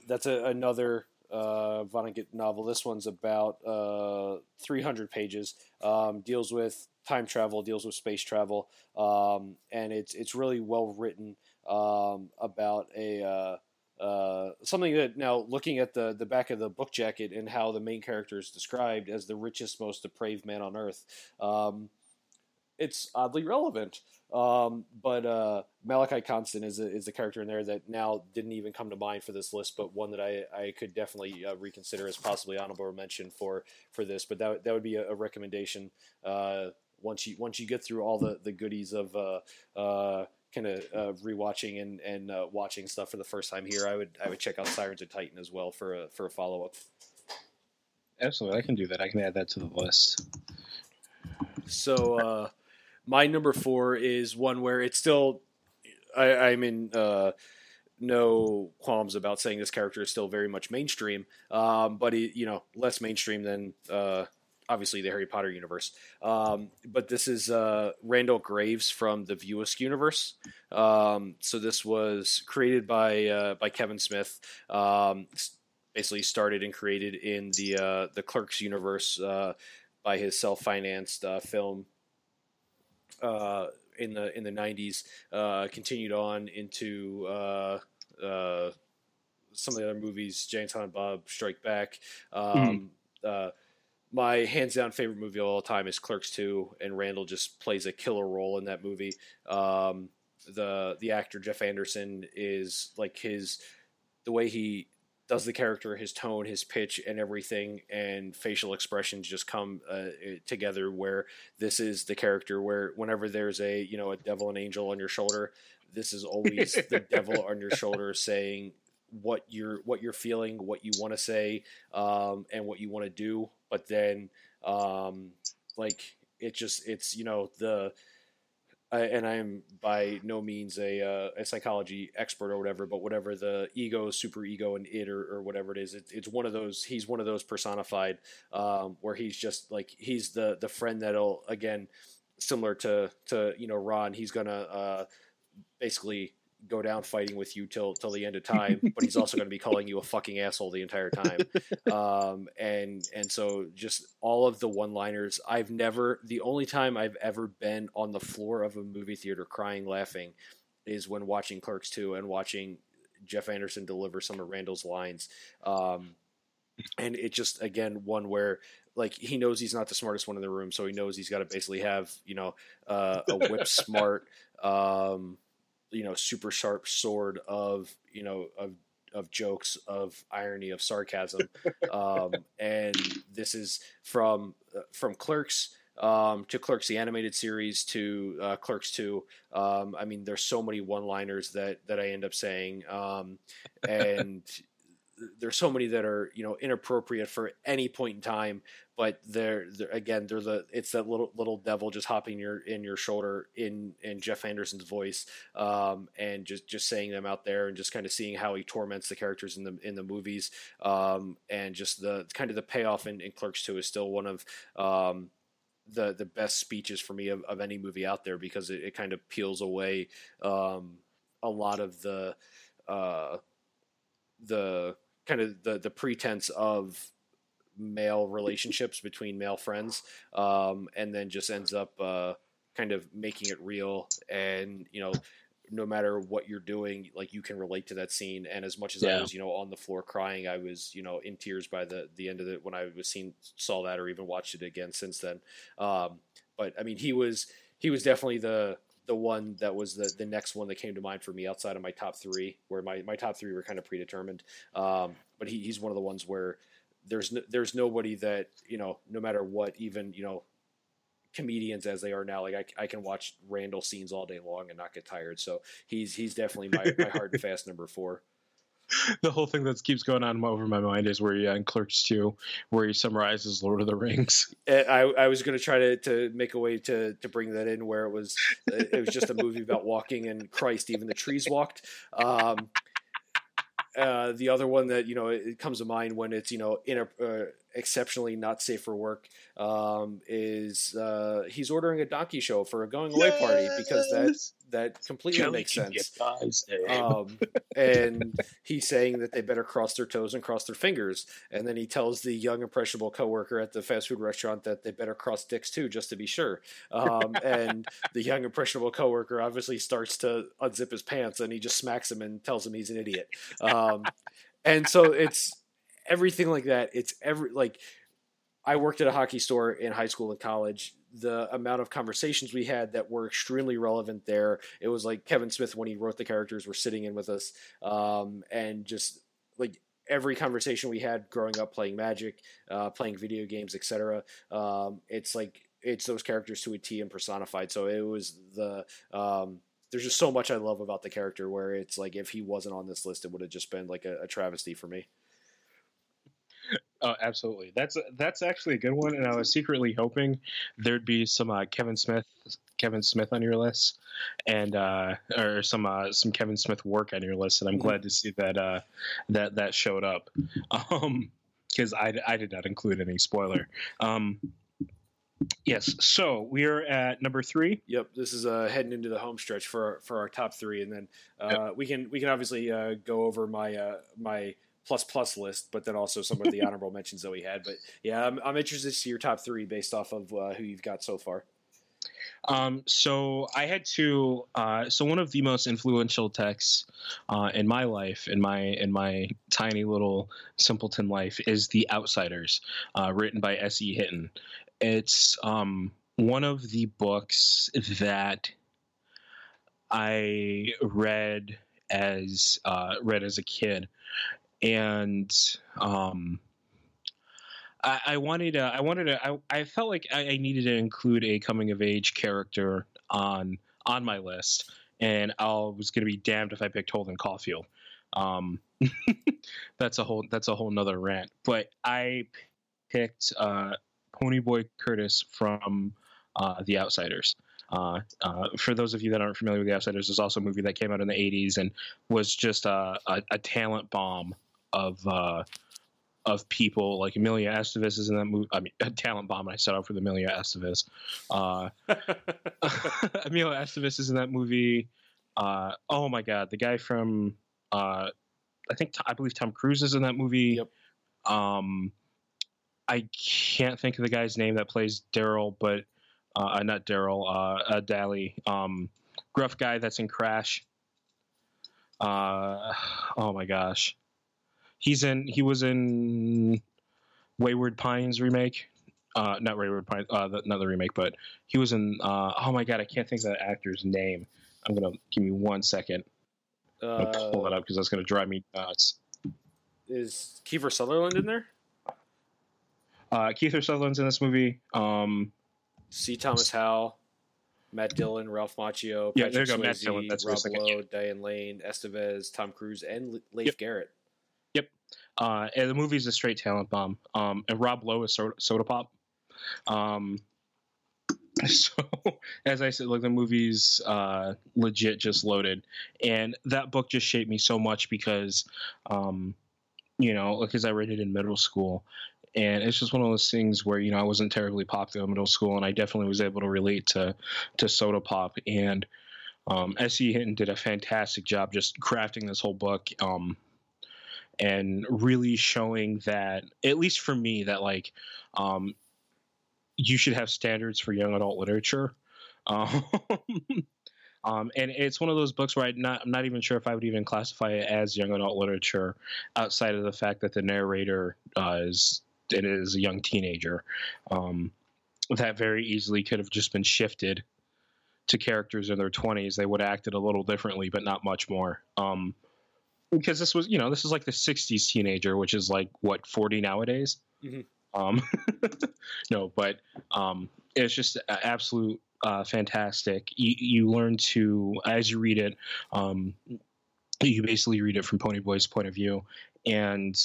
that's a, another uh, Vonnegut novel. This one's about uh, 300 pages. Um, deals with time travel, deals with space travel, um, and it's it's really well written um, about a. Uh, uh, something that now looking at the the back of the book jacket and how the main character is described as the richest, most depraved man on earth, um, it's oddly relevant. Um, but uh, Malachi Constant is a, is a character in there that now didn't even come to mind for this list, but one that I, I could definitely uh, reconsider as possibly honorable mention for for this. But that that would be a, a recommendation. Uh, once you once you get through all the, the goodies of uh, uh, kind of uh, rewatching and and uh, watching stuff for the first time here, I would I would check out Sirens of Titan as well for a for a follow up. Absolutely, I can do that. I can add that to the list. So uh, my number four is one where it's still I, I'm in uh, no qualms about saying this character is still very much mainstream, um, but you know less mainstream than uh, obviously the Harry Potter universe. Um, but this is uh, Randall Graves from the View Askew universe. Um, so this was created by uh, by Kevin Smith. Um, basically started and created in the uh, the Clerks universe uh, by his self financed uh, film uh, in the in the '90s. Uh, continued on into uh, uh, some of the other movies, Jay and Silent Bob Strike Back. Um, uh, my hands down favorite movie of all time is Clerks 2, and Randall just plays a killer role in that movie. Um, the the actor Jeff Anderson is like his the way he does the character, his tone, his pitch, and everything, and facial expressions just come uh, together. Where this is the character, where whenever there's a you know a devil and angel on your shoulder, this is always the [LAUGHS] devil on your shoulder saying what you're what you're feeling, what you want to say, um, and what you want to do. But then, um, like it just it's you know the I, and I am by no means a uh, a psychology expert or whatever, but whatever the ego, super ego, and it or, or whatever it is, it, it's one of those. He's one of those personified, um, where he's just like he's the the friend that'll again, similar to to you know Ron, he's gonna uh, basically go down fighting with you till till the end of [LAUGHS] time, but he's also going to be calling you a fucking asshole the entire time. Um, and and so just all of the one liners. I've never the only time I've ever been on the floor of a movie theater crying laughing is when watching Clerks two and watching Jeff Anderson deliver some of Randall's lines. Um, and it just again one where like he knows he's not the smartest one in the room, so he knows he's got to basically have you know uh, a whip [LAUGHS] smart, um, you know, super sharp sword of you know of of jokes, of irony, of sarcasm, [LAUGHS] um, and this is from uh, from Clerks. Um, to Clerks the animated series to uh, Clerks two. Um, I mean, there's so many one-liners that that I end up saying, um, and there's so many that are you know inappropriate for any point in time but they're, they're, again they're the it's that little little devil just hopping your in your shoulder in in Jeff Anderson's voice um, and just just saying them out there and just kind of seeing how he torments the characters in the in the movies um, and just the kind of the payoff in, in Clerks 2 is still one of um, the the best speeches for me of, of any movie out there because it, it kind of peels away um, a lot of the uh, the kind of the the pretense of male relationships between male friends, um, and then just ends up uh, kind of making it real. And you know, no matter what you're doing, like you can relate to that scene. And as much as Yeah. I was, you know, on the floor crying, I was, you know, in tears by the the end of it when I was seen saw that or even watched it again since then. Um, but I mean, he was he was definitely the the one that was the, the next one that came to mind for me outside of my top three, where my, my top three were kind of predetermined. Um, but he, he's one of the ones where there's no, there's nobody that you know, no matter what, even you know, comedians as they are now, like I, I can watch Randall scenes all day long and not get tired. So he's he's definitely my, my [LAUGHS] hard and fast number four. [LAUGHS] the whole thing that keeps going on over my mind is where yeah, in Clerks 2, where he summarizes Lord of the Rings. Uh, I, I was going to try to, to make a way to, to bring that in where it was it was just a movie about walking and Christ even the trees walked. Um, uh, the other one that you know it comes to mind when it's you know in a uh, exceptionally not safe for work um, is uh, he's ordering a donkey show for a going away party because that that completely Jelly makes sense. guys. Um, [LAUGHS] and he's saying that they better cross their toes and cross their fingers. And then he tells the young impressionable coworker at the fast food restaurant that they better cross dicks too, just to be sure. Um, [LAUGHS] and the young impressionable coworker obviously starts to unzip his pants, and he just smacks him and tells him he's an idiot. Um, and so it's everything like that. It's every like I worked at a hockey store in high school and college. The amount of conversations we had that were extremely relevant there. It was like Kevin Smith when he wrote the characters were sitting in with us, um, and just like every conversation we had growing up playing Magic, uh, playing video games, etc. Um, it's like it's those characters to a T and personified. So it was the um, there's just so much I love about the character where it's like if he wasn't on this list, it would have just been like a, a travesty for me. Oh, absolutely. That's that's actually a good one, and I was secretly hoping there'd be some uh, Kevin Smith, Kevin Smith on your list, and uh, or some uh, some Kevin Smith work on your list, and I'm glad to see that uh, that that showed up, [LAUGHS] um, because I I did not include any spoiler. Um, yes, so we are at number three. Yep, this is uh, heading into the home stretch for our, for our top three, and then uh, we can we can obviously uh, go over my uh, my plus plus list, but then also some of the [LAUGHS] honorable mentions that we had. But yeah, I'm, I'm interested to see your top three based off of uh, who you've got so far. Um, so I had to. Uh, so one of the most influential texts uh, in my life, in my in my tiny little simpleton life, is "The Outsiders," uh, written by S. E. Hinton. It's um, one of the books that I read as uh, read as a kid, and um, I, I wanted to, I wanted to, I, I felt like I, I needed to include a coming of age character on on my list, and I was going to be damned if I picked Holden Caulfield. Um, [LAUGHS] that's a whole that's a whole nother rant. But I picked uh, Ponyboy Curtis from uh, The Outsiders. Uh, uh, for those of you that aren't familiar with The Outsiders, there's also a movie that came out in the 80s and was just a, a, a talent bomb of uh, of people. Like Emilio Estevez is in that movie. I mean, a [LAUGHS] talent bomb. I set out for the Emilio Estevez. Uh, [LAUGHS] [LAUGHS] Emilio Estevez is in that movie. Uh, oh my God, the guy from uh, I think I believe Tom Cruise is in that movie. Yep. Um, I can't think of the guy's name that plays Daryl, but uh, not Daryl, uh, uh, Dally, um, gruff guy that's in Crash. Uh, oh my gosh, he's in. He was in Wayward Pines remake. Uh, not Wayward Pines, uh, the, not the remake, but he was in. Uh, oh my god, I can't think of the actor's name. I'm gonna give me one second. I'll pull it Uh, up because that's gonna drive me nuts. is Kiefer Sutherland in there? Uh, Kiefer Sutherland's in this movie. Um, C. Thomas Howell, Matt Dillon, Ralph Macchio, Yeah, Patrick there you go, Matt Dillon, that's what I Rob. Lowe, Diane Lane, Estevez, Tom Cruise, and Leif Yep. Garrett. Uh, and the movie's a straight talent bomb. Um, and Rob Lowe is soda, soda pop. Um, [LAUGHS] so as I said, like the movie's uh, legit just loaded, and that book just shaped me so much because, um, you know, because I read it in middle school, and it's just one of those things where you know I wasn't terribly popular in middle school, and I definitely was able to relate to to soda pop and. Um, S.E. Hinton did a fantastic job just crafting this whole book. Um, and really showing that at least for me that like um you should have standards for young adult literature. Um, [LAUGHS] um and it's one of those books where I'm not, I'm not even sure if I would even classify it as young adult literature outside of the fact that the narrator uh, is it is a young teenager. Um that very easily could have just been shifted to characters in their 20s they would have acted a little differently but not much more. Um because this was you know this is like the 60s teenager which is like what 40 nowadays? Mhm. um [LAUGHS] no but um it's just absolute uh fantastic. You, you learn to as you read it um you basically read it from ponyboy's point of view. And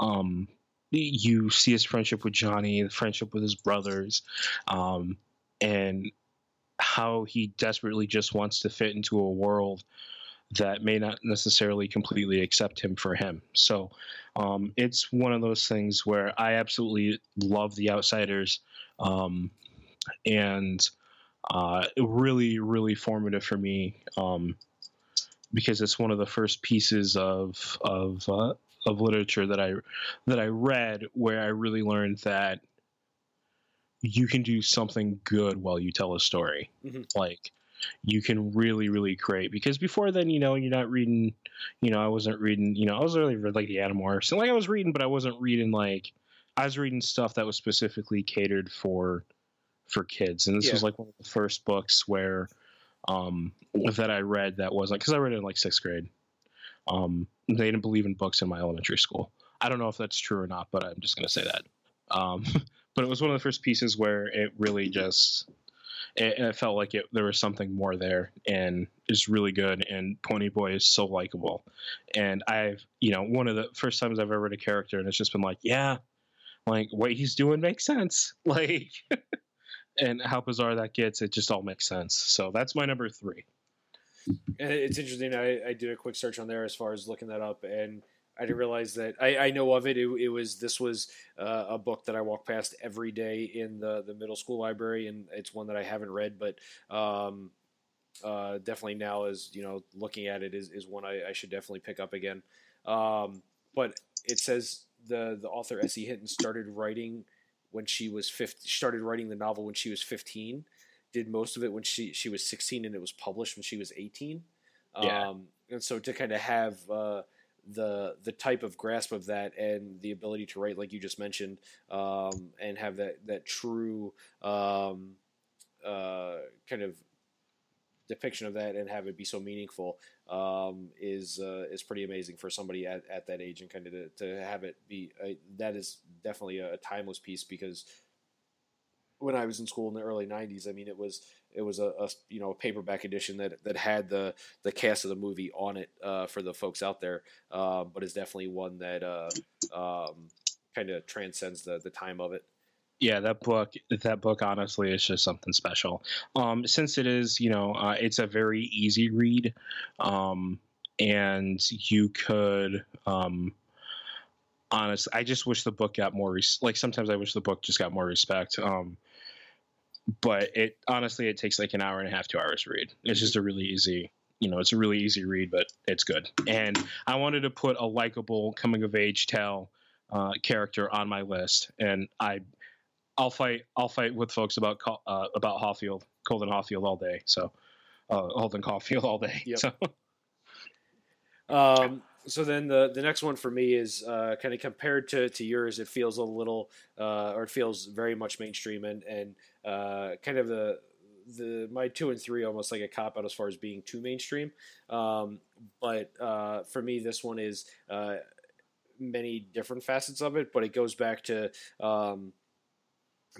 um you see his friendship with johnny the friendship with his brothers um and how he desperately just wants to fit into a world that may not necessarily completely accept him for him. So um, it's one of those things where I absolutely love The Outsiders, um, and uh, really, really formative for me um, because it's one of the first pieces of of uh, of literature that I that I read where I really learned that you can do something good while you tell a story. Mhm. Like you can really, really create because before then, you know, you're not reading. You know, I wasn't reading. You know, I was really read like the Animorphs and like I was reading, but I wasn't reading like I was reading stuff that was specifically catered for for kids, and this Yeah. was like one of the first books where um that I read that wasn't because I read it in like sixth grade. Um, they didn't believe in books in my elementary school. I don't know if that's true or not, but I'm just going to say that. Um, [LAUGHS] but it was one of the first pieces where it really just it, it felt like it there was something more there, and it's really good. And Pony Boy is so likable, and I've you know one of the first times I've ever read a character, and it's just been like, yeah, like what he's doing makes sense, [LAUGHS] like. And how bizarre that gets, it just all makes sense. So that's my number three. And it's interesting. I, I did a quick search on there as far as looking that up, and I didn't realize that I, I know of it. it. It was this was uh, a book that I walk past every day in the the middle school library, and it's one that I haven't read, but um, uh, definitely now as you know looking at it is, is one I, I should definitely pick up again. Um, but it says the the author S.E. Hinton started writing when she was 15, started writing the novel when she was 15 did most of it when she she was 16 and it was published when she was 18 Yeah. um, and so to kind of have uh, the the type of grasp of that and the ability to write like you just mentioned um, and have that that true um, uh, kind of depiction of that and have it be so meaningful um, is uh, is pretty amazing for somebody at, at that age and kind of to, to have it be uh, that is definitely a, timeless piece because when I was in school in the early '90s, I mean it was it was a, a you know a paperback edition that that had the the cast of the movie on it uh, for the folks out there, uh, but is definitely one that uh, um, kind of transcends the the time of it. yeah, that book, that book, honestly, is just something special. Um, since it is, you know, uh, it's a very easy read, um, and you could, um, honestly, I just wish the book got more. Res- like sometimes I wish the book just got more respect. Um, but it honestly, it takes like an hour and a half, two hours to read. It's just a really easy, you know, it's a really easy read, but it's good. And I wanted to put a likable coming of age tale uh, character on my list, and I I'll fight. I'll fight with folks about uh, about Caulfield, Holden Caulfield all day. So, uh, Holden Caulfield all day. Yep. So. Um, so then the the next one for me is uh, kind of compared to, to yours. It feels a little, uh, or it feels very much mainstream, and and uh, kind of the the my two and three almost like a cop out as far as being too mainstream. Um, but uh, for me, this one is uh, many different facets of it, but it goes back to. Um,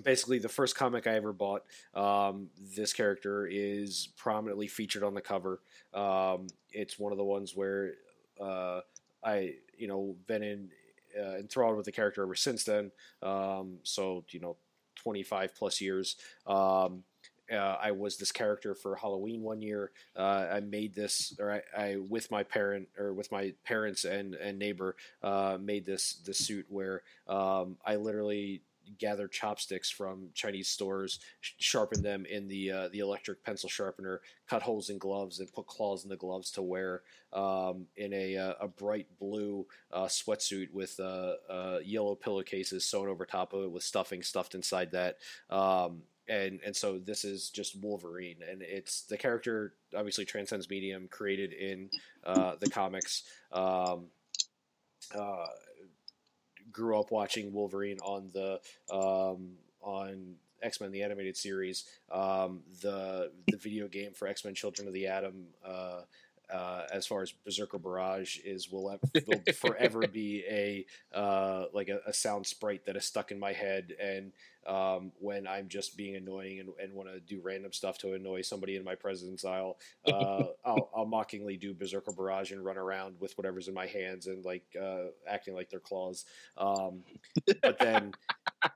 basically the first comic I ever bought. Um, this character is prominently featured on the cover. Um, it's one of the ones where uh, I, you know, been in uh, enthralled with the character ever since then. Um, so you know, twenty five plus years. Um, uh, I was this character for Halloween one year. Uh, I made this, or I, I, with my parent or with my parents and and neighbor, uh, made this this suit where um, I literally gather chopsticks from Chinese stores, sharpen them in the uh, the electric pencil sharpener, cut holes in gloves, and put claws in the gloves to wear um, in a, uh, a bright blue uh, sweatsuit with uh, uh, yellow pillowcases sewn over top of it with stuffing stuffed inside that. Um, and and so this is just Wolverine, and it's the character obviously transcends medium, created in uh, the comics. Um, grew up watching Wolverine on the um, on X Men the animated series. Um, the the video game for X Men Children of the Atom. Uh, uh, as far as Berserker Barrage is, will, will forever be a uh, like a, a, sound sprite that is stuck in my head, and um, when I'm just being annoying and, and want to do random stuff to annoy somebody in my presence, I'll, [LAUGHS] uh, I'll, I'll mockingly do Berserker Barrage and run around with whatever's in my hands and like uh, acting like they're claws. Um, but then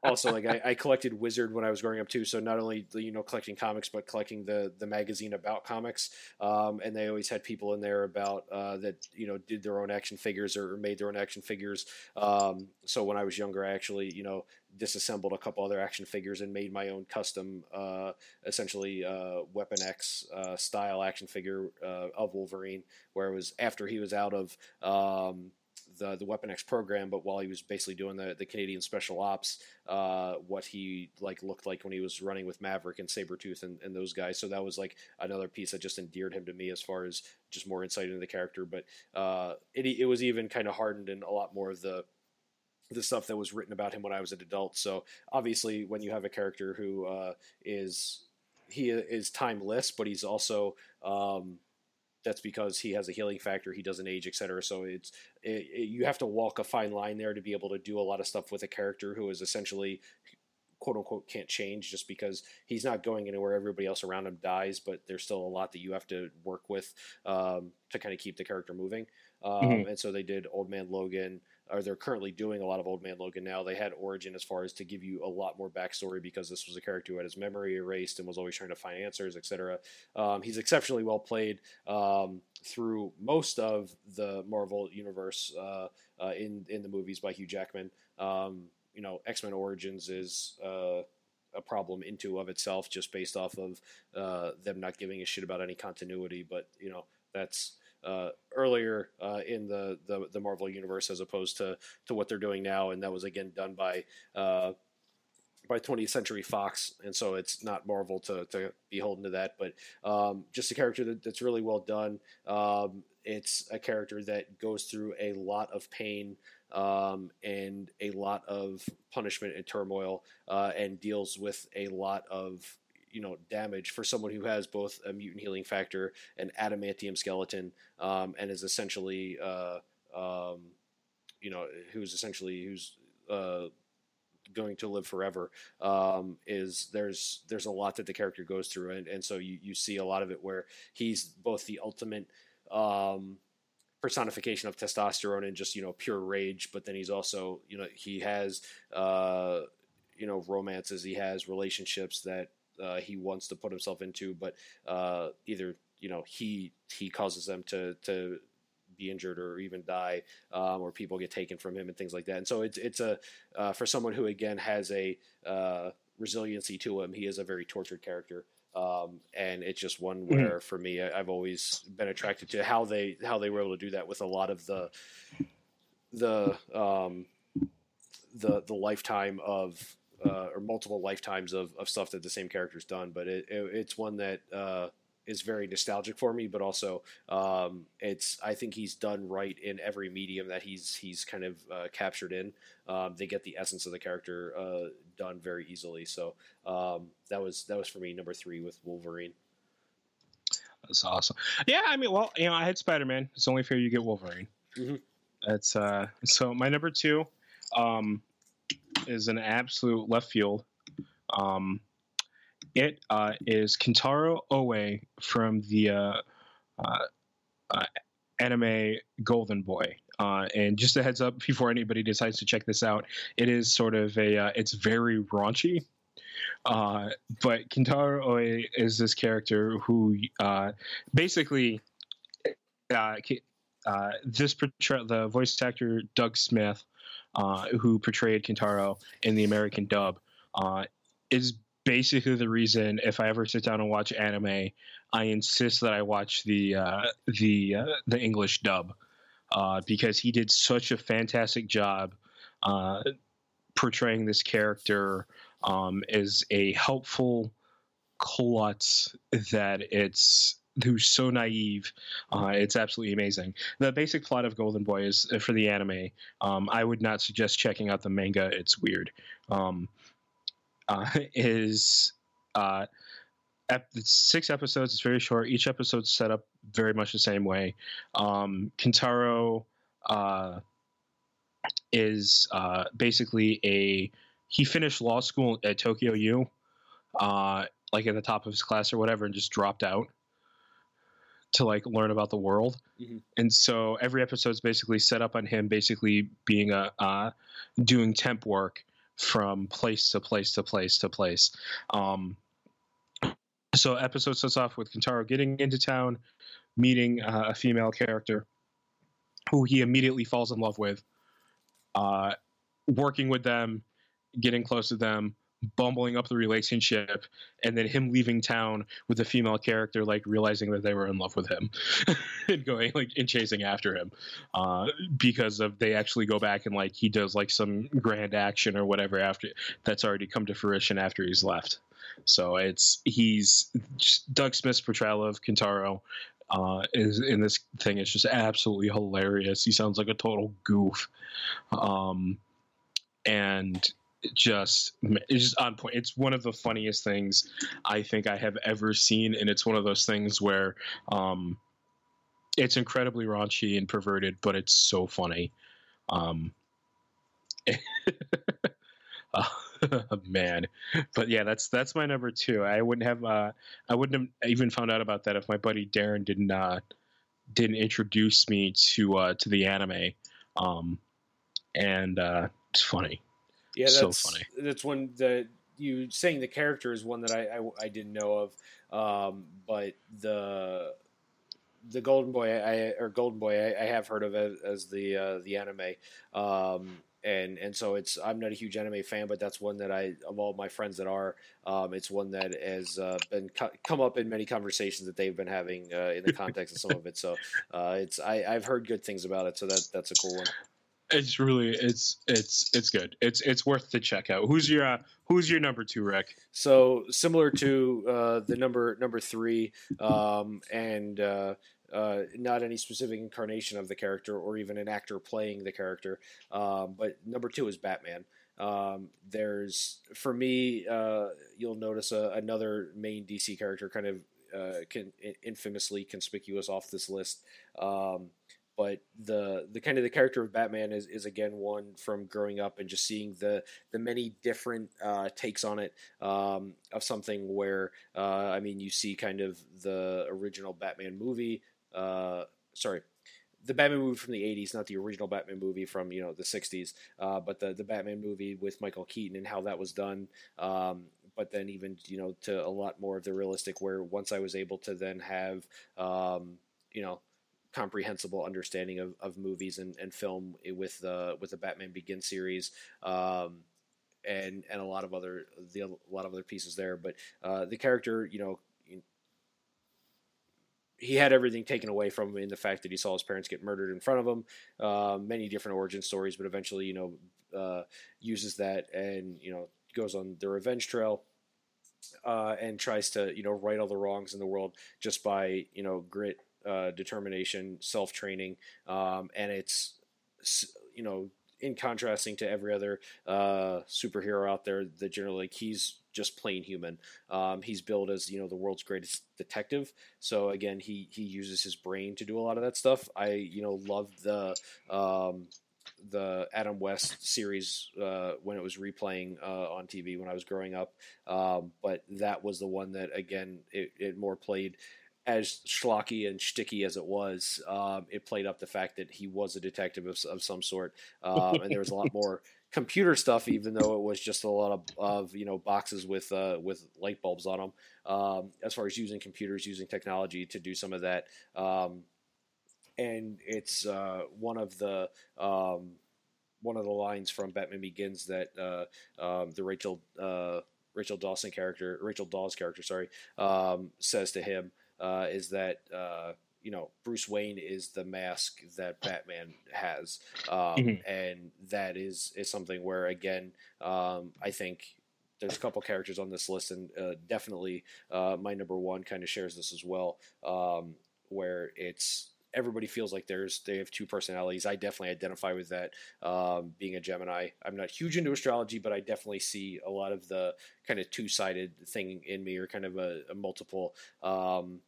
also like I, I, collected Wizard when I was growing up too, so not only you know collecting comics but collecting the the magazine about comics. Um, and they always had people in there about uh, that you know did their own action figures or made their own action figures. Um, so when I was younger, I actually you know disassembled a couple other action figures and made my own custom, uh, essentially uh, Weapon X uh, style action figure uh, of Wolverine, where it was after he was out of um, the the Weapon X program, but while he was basically doing the, the Canadian Special Ops, uh, what he like looked like when he was running with Maverick and Sabretooth and, and those guys. So that was like another piece that just endeared him to me as far as just more insight into the character. But uh, it it was even kind of hardened in a lot more of the the stuff that was written about him when I was an adult. So obviously, when you have a character who uh, is he is timeless, but he's also um, that's because he has a healing factor, he doesn't age, etc. So it's it, it, you have to walk a fine line there to be able to do a lot of stuff with a character who is essentially quote unquote can't change just because he's not going anywhere. Everybody else around him dies, but there's still a lot that you have to work with um, to kind of keep the character moving. Um, mm-hmm. And so they did Old Man Logan or they're currently doing a lot of Old Man Logan now. They had Origin as far as to give you a lot more backstory because this was a character who had his memory erased and was always trying to find answers, etc. Um, he's exceptionally well played um, through most of the Marvel universe uh, uh, in in the movies by Hugh Jackman. Um, you know, X Men Origins is. Uh, a problem into of itself just based off of uh, them not giving a shit about any continuity but you know that's uh, earlier uh, in the, the, the Marvel universe as opposed to to what they're doing now, and that was again done by uh, by 20th Century Fox, and so it's not Marvel to, to be holding to that. But um, just a character that, that's really well done. Um, it's a character that goes through a lot of pain um, and a lot of punishment and turmoil, uh, and deals with a lot of you know damage for someone who has both a mutant healing factor and adamantium skeleton, um, and is essentially uh, um, you know who's essentially who's uh, going to live forever um, is there's there's a lot that the character goes through and, and so you, you see a lot of it where he's both the ultimate um, personification of testosterone and just you know pure rage but then he's also you know he has uh, you know romances he has, relationships that uh, he wants to put himself into, but uh, either you know he he causes them to to be injured or even die, um, or people get taken from him and things like that. And so it's it's a uh, for someone who again has a uh, resiliency to him. He is a very tortured character. Um, and it's just one Mhm. where, for me, I, I've always been attracted to how they how they were able to do that with a lot of the the um, the the lifetime of uh, or multiple lifetimes of, of stuff that the same character's done. But it, it, it's one that uh, is very nostalgic for me. But also, um, it's I think he's done right in every medium that he's he's kind of uh, captured in. Um, they get the essence of the character uh, done very easily. So um, that was that was for me number three with Wolverine. That's awesome. Yeah, I mean, well, you know, I had Spider Man. It's only fair you get Wolverine. Mhm. That's uh. So my number two, um, is an absolute left field. Um, it uh, is Kintaro Oe from the uh, uh, uh, anime Golden Boy. Uh, and just a heads up before anybody decides to check this out, it is sort of a uh, it's very raunchy. But Kintaro Oe is this character who basically this portray- the voice actor Doug Smith, uh, who portrayed Kintaro in the American dub, uh, is basically the reason if I ever sit down and watch anime, I insist that I watch the uh, the uh, the English dub uh, because he did such a fantastic job uh, portraying this character um, as a helpful klutz that it's who's so naive. Uh, it's absolutely amazing. The basic plot of Golden Boy is uh, for the anime. Um, I would not suggest checking out the manga. It's weird. Um, uh, [LAUGHS] is uh, ep- six episodes. It's very short. Each episode's set up very much the same way. Um, Kintaro uh, is uh, basically a he finished law school at Tokyo U, uh, like at the top of his class or whatever, and just dropped out to like learn about the world. Mhm. And so every episode is basically set up on him basically being a uh, doing temp work from place to place to place to place. Um, so episode starts off with Kintaro getting into town, meeting uh, a female character who he immediately falls in love with, uh, working with them, getting close to them, bumbling up the relationship, and then him leaving town with the female character like realizing that they were in love with him [LAUGHS] and going like and chasing after him uh, because of they actually go back and like he does like some grand action or whatever after that's already come to fruition after he's left. So it's he's Doug Smith's portrayal of Kintaro uh, is in this thing is just absolutely hilarious. He sounds like a total goof, um, and just it's just on point. It's one of the funniest things I think I have ever seen, and it's one of those things where um, it's incredibly raunchy and perverted, but it's so funny. Um, uh, [LAUGHS] man, but yeah, that's that's my number two. I wouldn't have uh, I wouldn't have even found out about that if my buddy Darren didn't didn't introduce me to uh, to the anime. Um, and uh, it's funny. Yeah, So that's funny. That's one that you saying the character is one that I I, I didn't know of, um, but the the Golden Boy I or Golden Boy I, I have heard of as, as the uh, the anime, um, and and so it's I'm not a huge anime fan, but that's one that I of all my friends that are, um, it's one that has uh, been co- come up in many conversations that they've been having uh, in the context of some of it. So uh, it's I, I've heard good things about it, so that that's a cool one. It's really it's it's it's good. It's it's worth the check out. Who's your uh, who's your number two, Rick? So similar to uh, the number number three, um, and uh, uh, not any specific incarnation of the character or even an actor playing the character, um, but number two is Batman. Um, there's for me, uh, you'll notice a, another main DC character kind of uh, can, infamously conspicuous off this list. Um, but the the kind of the character of Batman is, is again one from growing up and just seeing the the many different uh, takes on it um, of something where uh, I mean you see kind of the original Batman movie, uh, sorry, the Batman movie from the '80s, not the original Batman movie from you know the '60s, uh, but the the Batman movie with Michael Keaton and how that was done. Um, but then even you know to a lot more of the realistic, where once I was able to then have um, you know comprehensible understanding of, of movies and, and film with the with the Batman Begins series. Um, and, and a lot of other the a lot of other pieces there, but uh, the character, you know, he had everything taken away from him in the fact that he saw his parents get murdered in front of him. Uh, many different origin stories, but eventually, you know, uh, uses that and you know goes on the revenge trail uh, and tries to you know right all the wrongs in the world just by you know grit, uh, determination, self training, um, and it's you know in contrasting to every other uh, superhero out there that generally like he's just plain human. Um, he's billed as you know the world's greatest detective. So again, he he uses his brain to do a lot of that stuff. I you know love the um, the Adam West series uh, when it was replaying uh, on TV when I was growing up. Um, but that was the one that again it, it more played as schlocky and sticky as it was, um, it played up the fact that he was a detective of, of some sort, um, and there was a lot more [LAUGHS] computer stuff, even though it was just a lot of, of you know boxes with uh, with light bulbs on them. Um, as far as using computers, using technology to do some of that, um, and it's uh, one of the um, one of the lines from Batman Begins that uh, um, the Rachel uh, Rachel Dawson character, Rachel Dawes character, sorry, says to him uh, is that uh, you know Bruce Wayne is the mask that Batman has, um, mm-hmm. and that is is something where again um, I think there's a couple characters on this list, and uh, definitely uh, my number one kind of shares this as well, um, where it's everybody feels like there's they have two personalities. I definitely identify with that. Um, being a Gemini, I'm not huge into astrology, but I definitely see a lot of the kind of two sided thing in me, or kind of a, a multiple um,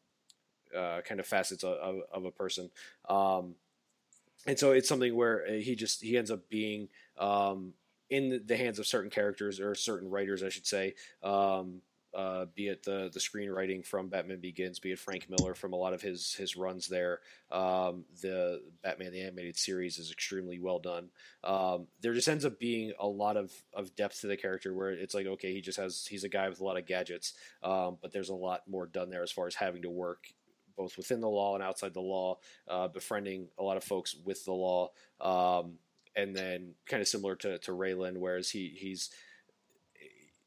uh, kind of facets of, of, a person. Um, and so it's something where uh, he just he ends up being um, in the hands of certain characters or certain writers, I should say. Um, uh, be it the the screenwriting from Batman Begins, be it Frank Miller from a lot of his his runs there. Um, the Batman the animated series is extremely well done. Um, there just ends up being a lot of, of depth to the character where it's like okay, he just has he's a guy with a lot of gadgets, um, but there's a lot more done there as far as having to work both within the law and outside the law, uh, befriending a lot of folks with the law, um, and then kind of similar to to Raylan, whereas he he's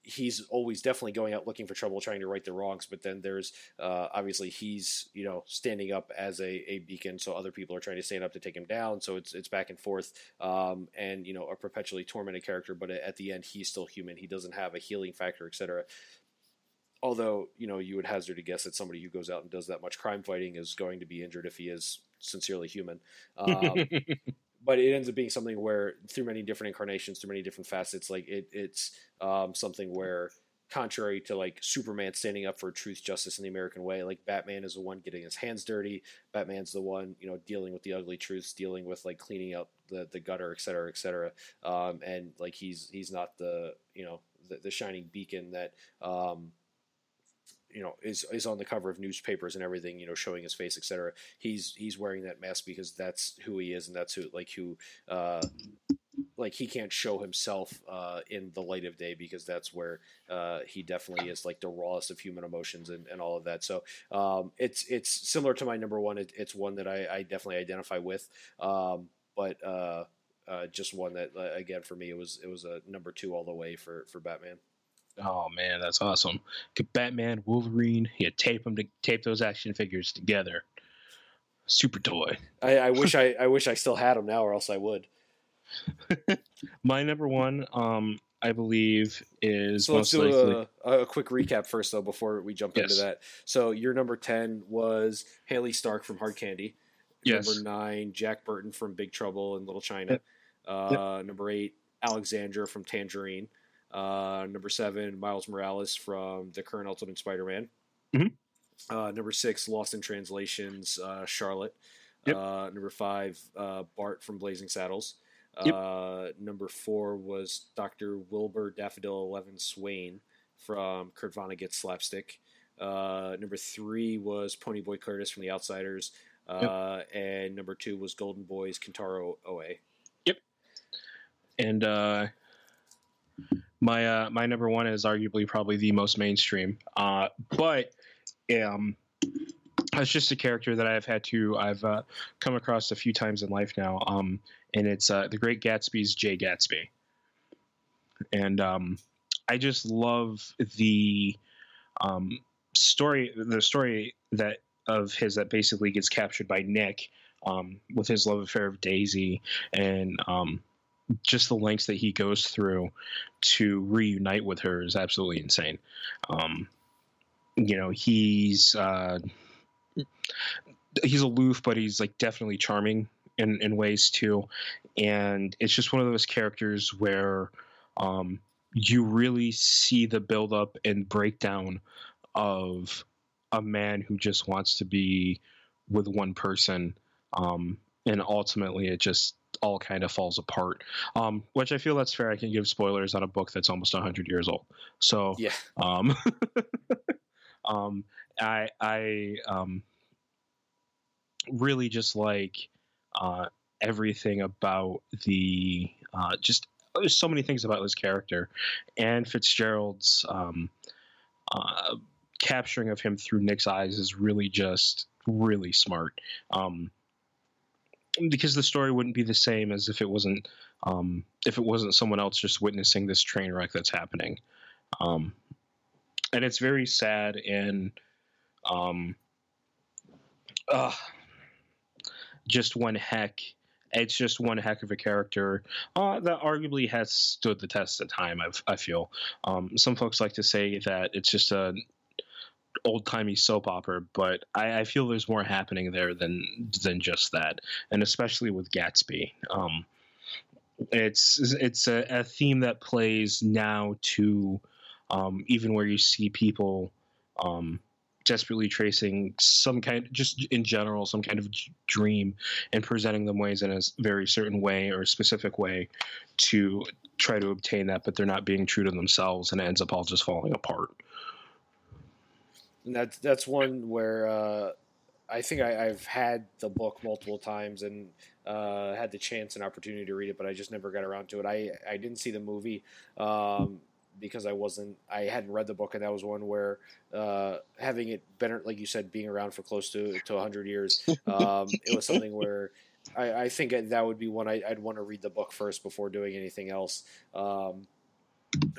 he's always definitely going out looking for trouble, trying to right the wrongs. But then there's uh, obviously he's you know standing up as a, a beacon, so other people are trying to stand up to take him down. So it's it's back and forth, um, and you know a perpetually tormented character. But at the end, he's still human. He doesn't have a healing factor, etc although you know you would hazard a guess that somebody who goes out and does that much crime fighting is going to be injured if he is sincerely human. Um, [LAUGHS] but it ends up being something where through many different incarnations, through many different facets, like it, it's um, something where contrary to like Superman standing up for truth, justice, in the American way, like Batman is the one getting his hands dirty. Batman's the one, you know, dealing with the ugly truths, dealing with like cleaning up the, the gutter, et cetera, et cetera. Um, and like he's he's not the you know the, the shining beacon that um, you know is is on the cover of newspapers and everything you know showing his face etc he's he's wearing that mask because that's who he is and that's who like who uh like he can't show himself uh in the light of day because that's where uh he definitely is like the rawest of human emotions and, and all of that. So um it's it's similar to my number one. It, it's one that I, I definitely identify with. Um but uh uh, just one that uh, again for me it was it was a number two all the way for for Batman. Oh man, that's awesome! Batman, Wolverine, yeah, tape them to tape those action figures together. Super toy. I, I wish I, I wish I still had them now, or else I would. [LAUGHS] My number one, um, I believe, is so. Let's do likely... a, a, quick recap first, though, before we jump yes. into that. So your number ten was Haley Stark from Hard Candy. Yes. Number nine, Jack Burton from Big Trouble in Little China. Yep. Uh, yep. Number eight, Alexandra from Tangerine. Uh, number seven, Miles Morales from the current Ultimate Spider-Man. Mm-hmm. Uh, number six, Lost in Translations, uh, Charlotte. Yep. Uh, number five, uh, Bart from Blazing Saddles. Yep. Uh, number four was Dr. Wilbur Daffodil Eleven Swain from Kurt Vonnegut's Slapstick. number three was Ponyboy Curtis from The Outsiders. uh, and number two was Golden Boys Kintaro Oe. Yep. And uh, my uh, my number one is arguably probably the most mainstream. Uh, but um, it's just a character that I've had to I've uh, come across a few times in life now. Um, and it's uh, the Great Gatsby's Jay Gatsby, and um, I just love the um, story the story that of his that basically gets captured by Nick um, with his love affair of Daisy and um, just the lengths that he goes through to reunite with her is absolutely insane. Um, you know, he's uh, he's aloof, but he's like definitely charming in, in ways too. And it's just one of those characters where um, you really see the buildup and breakdown of a man who just wants to be with one person. Um, and ultimately, it just all kind of falls apart. Um, which I feel that's fair. I can give spoilers on a book that's almost 100 years old. So, Yeah. [LAUGHS] um, [LAUGHS] um, I, I, um, really just like uh, everything about the uh, just there's so many things about this character and Fitzgerald's um, uh, capturing of him through Nick's eyes is really just really smart. Um, because the story wouldn't be the same as if it wasn't um, if it wasn't someone else just witnessing this train wreck that's happening. Um, and it's very sad and um, uh, just one heck. It's just one heck of a character uh, that arguably has stood the test of time. I've, I feel um, some folks like to say that it's just a old timey soap opera, but I, I, feel there's more happening there than than just that, and especially with Gatsby. Um, it's it's a, a, theme that plays now to um, even where you see people um, desperately tracing some kind, just in general, some kind of dream and presenting them ways in a very certain way or a specific way to try to obtain that, but they're not being true to themselves, and it ends up all just falling apart. And that's that's one where uh, I think I, have had the book multiple times and uh, had the chance and opportunity to read it, but I just never got around to it. I I didn't see the movie. Um, because I wasn't, I hadn't read the book, and that was one where uh, having it been, like you said, being around for close to to 100 years, um, it was something where I, I, think that would be one I, would want to read the book first before doing anything else. Um,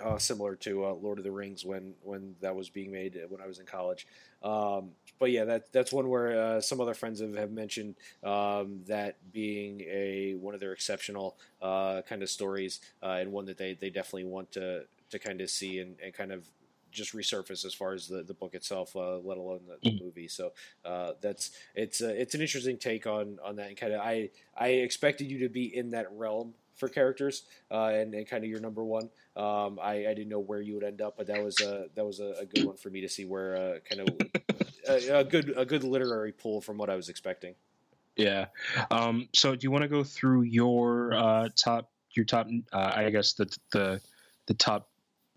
uh, similar to uh, Lord of the Rings when when that was being made when I was in college. Um, but yeah, that that's one where uh, some other friends have, have mentioned um, that being a one of their exceptional uh, kind of stories uh, and one that they, they definitely want to to kind of see and, and kind of just resurface as far as the, the book itself, uh, let alone the, the mm. movie. So uh, that's it's uh, it's an interesting take on on that. And kind of I I expected you to be in that realm for characters uh, and, and kind of your number one. Um, I, I didn't know where you would end up, but that was a that was a, a good one for me to see where uh, kind of [LAUGHS] a, a, good a good literary pull from what I was expecting. Yeah. Um, so do you want to go through your uh, top your top? Uh, I guess the the the top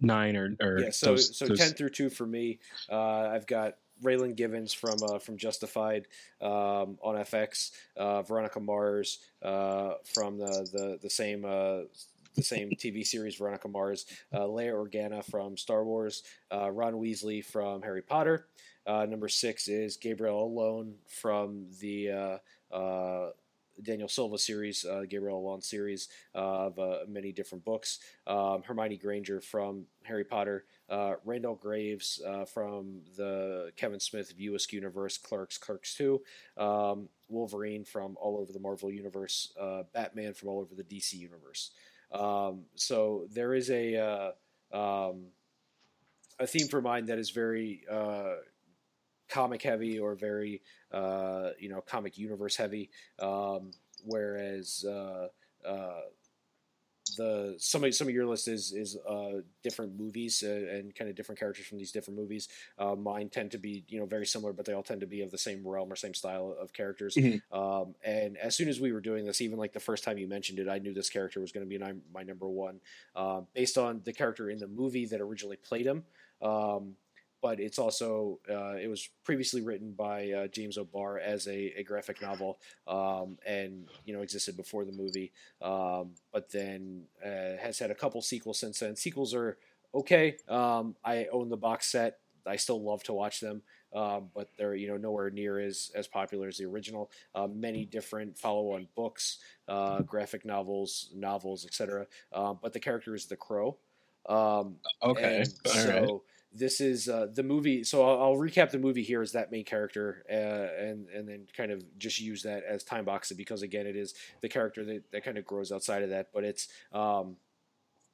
nine or, or yeah. So those, so those... ten through two for me. Uh, I've got Raylan Givens from uh, from Justified um, on FX, uh, Veronica Mars uh, from the the, the same uh, the same [LAUGHS] TV series Veronica Mars, uh, Leia Organa from Star Wars, uh, Ron Weasley from Harry Potter. number six is Gabriel Allon from the Daniel Silva series, uh, Gabriel Allon series of uh, many different books. Um, Hermione Granger from Harry Potter. Uh, Randall Graves uh, from the Kevin Smith View Askew universe, Clerks, Clerks 2. Um, Wolverine from all over the Marvel universe. Batman from all over the DC universe. Um, so there is a um, a theme for mine that is very comic heavy or very uh, you know comic universe heavy, um, whereas uh, uh, the some of some of your list is is uh, different movies uh, and kind of different characters from these different movies. Uh, mine tend to be you know very similar, but they all tend to be of the same realm or same style of characters. Mm-hmm. Um, and as soon as we were doing this, even like the first time you mentioned it, I knew this character was going to be my, my number one, uh, based on the character in the movie that originally played him. Um, but it's also uh, it was previously written by uh, James O'Barr as a, a graphic novel, um, and you know existed before the movie, um, but then uh, has had a couple sequels since then. Sequels are okay. Um, I own the box set. I still love to watch them. Um, but they're you know nowhere near as as popular as the original. Uh, many different follow-on books, uh, graphic novels, novels, etc. Uh, but the character is the Crow. Um, Okay. All so right. This is uh, the movie. So I'll, I'll recap the movie here as that main character, uh, and and then kind of just use that as time box because again, it is the character that, that kind of grows outside of that. But it's um,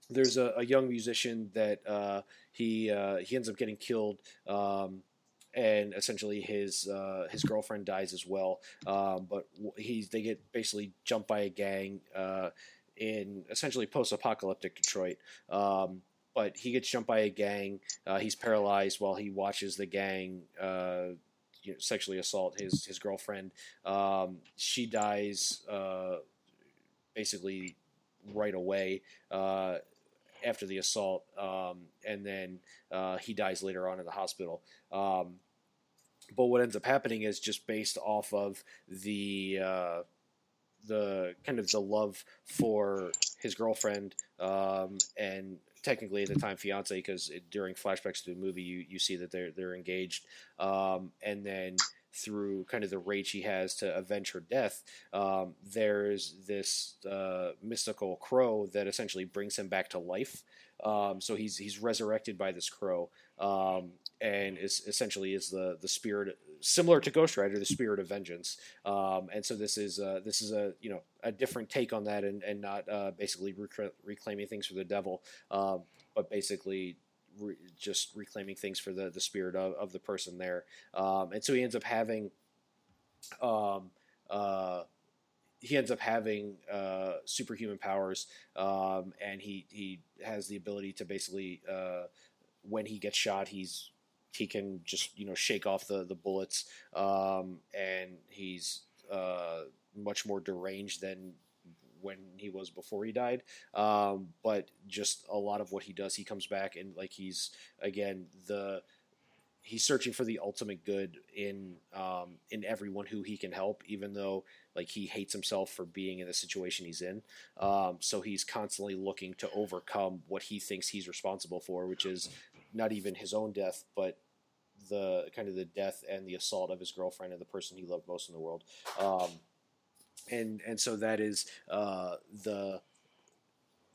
there's a, a young musician that uh, he uh, he ends up getting killed. Um, and essentially his uh, his girlfriend dies as well. Um, but he's they get basically jumped by a gang uh, in essentially post-apocalyptic Detroit. Um, but he gets jumped by a gang. Uh, he's paralyzed while he watches the gang uh, you know, sexually assault his his girlfriend. Um, she dies uh, basically right away uh, after the assault, um, and then uh, he dies later on in the hospital. Um, but what ends up happening is just based off of the uh, the kind of the love for his girlfriend um, and technically at the time fiance because during flashbacks to the movie you, you see that they're they're engaged. Um, and then through kind of the rage he has to avenge her death um, there's this uh, mystical crow that essentially brings him back to life. Um, so he's he's resurrected by this crow. Um, and is essentially is the the spirit similar to Ghost Rider, the spirit of vengeance. Um, and so this is uh, this is a you know a different take on that, and and not uh, basically rec- reclaiming things for the devil, um, but basically. Re- just reclaiming things for the, the spirit of, of the person there, um, and so he ends up having, um, uh, he ends up having uh, superhuman powers, um, and he he has the ability to basically uh, when he gets shot, he's he can just you know shake off the the bullets, um, and he's uh, much more deranged than when he was before he died. Um, but just a lot of what he does, he comes back and like he's again the he's searching for the ultimate good in um, in everyone who he can help, even though like he hates himself for being in the situation he's in. Um, so he's constantly looking to overcome what he thinks he's responsible for, which is not even his own death, but the kind of the death and the assault of his girlfriend and the person he loved most in the world. Um, and and so that is uh, the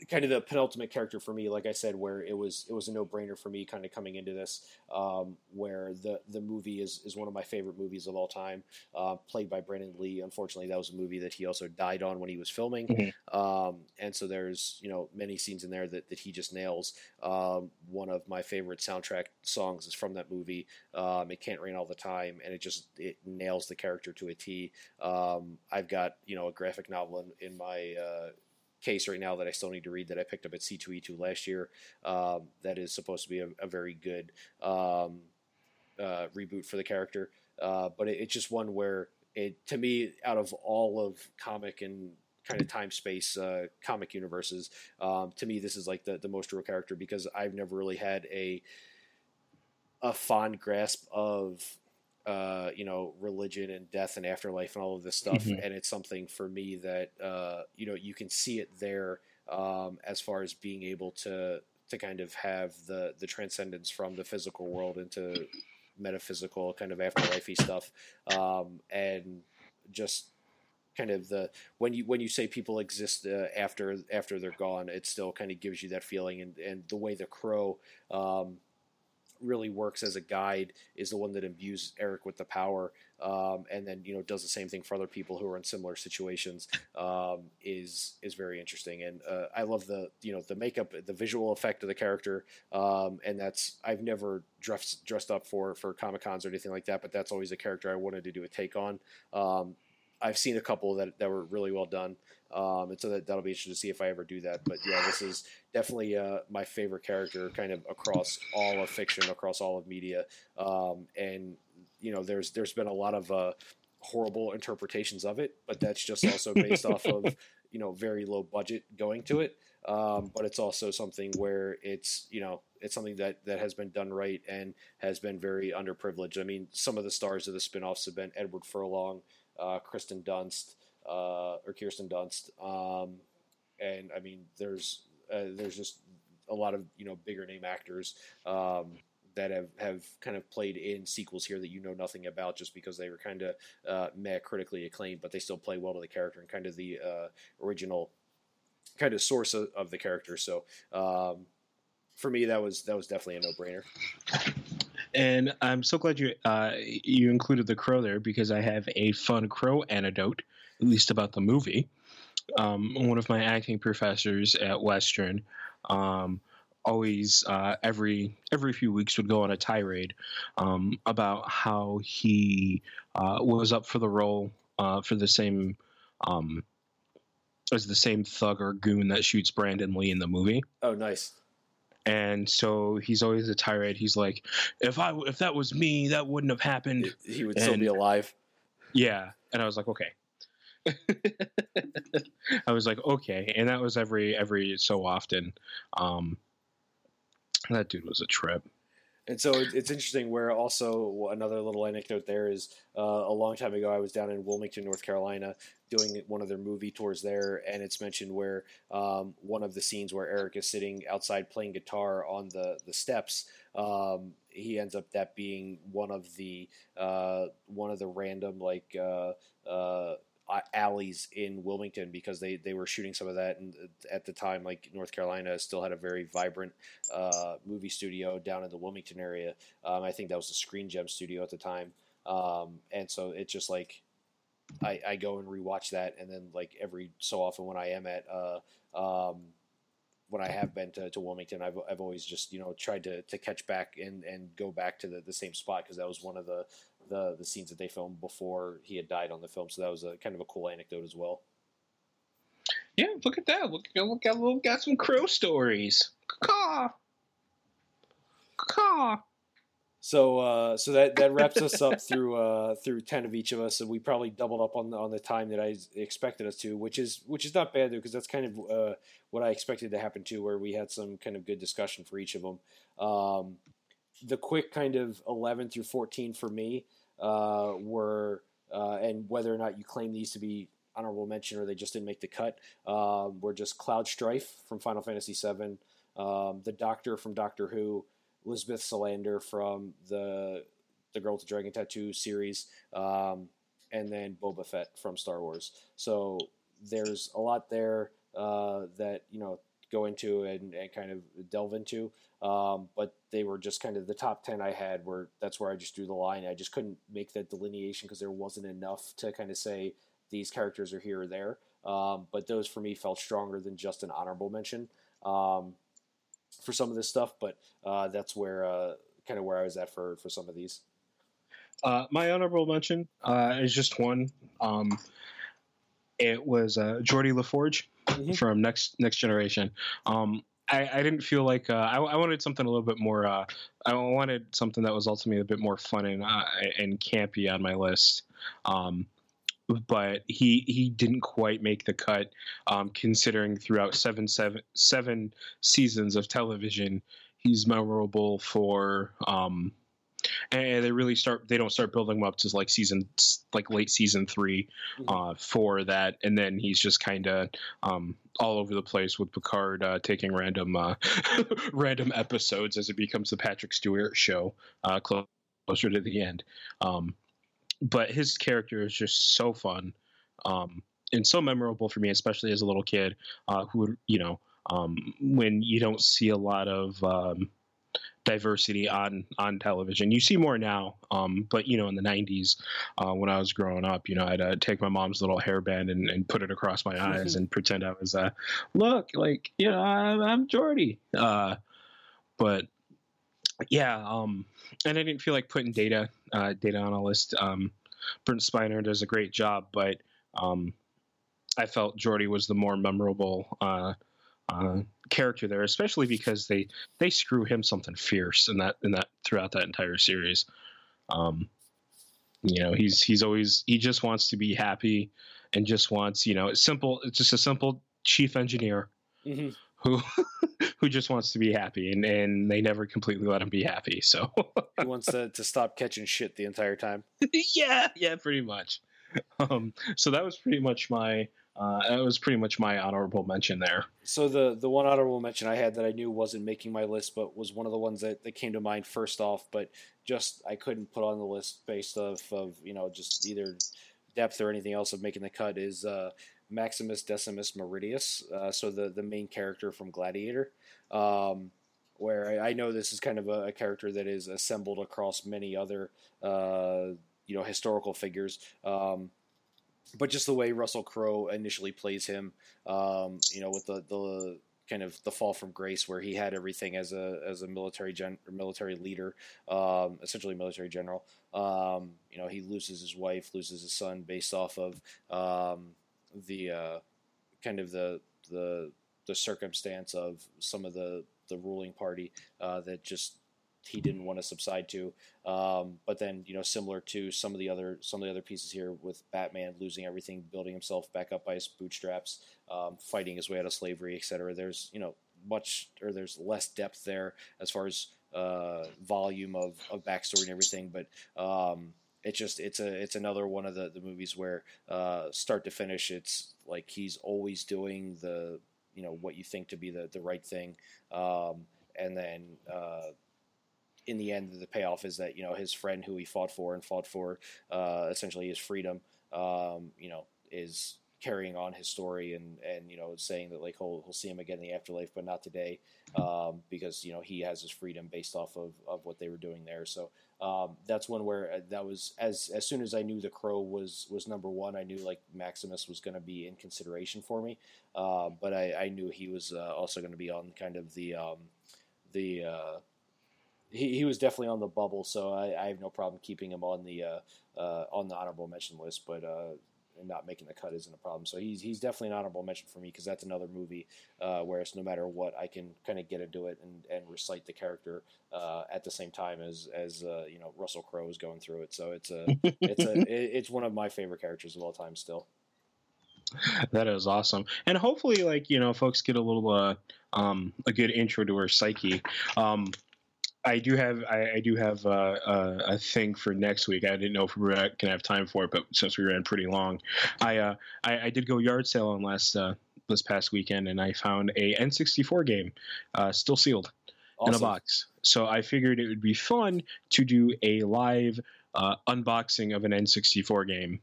kind of the penultimate character for me, like I said, where it was it was a no brainer for me, kind of coming into this, um, where the the movie is is one of my favorite movies of all time, uh, played by Brandon Lee. Unfortunately, that was a movie that he also died on when he was filming, Mhm. um, and so there's you know many scenes in there that, that he just nails. Um, one of my favorite soundtrack songs is from that movie. Um, it can't rain all the time, and it just it nails the character to a T. Um, I've got you know a graphic novel in, in my uh, case right now that I still need to read that I picked up at C2E2 last year. Um, that is supposed to be a, a very good um, uh, reboot for the character, uh, but it, it's just one where it to me out of all of comic and kind of time space uh, comic universes, um, to me this is like the the most real character because I've never really had a a fond grasp of uh, you know, religion and death and afterlife and all of this stuff. Mhm. And it's something for me that, uh, you know, you can see it there um, as far as being able to to kind of have the the transcendence from the physical world into metaphysical kind of afterlifey stuff, um, and just kind of the when you when you say people exist uh, after after they're gone, it still kind of gives you that feeling. And and the way the crow. Um, really works as a guide is the one that imbues Eric with the power, um, and then you know does the same thing for other people who are in similar situations. Um, is is very interesting, and uh, I love the you know the makeup, the visual effect of the character, um, and that's I've never dressed dressed up for for comic cons or anything like that, but that's always a character I wanted to do a take on. I've seen a couple that that were really well done, um, and so that that'll be interesting to see if I ever do that. But yeah, this is definitely uh, my favorite character, kind of across all of fiction, across all of media, um, and you know, there's there's been a lot of uh, horrible interpretations of it, but that's just also based off of [LAUGHS] you know very low budget going to it, um, but it's also something where it's you know it's something that that has been done right and has been very underprivileged. I mean, some of the stars of the spinoffs have been Edward Furlong, Kristen Dunst, uh, or Kirsten Dunst, um, and I mean, there's uh, there's just a lot of you know bigger name actors um, that have, have kind of played in sequels here that you know nothing about just because they were kind of uh, meh critically acclaimed, but they still play well to the character and kind of the uh, original kind of source of, of the character. So um, for me, that was that was definitely a no brainer. And I'm so glad you uh, you included the crow there because I have a fun crow anecdote, at least about the movie. Um, one of my acting professors at Western um, always uh, every every few weeks would go on a tirade um, about how he uh, was up for the role uh, for the same um, as the same thug or goon that shoots Brandon Lee in the movie. Oh, nice. And so he's always a tirade. He's like, if I if that was me, that wouldn't have happened. He would still be alive. Yeah, and I was like, okay. [LAUGHS] I was like, okay, and that was every every so often. Um, that dude was a trip. And so it, it's interesting where also another little anecdote there is uh, a long time ago I was down in Wilmington, North Carolina, doing one of their movie tours there, and it's mentioned where um, one of the scenes where Eric is sitting outside playing guitar on the the steps. Um, he ends up that being one of the uh, one of the random like uh, uh, alleys in Wilmington because they, they were shooting some of that and at the time like North Carolina still had a very vibrant uh, movie studio down in the Wilmington area. Um, I think that was the Screen Gem studio at the time. Um, and so it's just like I, I go and rewatch that, and then like every so often when I am at uh, um, when I have been to, to Wilmington, I've, I've always just you know tried to, to catch back and, and go back to the, the same spot because that was one of the, the the scenes that they filmed before he had died on the film. So that was a kind of a cool anecdote as well. Yeah, look at that. Look, look at look got some crow stories. Caw, caw. So uh, so that, that wraps us up through uh, through ten of each of us, and we probably doubled up on the, on the time that I expected us to, which is which is not bad though, because that's kind of uh, what I expected to happen too, where we had some kind of good discussion for each of them. Um, the quick kind of eleven through fourteen for me uh, were, uh, and whether or not you claim these to be honorable mention or they just didn't make the cut, um, were just Cloud Strife from Final Fantasy VII, um, the Doctor from Doctor Who. Elizabeth Salander from the the Girl with the Dragon Tattoo series, um, and then Boba Fett from Star Wars. So there's a lot there uh, that you know go into and, and kind of delve into. Um, but they were just kind of the top ten I had. Where that's where I just drew the line. I just couldn't make that delineation because there wasn't enough to kind of say these characters are here or there. Um, but those for me felt stronger than just an honorable mention. Um, for some of this stuff, but uh, that's where uh, kind of where I was at for for some of these. Uh, my honorable mention uh, is just one. Um, it was uh, Geordi La Forge Mhm. from Next Next Generation. Um, I, I didn't feel like uh, I, I wanted something a little bit more. Uh, I wanted something that was ultimately a bit more fun and uh, and campy on my list. Um, but he he didn't quite make the cut, um, considering throughout seven seven seven seasons of television, he's memorable for. Um, and they really start they don't start building him up to like season like late season 3 uh, for that. And then he's just kind of um, all over the place with picard uh, taking random uh, [LAUGHS] random episodes as it becomes the patrick stewart show uh, closer to the end. Um, but his character is just so fun um, and so memorable for me especially as a little kid uh, who you know um, when you don't see a lot of um, diversity on on television. You see more now, um, but you know, in the '90s, uh, when I was growing up, you know, I'd uh, take my mom's little hairband and, and put it across my [LAUGHS] eyes and pretend I was, uh, look, like you know, I'm, I'm Geordi. Uh, but yeah, um, and I didn't feel like putting data uh, data on a list. Um, Brent Spiner does a great job, but um, I felt Geordi was the more memorable. Uh, uh, character there, especially because they they screw him something fierce in that in that throughout that entire series. Um, you know, he's he's always he just wants to be happy and just wants you know it's simple It's just a simple chief engineer hmm who [LAUGHS] who just wants to be happy and and they never completely let him be happy so He wants to, to stop catching shit the entire time. [LAUGHS] yeah yeah pretty much um so that was pretty much my uh that was pretty much my honorable mention there So the the one honorable mention I had that I knew wasn't making my list, but was one of the ones that, that came to mind first off, but just I couldn't put on the list based off of you know just either depth or anything else of making the cut is uh, Maximus Decimus Meridius. Uh, so the the main character from Gladiator. Um, where I, I know this is kind of a, a character that is assembled across many other uh, you know historical figures. Um, but just the way Russell Crowe initially plays him, um, you know, with the, the kind of the fall from grace, where he had everything as a as a military gen, military leader, um, essentially military general. Um, you know, he loses his wife, loses his son, based off of um, the uh, kind of the the the circumstance of some of the the ruling party uh, that just he didn't want to subside to. Um, but then, you know, similar to some of the other some of the other pieces here with Batman losing everything, building himself back up by his bootstraps, um, fighting his way out of slavery, etc. There's you know much or there's less depth there as far as uh, volume of, of backstory and everything, but um, it's just it's a it's another one of the, the movies where uh, start to finish, it's like he's always doing the you know what you think to be the the right thing, um, and then. Uh, in the end, the payoff is that you know his friend who he fought for and fought for uh, essentially his freedom, um, you know, is carrying on his story and and you know saying that like he'll he'll see him again in the afterlife, but not today, um, because you know he has his freedom based off of, of what they were doing there. So um, that's one where uh, that was as as soon as I knew the Crow was was number one, I knew like Maximus was going to be in consideration for me, uh, but I, I knew he was uh, also going to be on kind of the um, the uh, he, he was definitely on the bubble, so I, I have no problem keeping him on the uh, uh, on the honorable mention list, but uh, not making the cut isn't a problem. So he's he's definitely an honorable mention for me because that's another movie uh, where it's no matter what I can kind of get into it and, and recite the character uh, at the same time as as uh, you know Russell Crowe is going through it. So it's a it's a [LAUGHS] it's one of my favorite characters of all time still. that is awesome and hopefully like you know folks get a little uh um a good intro to her psyche um I do have I, I do have uh, uh, a thing for next week. I didn't know if we were going to have time for it, but since we ran pretty long, I uh, I, I did go yard sale on last uh, this past weekend, and I found a N64 game uh, still sealed in a box. So I figured it would be fun to do a live uh, unboxing of an N64 game.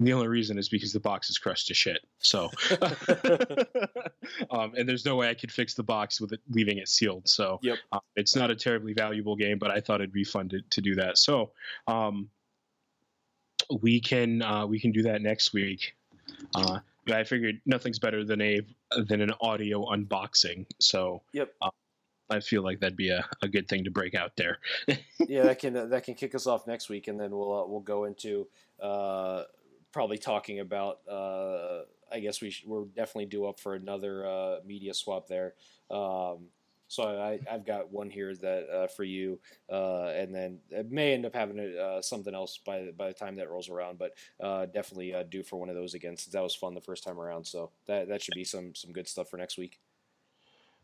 And the only reason is because the box is crushed to shit. So, [LAUGHS] um, and there's no way I could fix the box with it leaving it sealed. So, Yep. uh, it's not a terribly valuable game, but I thought it'd be fun to, to do that. So, um, we can uh, we can do that next week. Uh, but I figured nothing's better than a than an audio unboxing. So, Yep. uh, I feel like that'd be a, a good thing to break out there. [LAUGHS] yeah, that can that can kick us off next week, and then we'll uh, we'll go into uh, probably talking about. Uh, I guess we we're definitely due up for another uh, media swap there. Um, so I, I've got one here that uh, for you, uh, and then it may end up having uh, something else by by the time that rolls around. But uh, definitely uh, due for one of those again, since that was fun the first time around. So that that should be some some good stuff for next week.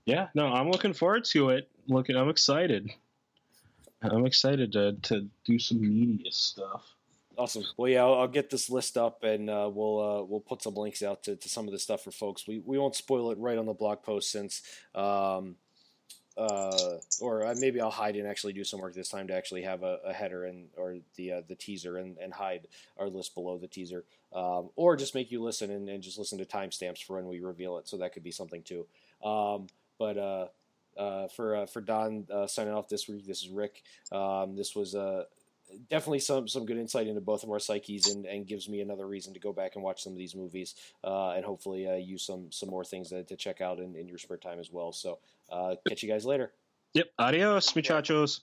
Yeah, no, I'm looking forward to it. Looking, I'm excited. I'm excited to to do some media stuff. Awesome. Well, yeah, I'll, I'll get this list up, and uh, we'll uh, we'll put some links out to, to some of the stuff for folks. We we won't spoil it right on the blog post since, um, uh, or uh, maybe I'll hide and actually do some work this time to actually have a, a header and or the uh, the teaser and, and hide our list below the teaser, um, or just make you listen and, and just listen to timestamps for when we reveal it. So that could be something too. Um, but uh, uh, for uh, for Don uh, signing off this week, this is Rick. Um, this was uh, definitely some some good insight into both of our psyches and, and gives me another reason to go back and watch some of these movies uh, and hopefully uh, use some some more things to, to check out in, in your spare time as well. So uh, catch you guys later. Yep. Adios, muchachos.